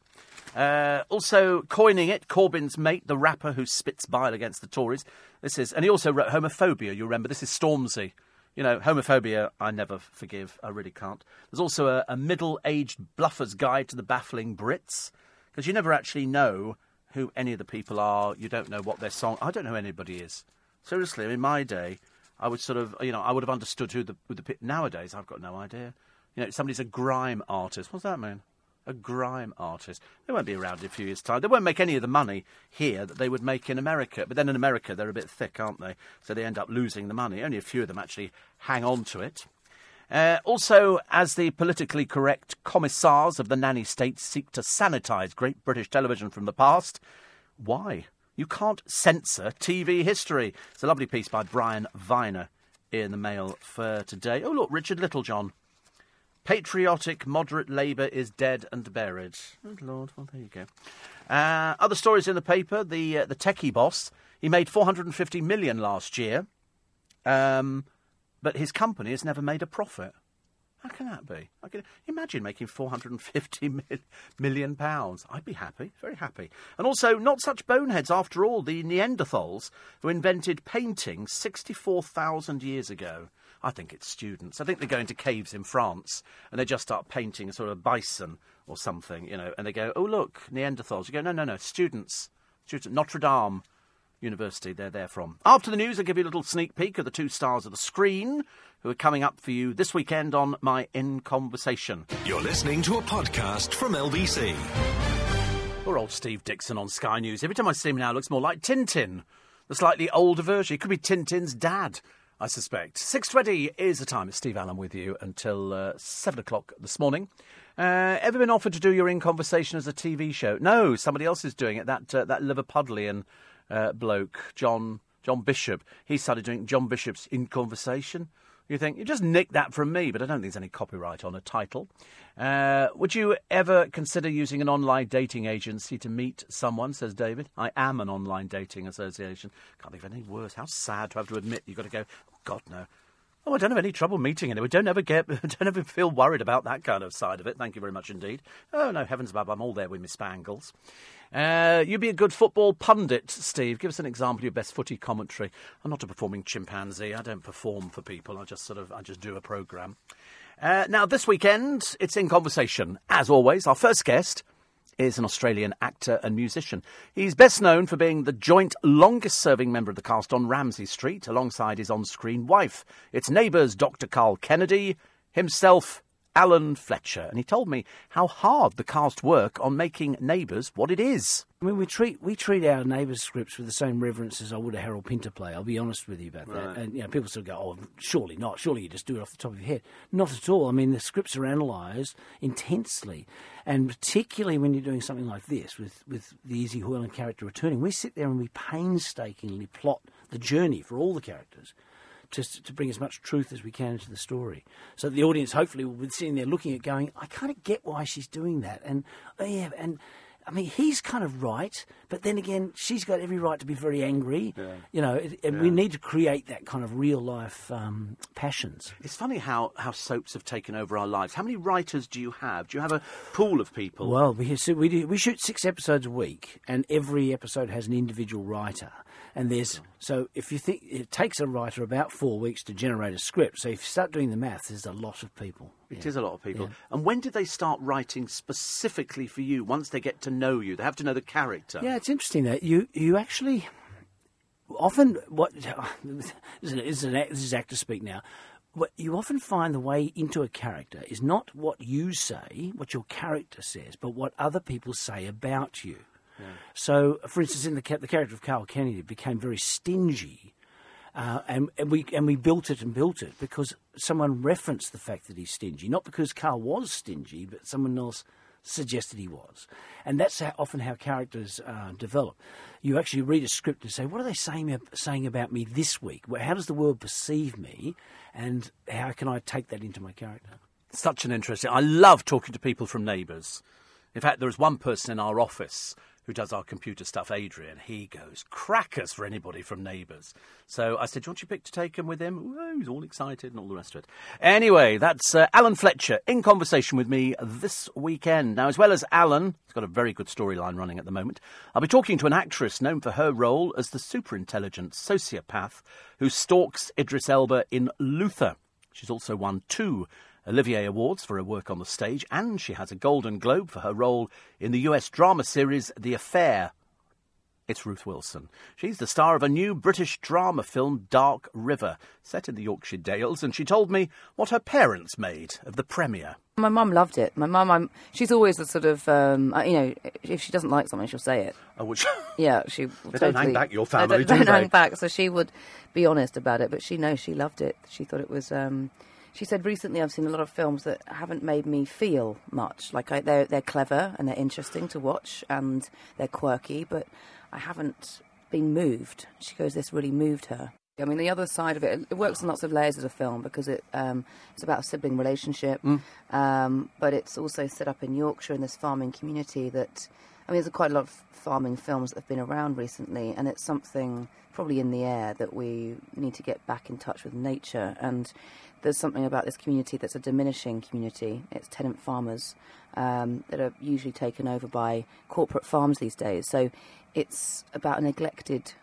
Uh, also, coining it, Corbyn's mate, the rapper who spits bile against the Tories. This is, and he also wrote homophobia. You remember this is Stormzy. You know, homophobia, I never forgive. I really can't. There's also a, a middle-aged bluffer's guide to the baffling Brits, because you never actually know who any of the people are. You don't know what their song. I don't know who anybody is. Seriously, in my day, I would sort of, you know, I would have understood who the who the nowadays. I've got no idea. You know, somebody's a grime artist. What's that mean? A grime artist. They won't be around in a few years' time. They won't make any of the money here that they would make in America. But then in America, they're a bit thick, aren't they? So they end up losing the money. Only a few of them actually hang on to it. Uh, also, as the politically correct commissars of the nanny state seek to sanitise great British television from the past, why? You can't censor TV history. It's a lovely piece by Brian Viner in the Mail for today. Oh, look, Richard Littlejohn. Patriotic moderate Labour is dead and buried. Good Lord, well, there you go. Uh, other stories in the paper. The uh, the techie boss. He made 450 million last year, um, but his company has never made a profit. How can that be? I can imagine making 450 million pounds. I'd be happy, very happy. And also, not such boneheads after all. The Neanderthals who invented painting 64,000 years ago. I think it's students. I think they go into caves in France and they just start painting a sort of bison or something, you know, and they go, oh, look, Neanderthals. You go, no, no, no, students. Students, Notre Dame University, they're there from. After the news, I'll give you a little sneak peek of the two stars of the screen who are coming up for you this weekend on my In Conversation. You're listening to a podcast from LBC. Poor old Steve Dixon on Sky News. Every time I see him now, looks more like Tintin, the slightly older version. He could be Tintin's dad. I suspect. 6.20 is the time. It's Steve Allen with you until uh, 7 o'clock this morning. Uh, ever been offered to do your In Conversation as a TV show? No, somebody else is doing it. That, uh, that Liverpudlian uh, bloke, John, John Bishop, he started doing John Bishop's In Conversation. You think, you just nicked that from me, but I don't think there's any copyright on a title. Uh, would you ever consider using an online dating agency to meet someone, says David? I am an online dating association. Can't think of anything worse. How sad to have to admit you've got to go, God, no. Oh, I don't have any trouble meeting anyone. Don't ever get, don't ever feel worried about that kind of side of it. Thank you very much indeed. Oh no, heavens above, I'm all there with Miss spangles. Uh, you'd be a good football pundit, Steve. Give us an example of your best footy commentary. I'm not a performing chimpanzee. I don't perform for people. I just sort of, I just do a programme. Uh, now, this weekend, it's in conversation. As always, our first guest is an Australian actor and musician. He's best known for being the joint longest serving member of the cast on Ramsey Street alongside his on screen wife. It's Neighbours Dr. Carl Kennedy, himself, Alan Fletcher, and he told me how hard the cast work on making Neighbours what it is. I mean, we treat we treat our neighbours' scripts with the same reverence as I would a Harold Pinter play. I'll be honest with you about that. And you know, people sort of go, "Oh, surely not. Surely you just do it off the top of your head." Not at all. I mean, the scripts are analysed intensely, and particularly when you're doing something like this with with the Izzy Hoyland character returning, we sit there and we painstakingly plot the journey for all the characters just to bring as much truth as we can into the story. So the audience hopefully will be sitting there looking at going, I kind of get why she's doing that. And oh, yeah, and I mean, he's kind of right, but then again, she's got every right to be very angry. Yeah. You know, and yeah. we need to create that kind of real life um, passions. It's funny how, how soaps have taken over our lives. How many writers do you have? Do you have a pool of people? Well, we, we, do, we shoot six episodes a week, and every episode has an individual writer. And there's so if you think it takes a writer about four weeks to generate a script, so if you start doing the maths, there's a lot of people. It yeah. is a lot of people. Yeah. And when did they start writing specifically for you? Once they get to know you, they have to know the character. Yeah, it's interesting that you you actually often what this is, an, this is actor speak now. What you often find the way into a character is not what you say, what your character says, but what other people say about you. So, for instance, in the, the character of Carl Kennedy became very stingy. Uh, and, and, we and we built it and built it because someone referenced the fact that he's stingy, not because Carl was stingy, but someone else suggested he was, and that's how, often how characters uh, develop. You actually read a script and say, "What are they saying saying about me this week? How does the world perceive me, and how can I take that into my character?" Such an interesting. I love talking to people from Neighbours. In fact, there is one person in our office who does our computer stuff, Adrian, he goes crackers for anybody from Neighbours. So I said, Do you want your pick to take him with him? he's all excited and all the rest of it. Anyway, that's uh, Alan Fletcher in conversation with me this weekend. Now, as well as Alan, he's got a very good storyline running at the moment, I'll be talking to an actress known for her role as the superintelligent sociopath who stalks Idris Elba in Luther. She's also won two Olivier Awards for her work on the stage, and she has a Golden Globe for her role in the US drama series The Affair. It's Ruth Wilson. She's the star of a new British drama film, Dark River, set in the Yorkshire Dales, and she told me what her parents made of the premiere. My mum loved it. My mum, she's always a sort of, um, uh, you know, if she doesn't like something, she'll say it. Oh, which? Yeah, she. they totally, don't hang back your family, they don't, do don't hang back. So she would be honest about it, but she knows she loved it. She thought it was. Um, she said recently I've seen a lot of films that haven't made me feel much. Like I, they're they're clever and they're interesting to watch and they're quirky, but I haven't been moved. She goes, this really moved her. I mean, the other side of it, it works on lots of layers as a film because it um, it's about a sibling relationship, mm. um, but it's also set up in Yorkshire in this farming community that, I mean, there's quite a lot of farming films that have been around recently, and it's something probably in the air that we need to get back in touch with nature and there's something about this community that's a diminishing community. It's tenant farmers um, that are usually taken over by corporate farms these days. So it's about a neglected,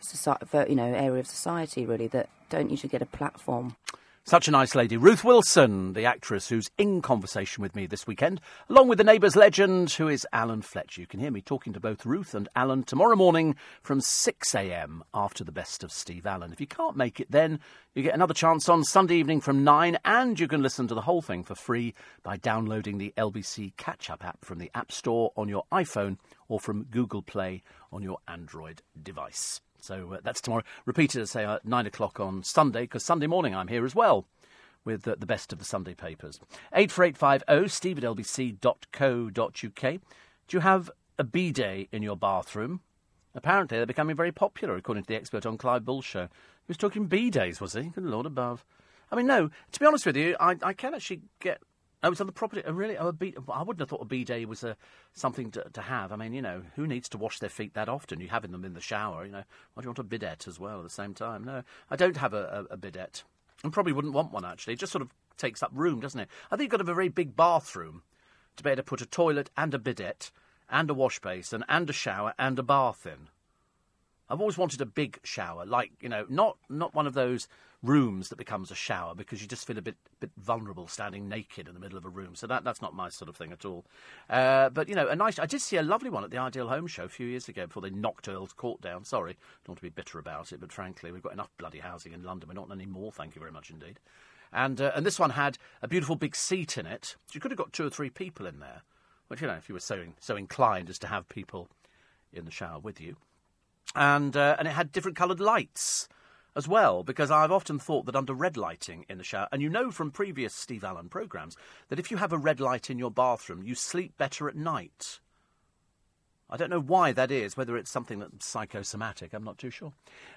society, you know, area of society really that don't usually get a platform. Such a nice lady. Ruth Wilson, the actress who's in conversation with me this weekend, along with the Neighbours legend who is Alan Fletcher. You can hear me talking to both Ruth and Alan tomorrow morning from 6am after the best of Steve Allen. If you can't make it then, you get another chance on Sunday evening from 9 and you can listen to the whole thing for free by downloading the LBC Catch Up app from the App Store on your iPhone or from Google Play on your Android device. So uh, that's tomorrow. Repeated, at say, at 9 o'clock on Sunday, because Sunday morning I'm here as well with uh, the best of the Sunday papers. 84850 steve at lbc.co.uk. Do you have a bidet in your bathroom? Apparently, they're becoming very popular, according to the expert on Clive Bull's show. He was talking bidets, was he? Good Lord above. I mean, no, to be honest with you, I, I can actually get Oh, it's on the property. Oh, really? Oh, I wouldn't have thought a bidet was a, something to, to have. I mean, you know, who needs to wash their feet that often? You having them in the shower, you know. Why do you want a bidet as well at the same time? No, I don't have a, a, a bidet. And probably wouldn't want one, actually. It just sort of takes up room, doesn't it? I think you've got to have a very big bathroom to be able to put a toilet and a bidet and a wash basin and a shower and a bath in. I've always wanted a big shower, like you know, not not one of those rooms that becomes a shower because you just feel a bit bit vulnerable standing naked in the middle of a room. So that that's not my sort of thing at all. Uh, but you know, a nice. I did see a lovely one at the Ideal Home Show a few years ago before they knocked Earl's Court down. Sorry, don't want to be bitter about it, but frankly, we've got enough bloody housing in London. We're not any more. Thank you very much indeed. And uh, and this one had a beautiful big seat in it. You could have got two or three people in there. Which you know, if you were so so inclined as to have people in the shower with you and uh, and it had different coloured lights as well, because I've often thought that under red lighting in the shower, and you know from previous Steve Allen programmes, that if you have a red light in your bathroom, you sleep better at night. I don't know why that is, whether it's something that's psychosomatic, I'm not too sure.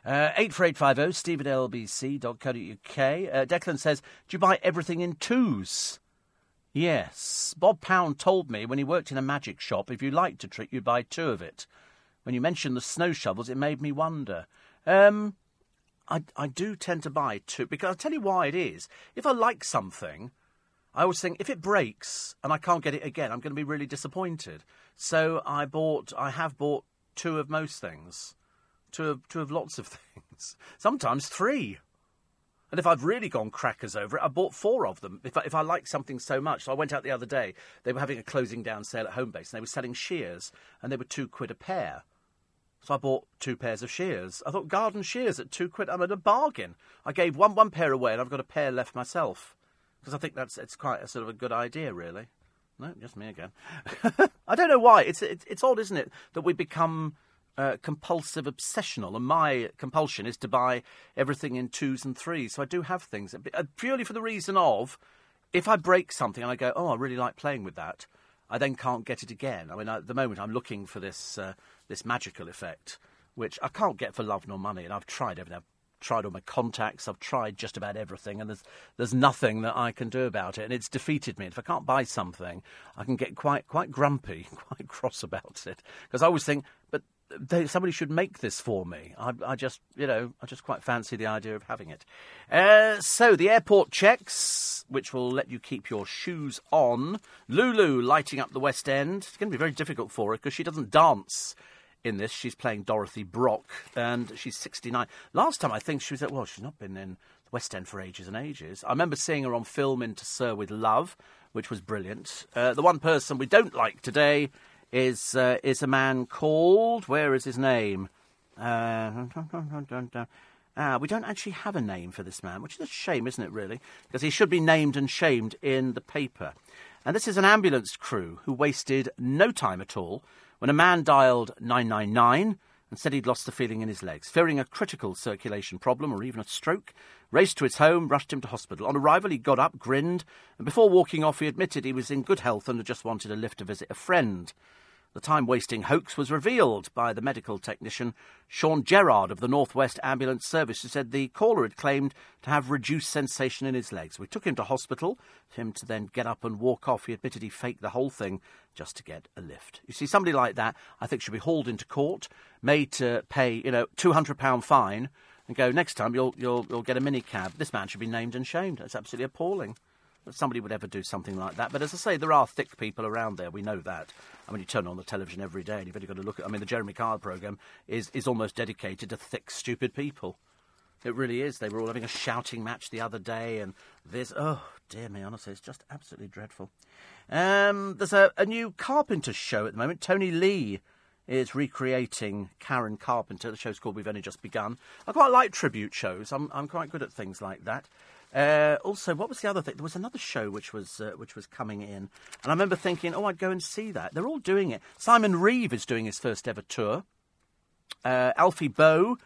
Uh, 84850 steve at lbc.co.uk. Uh, Declan says, Do you buy everything in twos? Yes. Bob Pound told me when he worked in a magic shop, if you liked a trick, you'd buy two of it when you mentioned the snow shovels, it made me wonder. Um, I, I do tend to buy two because I'll tell you why it is. If I like something, I always think if it breaks and I can't get it again, I'm going to be really disappointed. So I bought, I have bought two of most things, two of two of lots of things, sometimes three. And if I've really gone crackers over it, I bought four of them. If I, if I like something so much, so I went out the other day. They were having a closing down sale at Homebase, and they were selling shears, and they were two quid a pair. So I bought two pairs of shears. I thought garden shears at two quid. I'm at a bargain. I gave one one pair away, and I've got a pair left myself because I think that's it's quite a sort of a good idea, really. No, just me again. I don't know why. It's it's, odd, isn't it, that we become uh, compulsive obsessional, and my compulsion is to buy everything in twos and threes. So I do have things uh, purely for the reason of if I break something and I go, oh, I really like playing with that. I then can't get it again. I mean, at the moment, I'm looking for this uh, this magical effect, which I can't get for love nor money, and I've tried everything. I've tried all my contacts. I've tried just about everything, and there's there's nothing that I can do about it, and it's defeated me. And if I can't buy something, I can get quite quite grumpy, quite cross about it, because I always think, but they, somebody should make this for me. I, I, just, you know, I just quite fancy the idea of having it. Uh, so the airport checks, which will let you keep your shoes on. Lulu lighting up the West End. It's going to be very difficult for her because she doesn't dance in this. She's playing Dorothy Brock, and she's 69. Last time I think she was at, well, she's not been in the West End for ages and ages. I remember seeing her on film in To Sir with Love, which was brilliant. Uh, the one person we don't like today is uh, is a man called. Where is his name? Uh, ah, we don't actually have a name for this man, which is a shame, isn't it? Really, because he should be named and shamed in the paper. And this is an ambulance crew who wasted no time at all when a man dialed 999 and said he'd lost the feeling in his legs. Fearing a critical circulation problem or even a stroke, raced to his home, rushed him to hospital. On arrival, he got up, grinned, and before walking off, he admitted he was in good health and had just wanted a lift to visit a friend. The time wasting hoax was revealed by the medical technician Sean Gerard of the Northwest Ambulance Service, who said the caller had claimed to have reduced sensation in his legs. We took him to hospital for him to then get up and walk off. He admitted he faked the whole thing just to get a lift. You see, somebody like that, I think, should be hauled into court, made to pay, you know, £200 fine, and go, next time you'll, you'll, you'll get a minicab. This man should be named and shamed. It's absolutely appalling somebody would ever do something like that. But as I say, there are thick people around there. We know that. I mean, you turn on the television every day, and you've only got to look at. I mean, the Jeremy Kyle program is is almost dedicated to thick, stupid people. It really is. They were all having a shouting match the other day, and this. Oh dear me, honestly, it's just absolutely dreadful. Um, there's a, a new Carpenter show at the moment. Tony Lee is recreating Karen Carpenter. The show's called We've Only Just Begun. I quite like tribute shows. I'm I'm quite good at things like that. Uh, also, what was the other thing? There was another show which was uh, which was coming in, and I remember thinking, "Oh, I'd go and see that." They're all doing it. Simon Reeve is doing his first ever tour. Uh, Alfie Boe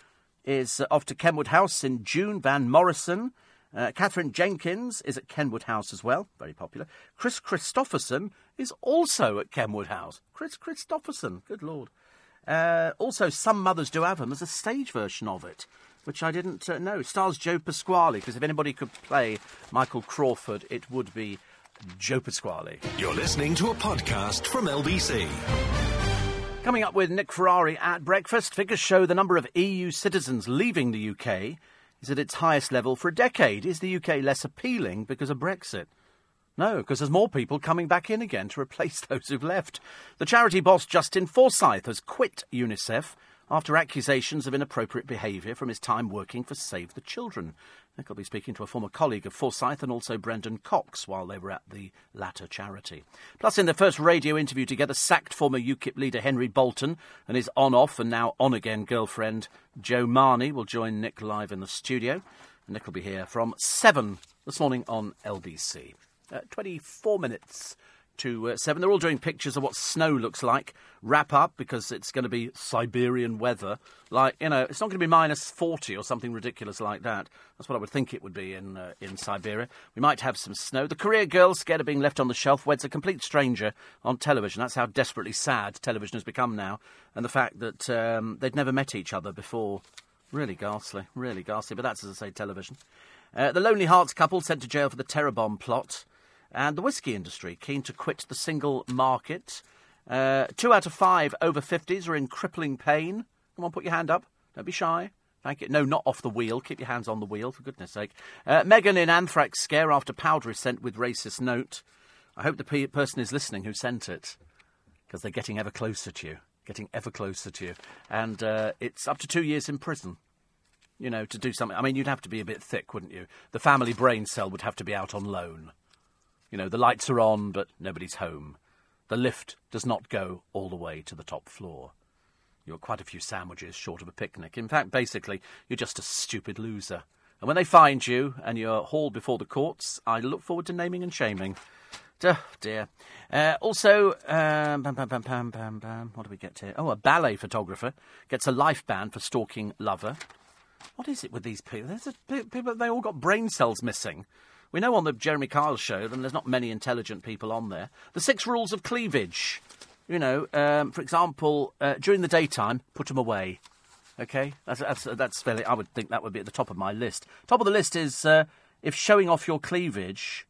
is off to Kenwood House in June. Van Morrison, uh, Katherine Jenkins is at Kenwood House as well, very popular. Kris Kristofferson is also at Kenwood House. Kris Kristofferson, good lord. Uh, also, Some Mothers Do Have Them. There's a stage version of it which I didn't uh, know. Stars Joe Pasquale, because if anybody could play Michael Crawford, it would be Joe Pasquale. You're listening to a podcast from LBC. Coming up with Nick Ferrari at breakfast, figures show the number of EU citizens leaving the UK is at its highest level for a decade. Is the UK less appealing because of Brexit? No, because there's more people coming back in again to replace those who've left. The charity boss Justin Forsyth has quit UNICEF after accusations of inappropriate behaviour from his time working for Save the Children. Nick will be speaking to a former colleague of Forsyth and also Brendan Cox while they were at the latter charity. Plus, in their first radio interview together, sacked former UKIP leader Henry Bolton and his on off and now on again girlfriend Jo Marney will join Nick live in the studio. Nick will be here from 7 this morning on LBC. Uh, 24 minutes to uh, 7. They're all doing pictures of what snow looks like. Wrap up because it's going to be Siberian weather. Like, you know, it's not going to be minus 40 or something ridiculous like that. That's what I would think it would be in, uh, in Siberia. We might have some snow. The career girl, scared of being left on the shelf, weds a complete stranger on television. That's how desperately sad television has become now. And the fact that um, they'd never met each other before. Really ghastly, really ghastly. But that's, as I say, television. Uh, the Lonely Hearts couple sent to jail for the terror bomb plot. And the whisky industry keen to quit the single market. Uh, two out of five over 50s are in crippling pain. Come on, put your hand up. Don't be shy. Thank you. No, not off the wheel. Keep your hands on the wheel, for goodness sake. Uh, Meghan in anthrax scare after powder is sent with racist note. I hope the pe- person is listening who sent it, because they're getting ever closer to you. Getting ever closer to you. And uh, it's up to two years in prison you know, to do something. I mean, you'd have to be a bit thick, wouldn't you? The family brain cell would have to be out on loan. You know, the lights are on, but nobody's home. The lift does not go all the way to the top floor. You're quite a few sandwiches short of a picnic. In fact, basically, you're just a stupid loser. And when they find you and you're hauled before the courts, I look forward to naming and shaming. Oh, dear. Uh, also, um, bam, bam, bam, bam, bam, bam. what do we get here? Oh, a ballet photographer gets a life ban for stalking lover. What is it with these people? There's a, people they all got brain cells missing. We know on the Jeremy Kyle show that there's not many intelligent people on there. The six rules of cleavage. You know, um, for example, uh, during the daytime, put them away. Okay, that's, that's that's fairly. I would think that would be at the top of my list. Top of the list is uh, if showing off your cleavage,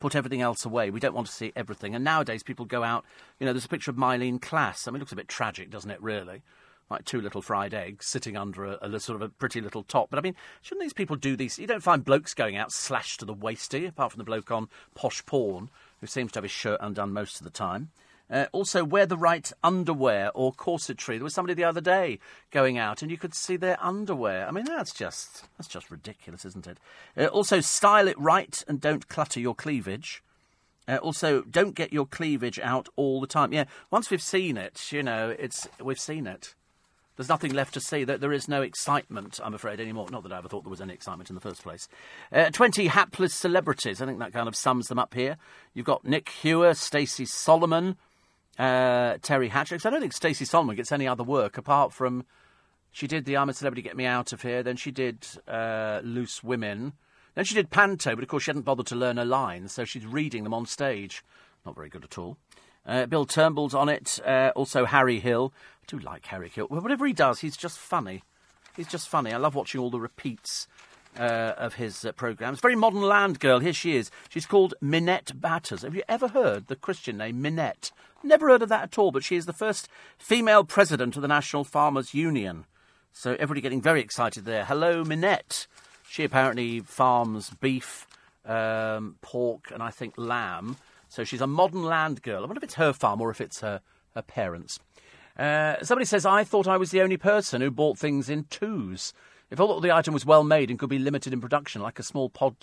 put everything else away. We don't want to see everything. And nowadays, people go out. You know, there's a picture of Myleene Klass. I mean, it looks a bit tragic, doesn't it? Really, like two little fried eggs sitting under a, a, sort of a pretty little top. But I mean, shouldn't these people do these? You don't find blokes going out slashed to the waisty. Apart from the bloke on posh porn, who seems to have his shirt undone most of the time. Uh, also, wear the right underwear or corsetry. There was somebody the other day going out, and you could see their underwear. I mean, that's just that's just ridiculous, isn't it? Uh, also, style it right and don't clutter your cleavage. Uh, also, don't get your cleavage out all the time. Yeah, once we've seen it, you know, it's we've seen it. There's nothing left to see. There is no excitement, I'm afraid, anymore. Not that I ever thought there was any excitement in the first place. Uh, 20 hapless celebrities. I think that kind of sums them up here. You've got Nick Hewer, Stacey Solomon, uh, Teri Hatcher. I don't think Stacey Solomon gets any other work apart from she did the I'm a Celebrity, Get Me Out of Here. Then she did uh, Loose Women. Then she did Panto, but of course she hadn't bothered to learn her lines, so she's reading them on stage. Not very good at all. Uh, Bill Turnbull's on it. Uh, also Harry Hill. Do like Harry Hill. Whatever he does, he's just funny. He's just funny. I love watching all the repeats uh, of his uh, programmes. Very modern land girl. Here she is. She's called Minette Batters. Have you ever heard the Christian name Minette? Never heard of that at all, but she is the first female president of the National Farmers Union. So everybody getting very excited there. Hello, Minette. She apparently farms beef, um, pork, and I think lamb. So she's a modern land girl. I wonder if it's her farm or if it's her, her parents. Uh, somebody says, I thought I was the only person who bought things in twos. If all the item was well made and could be limited in production, like a small pod,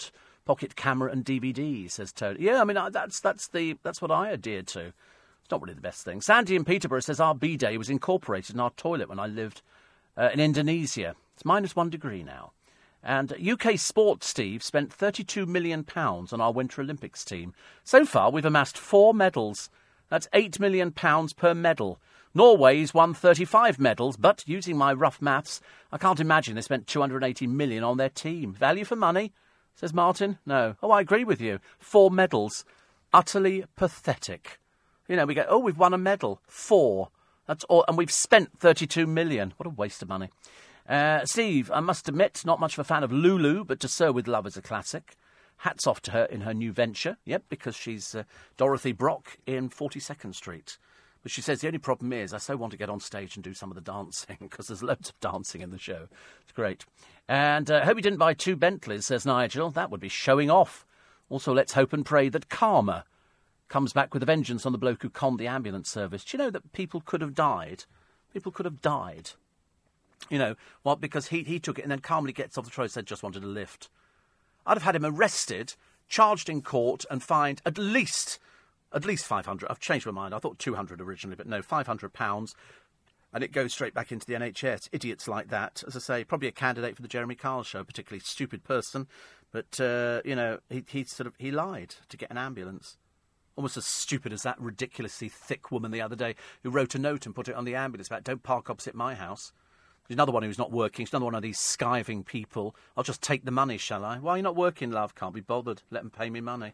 pocket camera and DVD, says Toad. Yeah, I mean, that's, that's, the, that's what I adhered to. It's not really the best thing. Sandy in Peterborough says, our bidet was incorporated in our toilet when I lived uh, in Indonesia. It's minus one degree now. And UK Sport, Steve, spent £32 million on our Winter Olympics team. So far, we've amassed four medals. That's £8 million per medal. Norway's won 35 medals, but using my rough maths, I can't imagine they spent 280 million on their team. Value for money? Says Martin. No. Oh, I agree with you. Four medals. Utterly pathetic. You know, we go, oh, we've won a medal. Four. That's all. And we've spent 32 million. What a waste of money. Uh, Steve, I must admit, not much of a fan of Lulu, but To Sir with Love is a classic. Hats off to her in her new venture. Yep, because she's uh, Dorothy Brock in 42nd Street. But she says the only problem is I so want to get on stage and do some of the dancing because there's loads of dancing in the show. It's great. And uh, hope you didn't buy two Bentleys, says Nigel. That would be showing off. Also, let's hope and pray that karma comes back with a vengeance on the bloke who conned the ambulance service. Do you know that people could have died? People could have died. You know, well, because he, he took it and then calmly gets off the and said, just wanted a lift. I'd have had him arrested, charged in court, and fined at least at least 500. I've changed my mind. I thought 200 originally, but no, 500 pounds. And it goes straight back into the NHS. Idiots like that, as I say, probably a candidate for the Jeremy Kyle show, particularly stupid person. But, uh, you know, he, he sort of, he lied to get an ambulance. Almost as stupid as that ridiculously thick woman the other day who wrote a note and put it on the ambulance about, don't park opposite my house. There's another one who's not working. She's another one of these skiving people. I'll just take the money, shall I? Why are you not working, love? Can't be bothered. Let them pay me money.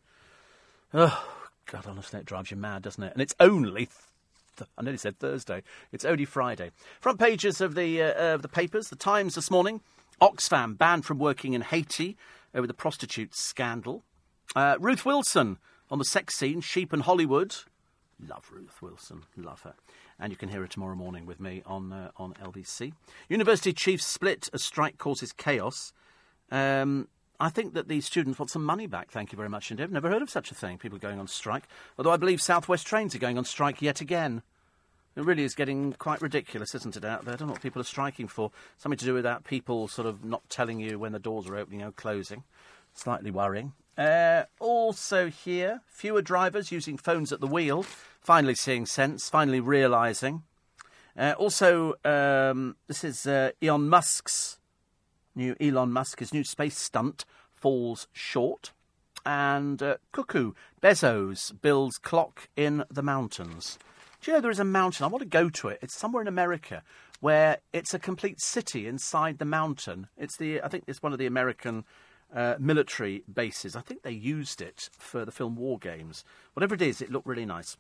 Oh, God, honestly, it drives you mad, doesn't it? And it's only. Th- I nearly said Thursday. It's only Friday. Front pages of the uh, of the papers. The Times this morning. Oxfam banned from working in Haiti over the prostitute scandal. Uh, Ruth Wilson on the sex scene. Sheep and Hollywood. Love Ruth Wilson. Love her. And you can hear her tomorrow morning with me on uh, on LBC. University chiefs split as strike causes chaos. Um, I think that these students want some money back. Thank you very much indeed. I've never heard of such a thing. People going on strike. Although I believe Southwest Trains are going on strike yet again. It really is getting quite ridiculous, isn't it, out there? I don't know what people are striking for. Something to do with that people sort of not telling you when the doors are opening or closing. Slightly worrying. Uh, also here, fewer drivers using phones at the wheel. Finally seeing sense. Finally realising. Uh, also, um, this is uh, Elon Musk's new Elon Musk's new space stunt falls short. And uh, Cuckoo, Bezos builds clock in the mountains. Do you know there is a mountain? I want to go to it. It's somewhere in America where it's a complete city inside the mountain. It's the I think it's one of the American uh, military bases. I think they used it for the film War Games. Whatever it is, it looked really nice.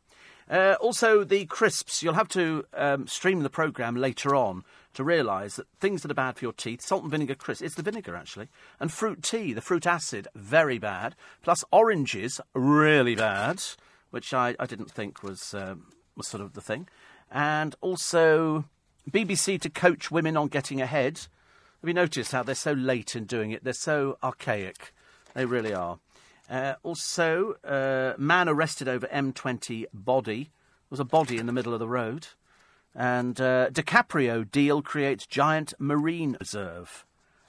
Uh, also, the crisps. You'll have to um, stream the programme later on to realise that things that are bad for your teeth, salt and vinegar crisp, it's the vinegar actually, and fruit tea, the fruit acid, very bad, plus oranges, really bad, which I, I didn't think was, um, was sort of the thing. And also, BBC to coach women on getting ahead. Have you noticed how they're so late in doing it? They're so archaic. They really are. Uh, also, uh, man arrested over M20 body. There was a body in the middle of the road. And uh, DiCaprio deal creates giant marine reserve.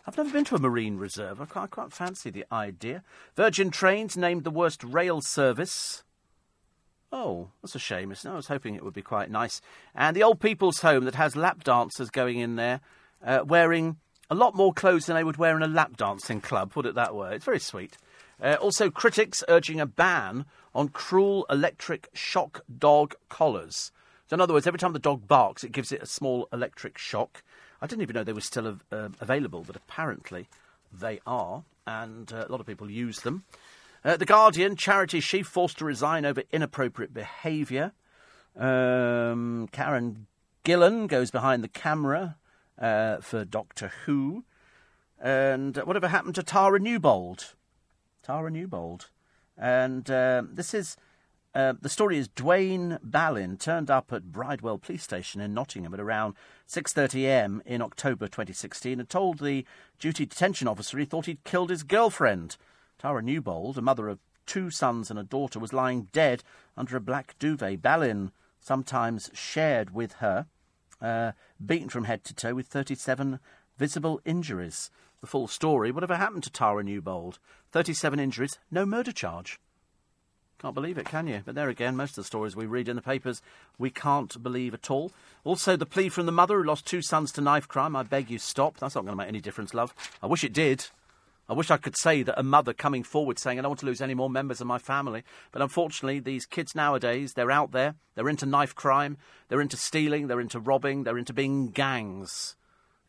I've never been to a marine reserve. I quite fancy the idea. Virgin Trains named the worst rail service. Oh, that's a shame. I was hoping it would be quite nice. And the old people's home that has lap dancers going in there, uh, wearing a lot more clothes than they would wear in a lap dancing club, put it that way. It's very sweet. Uh, also, critics urging a ban on cruel electric shock dog collars. So, in other words, every time the dog barks, it gives it a small electric shock. I didn't even know they were still av- uh, available, but apparently they are, and uh, a lot of people use them. Uh, the Guardian, charity chief forced to resign over inappropriate behaviour. Um, Karen Gillan goes behind the camera uh, for Doctor Who. And uh, whatever happened to Tara Newbold? Tara Newbold. And uh, this is uh, the story is Dwayne Ballin turned up at Bridewell Police Station in Nottingham at around 6.30am in October 2016 and told the duty detention officer he thought he'd killed his girlfriend. Tara Newbold, a mother of two sons and a daughter, was lying dead under a black duvet. Ballin sometimes shared with her, uh, beaten from head to toe with 37 visible injuries. The full story, whatever happened to Tara Newbold? 37 injuries, no murder charge. Can't believe it, can you? But there again, most of the stories we read in the papers, we can't believe at all. Also, the plea from the mother who lost two sons to knife crime. I beg you, stop. That's not going to make any difference, love. I wish it did. I wish I could say that a mother coming forward saying, I don't want to lose any more members of my family. But unfortunately, these kids nowadays, they're out there. They're into knife crime. They're into stealing. They're into robbing. They're into being gangs.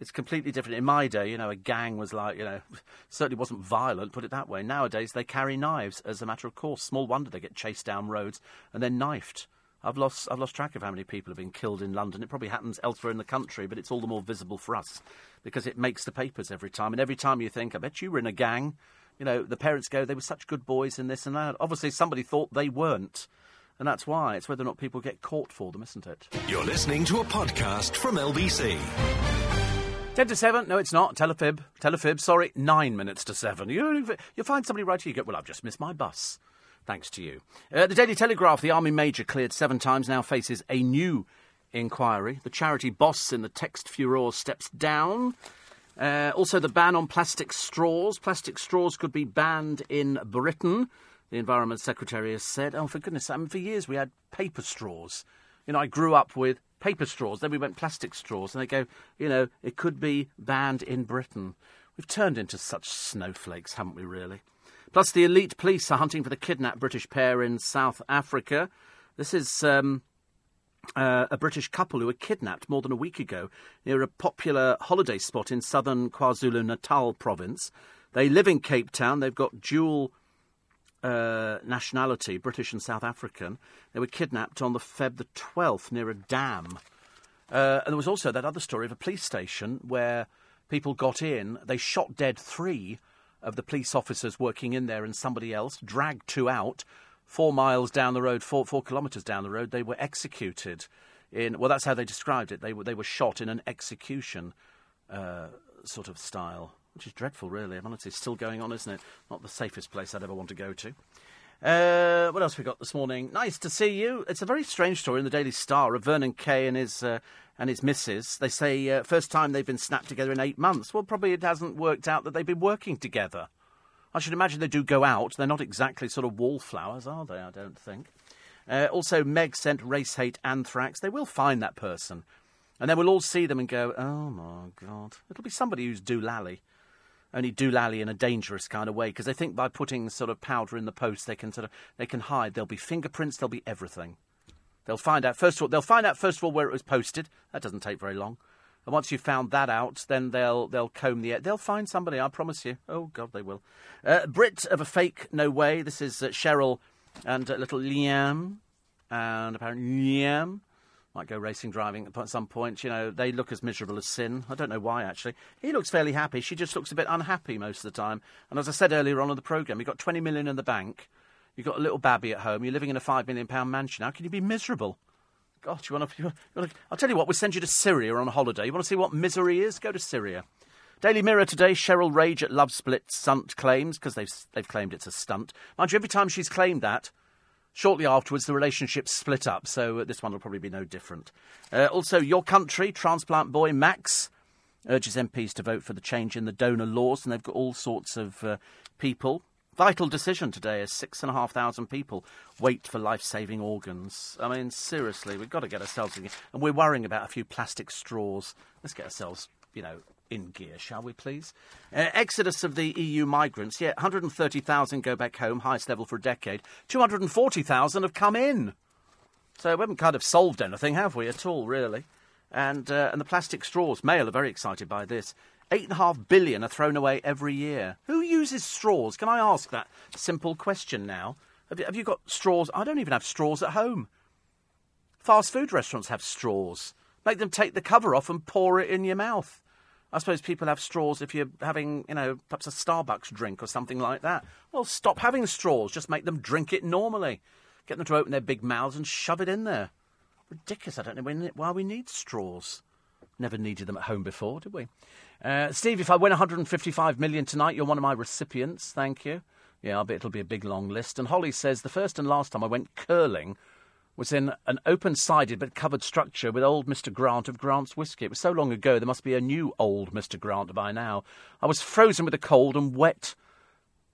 It's completely different. In my day, you know, a gang was like, you know, certainly wasn't violent, put it that way. Nowadays, they carry knives as a matter of course. Small wonder they get chased down roads and then knifed. I've lost, I've lost track of how many people have been killed in London. It probably happens elsewhere in the country, but it's all the more visible for us because it makes the papers every time. And every time you think, I bet you were in a gang, you know, the parents go, they were such good boys in this and that. Obviously, somebody thought they weren't. And that's why. It's whether or not people get caught for them, isn't it? You're listening to a podcast from LBC. 10 to 7. No, it's not. Telefib. Telefib. Sorry. Nine minutes to 7. You, you'll find somebody right here. You go, well, I've just missed my bus. Thanks to you. Uh, the Daily Telegraph. The Army Major cleared seven times now faces a new inquiry. The charity boss in the text furore steps down. Uh, also, the ban on plastic straws. Plastic straws could be banned in Britain. The Environment Secretary has said, oh, for goodness, I mean, for years we had paper straws. You know, I grew up with paper straws, then we went plastic straws, and they go, you know, it could be banned in Britain. We've turned into such snowflakes, haven't we, really? Plus, the elite police are hunting for the kidnapped British pair in South Africa. This is um, uh, a British couple who were kidnapped more than a week ago near a popular holiday spot in southern KwaZulu Natal province. They live in Cape Town. They've got dual uh, nationality, British and South African. They were kidnapped on the Feb the 12th near a dam. Uh, and there was also that other story of a police station where people got in, they shot dead three of the police officers working in there and somebody else, dragged two out. Four miles down the road, four, four kilometres down the road, they were executed. In well, that's how they described it. They were they were shot in an execution uh, sort of style which is dreadful, really. I mean, it's still going on, isn't it? Not the safest place I'd ever want to go to. Uh, what else we got this morning? Nice to see you. It's a very strange story in the Daily Star of Vernon Kay and his uh, and his missus. They say uh, first time they've been snapped together in eight months. Well, probably it hasn't worked out that they've been working together. I should imagine they do go out. They're not exactly sort of wallflowers, are they? I don't think. Uh, also, Meg sent race hate anthrax. They will find that person. And then we'll all see them and go, oh my God. It'll be somebody who's doolally only doolally in a dangerous kind of way because they think by putting sort of powder in the post they can sort of they can hide. There'll be fingerprints. There'll be everything. They'll find out first of all. They'll find out first of all where it was posted. That doesn't take very long. And once you've found that out, then they'll they'll comb the they'll find somebody. I promise you. Oh God, they will. Uh, Brit of a fake, no way. This is uh, Cheryl and uh, little Liam, and apparently Liam might go racing driving at some point. You know, they look as miserable as sin. I don't know why, actually. He looks fairly happy. She just looks a bit unhappy most of the time. And as I said earlier on in the programme, you've got 20 million in the bank. You've got a little babby at home. You're living in a £5 million mansion. How can you be miserable? God, you want to. I'll tell you what, we'll send you to Syria on a holiday. You want to see what misery is? Go to Syria. Daily Mirror today, Cheryl rage at Love Split stunt claims, because they've, they've claimed it's a stunt. Mind you, every time she's claimed that, Shortly afterwards, the relationship split up, so uh, this one will probably be no different. Uh, also, your country, transplant boy Max urges MPs to vote for the change in the donor laws, and they've got all sorts of uh, people. Vital decision today as six and a half thousand people wait for life saving organs. I mean, seriously, we've got to get ourselves in. And we're worrying about a few plastic straws. Let's get ourselves, you know, in gear, shall we please? Uh, exodus of the EU migrants. Yeah, 130,000 go back home, highest level for a decade. 240,000 have come in. So we haven't kind of solved anything, have we, at all, really? And, uh, and the plastic straws. Mail are very excited by this. Eight and a half billion are thrown away every year. Who uses straws? Can I ask that simple question now? Have you, have you got straws? I don't even have straws at home. Fast food restaurants have straws. Make them take the cover off and pour it in your mouth. I suppose people have straws if you're having, you know, perhaps a Starbucks drink or something like that. Well, stop having straws. Just make them drink it normally. Get them to open their big mouths and shove it in there. Ridiculous. I don't know why we need straws. Never needed them at home before, did we? Uh, Steve, if I win 155 million tonight, you're one of my recipients. Thank you. Yeah, I bet it'll be a big long list. And Holly says the first and last time I went curling was in an open sided but covered structure with old Mr. Grant of Grant's Whisky. It was so long ago, there must be a new old Mr. Grant by now. I was frozen with a cold and wet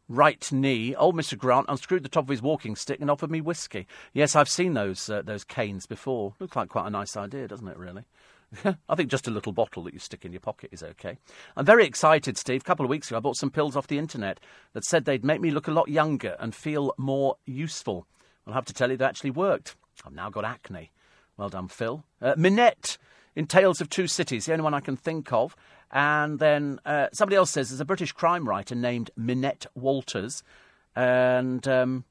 right knee. Old Mr. Grant unscrewed the top of his walking stick and offered me whisky. Yes, I've seen those, uh, those canes before. Looks like quite a nice idea, doesn't it, really? I think just a little bottle that you stick in your pocket is okay. I'm very excited, Steve. A couple of weeks ago, I bought some pills off the internet that said they'd make me look a lot younger and feel more useful. I'll have to tell you, they actually worked. I've now got acne. Well done, Phil. Uh, Minette in Tales of Two Cities, the only one I can think of. And then uh, somebody else says there's a British crime writer named Minette Walters. And, um,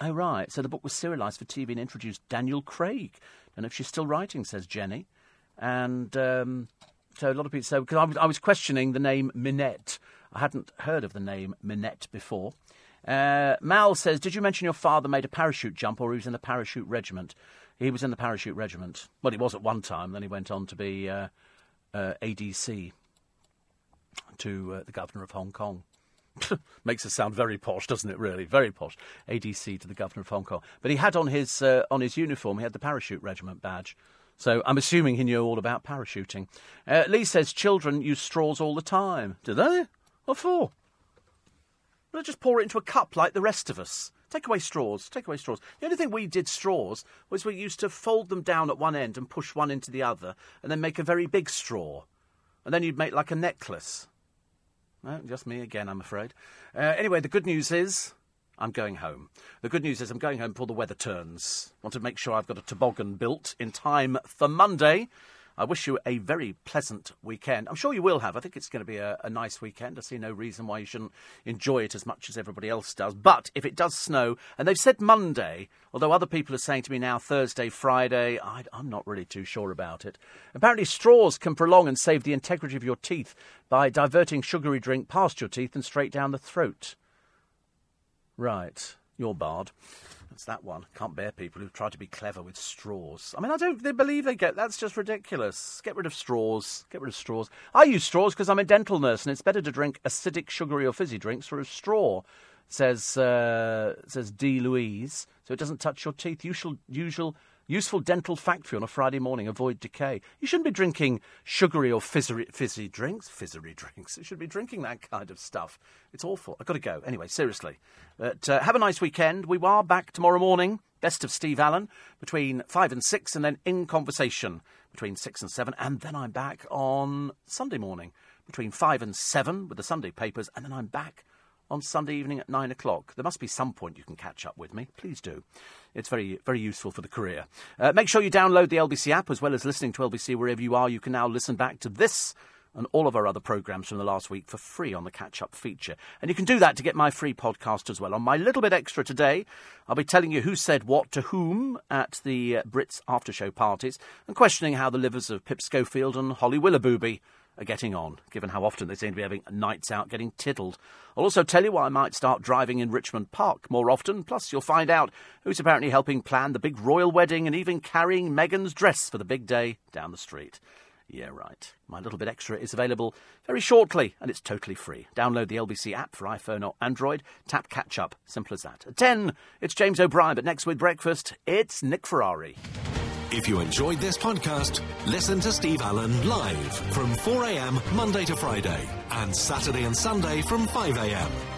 oh, right. So the book was serialised for TV and introduced Daniel Craig. Know if she's still writing, says Jenny. And um, so a lot of people, so because I I was questioning the name Minette. I hadn't heard of the name Minette before. Uh, Mal says, Did you mention your father made a parachute jump or he was in the parachute regiment? He was in the parachute regiment. Well, he was at one time, then he went on to be uh, uh, ADC to uh, the governor of Hong Kong. Makes us sound very posh, doesn't it? Really, very posh. ADC to the governor of Hong Kong. But he had on his uh, on his uniform, he had the parachute regiment badge. So I'm assuming he knew all about parachuting. Uh, Lee says children use straws all the time. Do they? What for? Well, just pour it into a cup like the rest of us. Take away straws. Take away straws. The only thing we did straws was we used to fold them down at one end and push one into the other, and then make a very big straw, and then you'd make like a necklace. Just me again, I'm afraid. Uh, anyway, the good news is I'm going home. The good news is I'm going home before the weather turns. Want to make sure I've got a toboggan built in time for Monday. I wish you a very pleasant weekend. I'm sure you will have. I think it's going to be a, a, nice weekend. I see no reason why you shouldn't enjoy it as much as everybody else does. But if it does snow, and they've said Monday, although other people are saying to me now Thursday, Friday, I, I'm not really too sure about it. Apparently, straws can prolong and save the integrity of your teeth by diverting sugary drink past your teeth and straight down the throat. Right, you're barred. That's that one. Can't bear people who try to be clever with straws. I mean, I don't they believe they get that's just ridiculous. Get rid of straws. Get rid of straws. I use straws because I'm a dental nurse, and it's better to drink acidic, sugary, or fizzy drinks through a straw. Says uh, says D. Louise, so it doesn't touch your teeth. Usual, usual Useful dental factory on a Friday morning avoid decay. You shouldn't be drinking sugary or fizzy, fizzy drinks. Fizzy drinks. You should be drinking that kind of stuff. It's awful. I've got to go. Anyway, seriously. But uh, have a nice weekend. We are back tomorrow morning. Best of Steve Allen between 5 and 6, and then in conversation between 6 and 7. And then I'm back on Sunday morning between 5 and 7 with the Sunday papers, and then I'm back on Sunday evening at nine o'clock. There must be some point you can catch up with me. Please do. It's very, very useful for the career. Uh, make sure you download the LBC app as well as listening to LBC wherever you are. You can now listen back to this and all of our other programmes from the last week for free on the catch up feature. And you can do that to get my free podcast as well. On my little bit extra today, I'll be telling you who said what to whom at the uh, Brits after show parties and questioning how the livers of Pip Schofield and Holly Willoughby are getting on, given how often they seem to be having nights out getting tiddled. I'll also tell you why I might start driving in Richmond Park more often, plus you'll find out who's apparently helping plan the big royal wedding and even carrying Meghan's dress for the big day down the street. Yeah, right. My little bit extra is available very shortly, and it's totally free. Download the LBC app for iPhone or Android. Tap catch up. Simple as that. At 10, it's James O'Brien, but next with breakfast, it's Nick Ferrari. If you enjoyed this podcast, listen to Steve Allen live from 4am Monday to Friday and Saturday and Sunday from 5am.